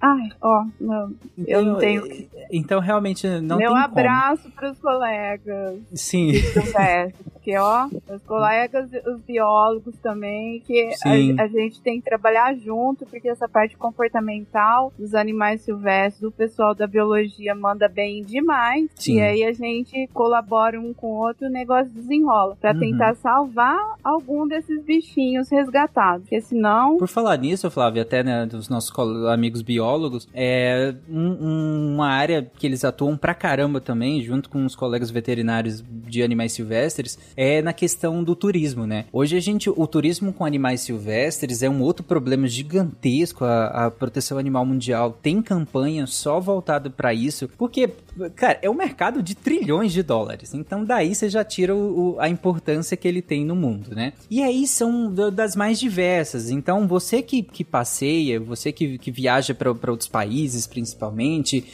ai, ó, não, eu não tenho. Então, realmente, não Meu tem abraço para os colegas. Sim. Porque, ó, os colegas, os biólogos também, que a, a, gente tem que trabalhar junto, porque essa parte comportamental dos animais silvestres, o pessoal da biologia manda bem demais. Sim. E aí a gente colabora um com o outro, o negócio desenrola. para uhum. tentar salvar algum desses bichinhos resgatados. Porque senão. Por falar nisso, Flávio, até né, dos nossos amigos biólogos, é um, uma área que eles atuam pra caramba também, junto com os colegas veterinários de animais silvestres, é na questão do turismo, né? Hoje a gente, o turismo com animais silvestres é um outro problema gigantesco. A, a proteção animal mundial tem campanha só voltada para isso, porque, cara, é um mercado de trilhões de dólares. Então daí você já tira o, o, a importância que ele tem no mundo, né? E aí são das mais diversas. Então você que, que passeia, você que, que viaja outros países, principalmente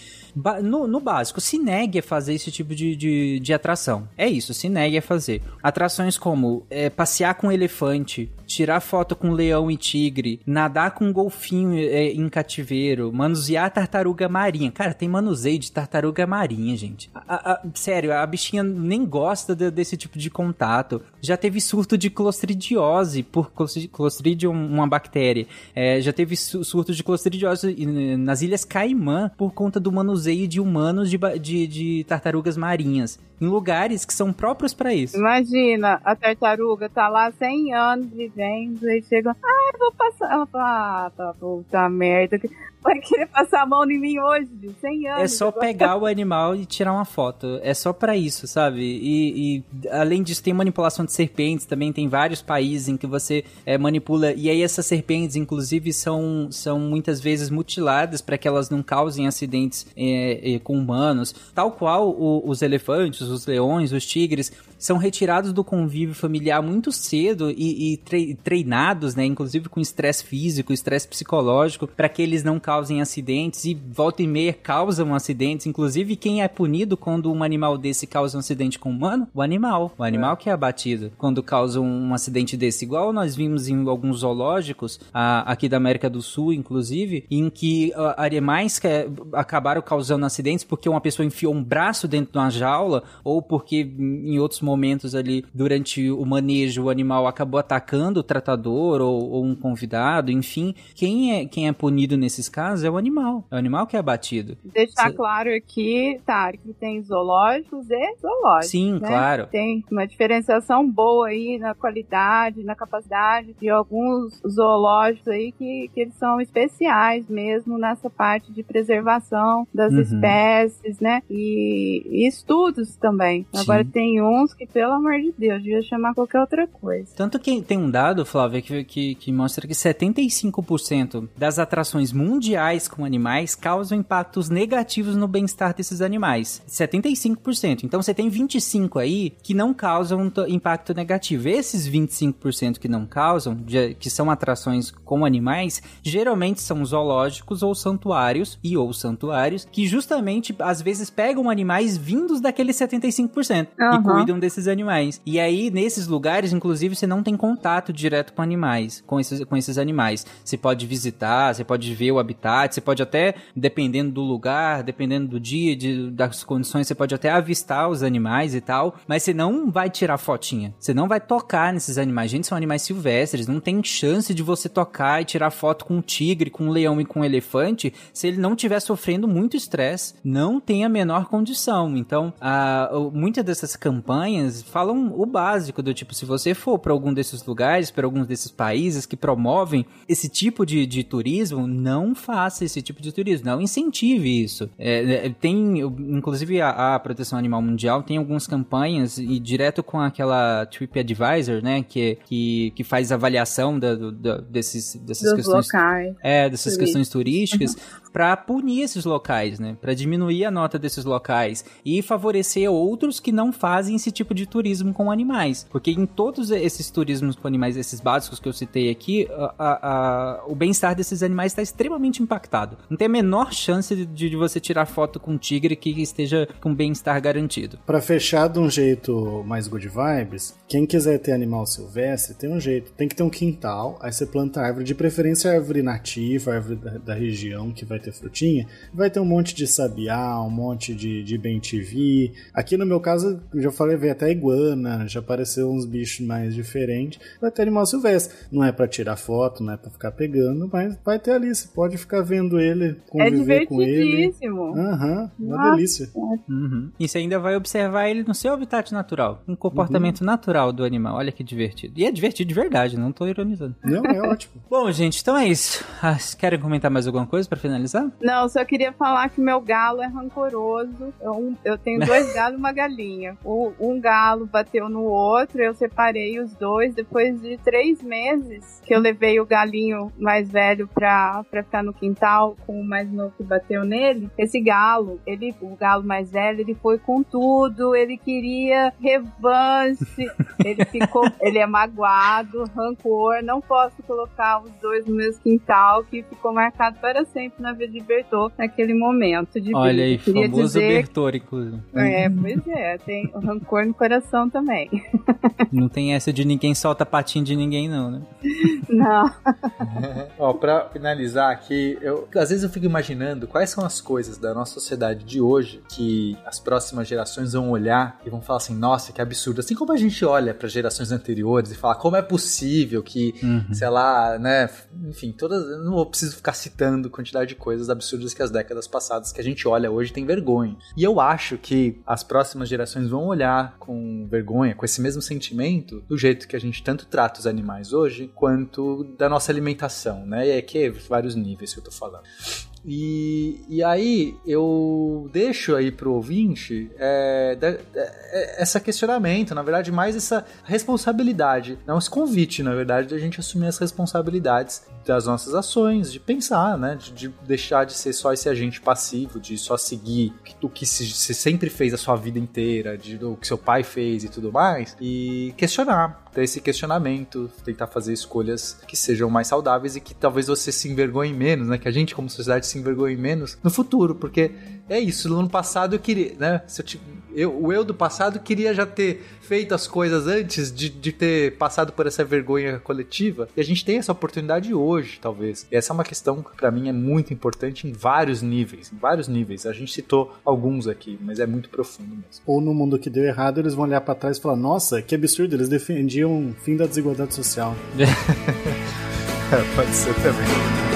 no, no, básico, se negue a fazer esse tipo de, de, de, atração. É isso, se negue a fazer. Atrações como é, passear com elefante, tirar foto com leão e tigre, nadar com golfinho é, em cativeiro, manusear tartaruga marinha. Cara, tem manuseio de tartaruga marinha, gente. A, a, sério, a bichinha nem gosta de, desse tipo de contato. Já teve surto de clostridiose por clostridium, uma bactéria. É, já teve surto de clostridiose nas Ilhas Caimã por conta do manuseio de humanos de, de, de tartarugas marinhas em lugares que são próprios para isso. Imagina, a tartaruga tá lá 100 anos vivendo e chega, ah, vou passar. Ela fala, ah, tá, puta merda vai querer passar a mão em mim hoje, 100 anos. É só agora. pegar o animal e tirar uma foto. É só para isso, sabe? E, e, além disso, tem manipulação de serpentes também. Tem vários países em que você é, manipula. E aí, essas serpentes, inclusive, são, são muitas vezes mutiladas para que elas não causem acidentes é, é, com humanos. Tal qual o, os elefantes, os leões, os tigres são retirados do convívio familiar muito cedo e, e treinados, né? Inclusive com estresse físico, estresse psicológico, para que eles não causem acidentes e volta e meia causam acidentes. Inclusive, quem é punido quando um animal desse causa um acidente com um humano? O animal. O animal é. que é abatido quando causa um acidente desse. Igual nós vimos em alguns zoológicos, a, aqui da América do Sul, inclusive, em que a, animais que é, acabaram causando acidentes porque uma pessoa enfiou um braço dentro de uma jaula ou porque em outros momentos ali, durante o manejo, o animal acabou atacando o tratador ou, ou um convidado, enfim, quem é, quem é punido nesses casos é o animal. É o animal que é abatido. Deixar Cê... claro aqui, tá, que tem zoológicos e zoológicos. Sim, né? claro. Tem uma diferenciação boa aí na qualidade, na capacidade de alguns zoológicos aí que, que eles são especiais mesmo nessa parte de preservação das uhum. espécies, né? E, e estudos também. Sim. Agora tem uns que, pelo amor de Deus, devia chamar qualquer outra coisa. Tanto que tem um dado, Flávia, que, que, que mostra que 75% das atrações mundiais com animais causam impactos negativos no bem-estar desses animais. 75%. Então você tem 25% aí que não causam impacto negativo. Esses 25% que não causam, que são atrações com animais, geralmente são zoológicos ou santuários e ou santuários que justamente às vezes pegam animais vindos daqueles 75% e Aham. cuidam desses animais. E aí, nesses lugares, inclusive, você não tem contato direto com animais, com esses, com esses animais. Você pode visitar, você pode ver o habitat, você pode até, dependendo do lugar, dependendo do dia, de- das condições, você pode até avistar os animais e tal, mas você não vai tirar fotinha. Você não vai tocar nesses animais. Gente, são animais silvestres, não tem chance de você tocar e tirar foto com um tigre, com um leão e com um elefante se ele não estiver sofrendo muito estresse, não tem a menor condição. Então, a, muitas dessas campanhas falam o básico do tipo, se você for para algum desses lugares, para alguns desses países que promovem esse tipo de, de turismo, não faça esse tipo de turismo, não incentive isso. É, é, tem, inclusive, a, a Proteção Animal Mundial tem algumas campanhas e direto com aquela TripAdvisor, né, que, que, que faz avaliação da, da- desses, dessas Dos questões locais. é, dessas questões turísticas pra punir esses locais, né? Pra diminuir a nota desses locais e favorecer outros que não fazem esse tipo de turismo com animais. Porque em todos esses turismos com animais, esses básicos que eu citei aqui, a- a- a- o bem-estar desses animais está extremamente impactado. Não tem a menor chance de, de você tirar foto com um tigre que esteja com bem-estar garantido. Pra fechar de um jeito mais good vibes, quem quiser ter animal silvestre, tem um jeito. Tem que ter um quintal, aí você planta árvore, de preferência árvore nativa, árvore da, da região que vai ter frutinha. Vai ter um monte de sabiá, um monte de, de bem-TV. Aqui no meu caso, já falei, veio até iguana, já apareceu uns bichos mais diferentes. Vai ter animal silvestre. Não é pra tirar foto, não é pra ficar pegando, mas vai ter ali. Você pode ficar vendo ele, É conviver com ele. divertidíssimo. Aham, uma delícia. Uhum. E você ainda vai observar ele no seu habitat natural, um comportamento natural do animal. Olha que divertido. E é divertido de verdade, não tô ironizando. Não, é ótimo. Bom, gente, então é isso. Ah, vocês querem comentar mais alguma coisa pra finalizar? Não, só queria falar que meu galo é rancoroso. Eu, eu tenho dois galos e uma galinha. O, um galo bateu no outro, eu separei os dois. Depois de três meses que eu levei o galinho mais velho pra, pra ficar no quintal com o mais novo que bateu nele, esse galo, ele, o galo mais velho, ele foi com tudo, ele queria revanche, ele ficou, ele é magoado, rancor, não posso colocar os dois no mesmo quintal, que ficou marcado para sempre na vida de Bertô naquele momento de Olha vida. aí, Queria famoso dizer, Bertor, inclusive. é, pois é, tem o rancor no coração também. Não tem essa de ninguém solta patinho de ninguém, não, né? Não. Ó, pra finalizar aqui, eu, às vezes eu fico imaginando quais são as coisas da nossa sociedade de hoje que as próximas gerações vão olhar e vão falar assim, nossa, que absurdo. Assim como a gente olha para gerações anteriores e fala como é possível que, Uhum. sei lá, né, enfim, todas, não vou preciso ficar citando quantidade de coisas absurdas que as décadas passadas que a gente olha hoje tem vergonha. E eu acho que as próximas gerações vão olhar com vergonha, com esse mesmo sentimento, do jeito que a gente tanto trata os animais hoje, quanto da nossa alimentação, né? E que é vários níveis que eu tô falando. E, e aí eu deixo aí pro ouvinte é, da- é, essa questionamento, na verdade, mais essa responsabilidade, não esse convite, na verdade, da gente assumir as responsabilidades das nossas ações, de pensar, né? De, de deixar de ser só esse agente passivo, de só seguir o que se sempre fez a sua vida inteira, de o que seu pai fez e tudo mais, e questionar, ter esse questionamento, tentar fazer escolhas que sejam mais saudáveis e que talvez você se envergonhe menos, né? Que a gente, como sociedade, se envergonhe menos no futuro, porque é isso, no ano passado eu queria, né? Eu, eu- o eu do passado queria já ter feito as coisas antes de, de ter passado por essa vergonha coletiva, e a gente tem essa oportunidade hoje, talvez. E essa é uma questão que pra mim é muito importante em vários níveis, em vários níveis. A gente citou alguns aqui, mas é muito profundo mesmo. Ou no mundo que deu errado, eles vão olhar pra trás e falar: Nossa, que absurdo, eles defendiam o fim da desigualdade social. Pode ser também.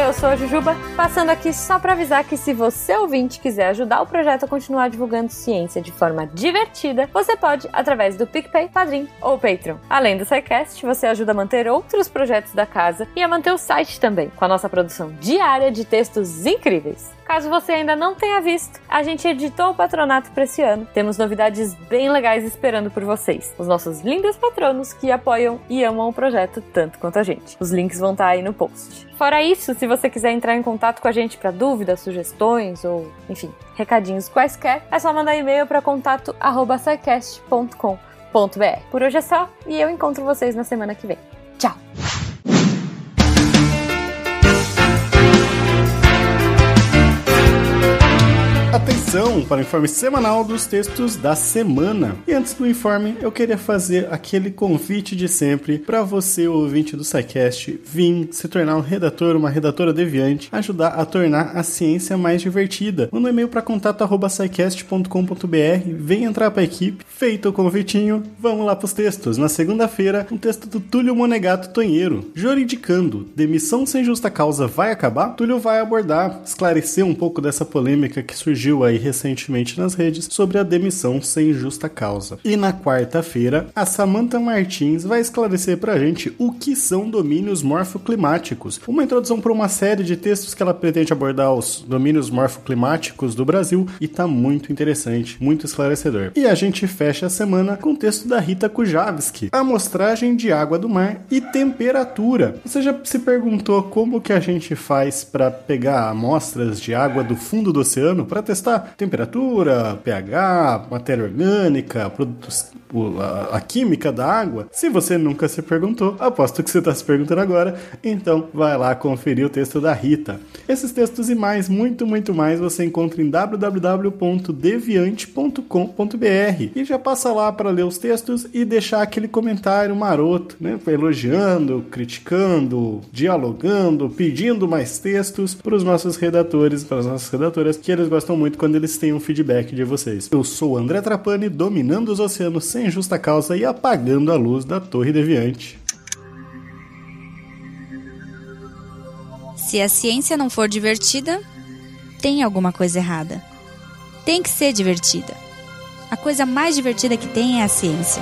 Eu sou a Jujuba, passando aqui só para avisar que se você ouvinte quiser ajudar o projeto a continuar divulgando ciência de forma divertida, você pode através do PicPay, Padrim ou Patreon. Além do SciCast, você ajuda a manter outros projetos da casa e a manter o site também, com a nossa produção diária de textos incríveis. Caso você ainda não tenha visto, a gente editou o patronato para esse ano. Temos novidades bem legais esperando por vocês. Os nossos lindos patronos que apoiam e amam o projeto tanto quanto a gente. Os links vão estar aí no post. Fora isso, se você quiser entrar em contato com a gente para dúvidas, sugestões ou, enfim, recadinhos quaisquer, é só mandar e-mail para contato@sicast.com.br. Por hoje é só e eu encontro vocês na semana que vem. Tchau. Atenção para o informe semanal dos textos da semana. E antes do informe, eu queria fazer aquele convite de sempre para você, ouvinte do SciCast, vir se tornar um redator, uma redatora deviante, ajudar a tornar a ciência mais divertida. Manda um e-mail para contato@scicast.com.br, vem entrar para a equipe. Feito o convitinho, vamos lá para os textos. Na segunda-feira, um texto do Túlio Monegato Tonheiro, juridicando, demissão sem justa causa vai acabar? Túlio vai abordar, esclarecer um pouco dessa polêmica que surgiu surgiu aí recentemente nas redes sobre a demissão sem justa causa. E na quarta-feira, a Samantha Martins vai esclarecer pra gente o que são domínios morfoclimáticos, uma introdução para uma série de textos que ela pretende abordar os domínios morfoclimáticos do Brasil e tá muito interessante, muito esclarecedor. E a gente fecha a semana com o texto da Rita Kujavski, amostragem de água do mar e temperatura. Você já se perguntou como que a gente faz para pegar amostras de água do fundo do oceano para testar temperatura, pH, matéria orgânica, produtos, a, a química da água? Se você nunca se perguntou, aposto que você está se perguntando agora, então vai lá conferir o texto da Rita. Esses textos e mais, muito, muito mais, você encontra em www.deviante.com.br e já passa lá para ler os textos e deixar aquele comentário maroto, né? Elogiando, criticando, dialogando, pedindo mais textos para os nossos redatores, para as nossas redatoras, que eles gostam muito quando eles têm um feedback de vocês. Eu sou o André Trapani, dominando os oceanos sem justa causa e apagando a luz da Torre Deviante. Se a ciência não for divertida, tem alguma coisa errada. Tem que ser divertida. A coisa mais divertida que tem é a ciência.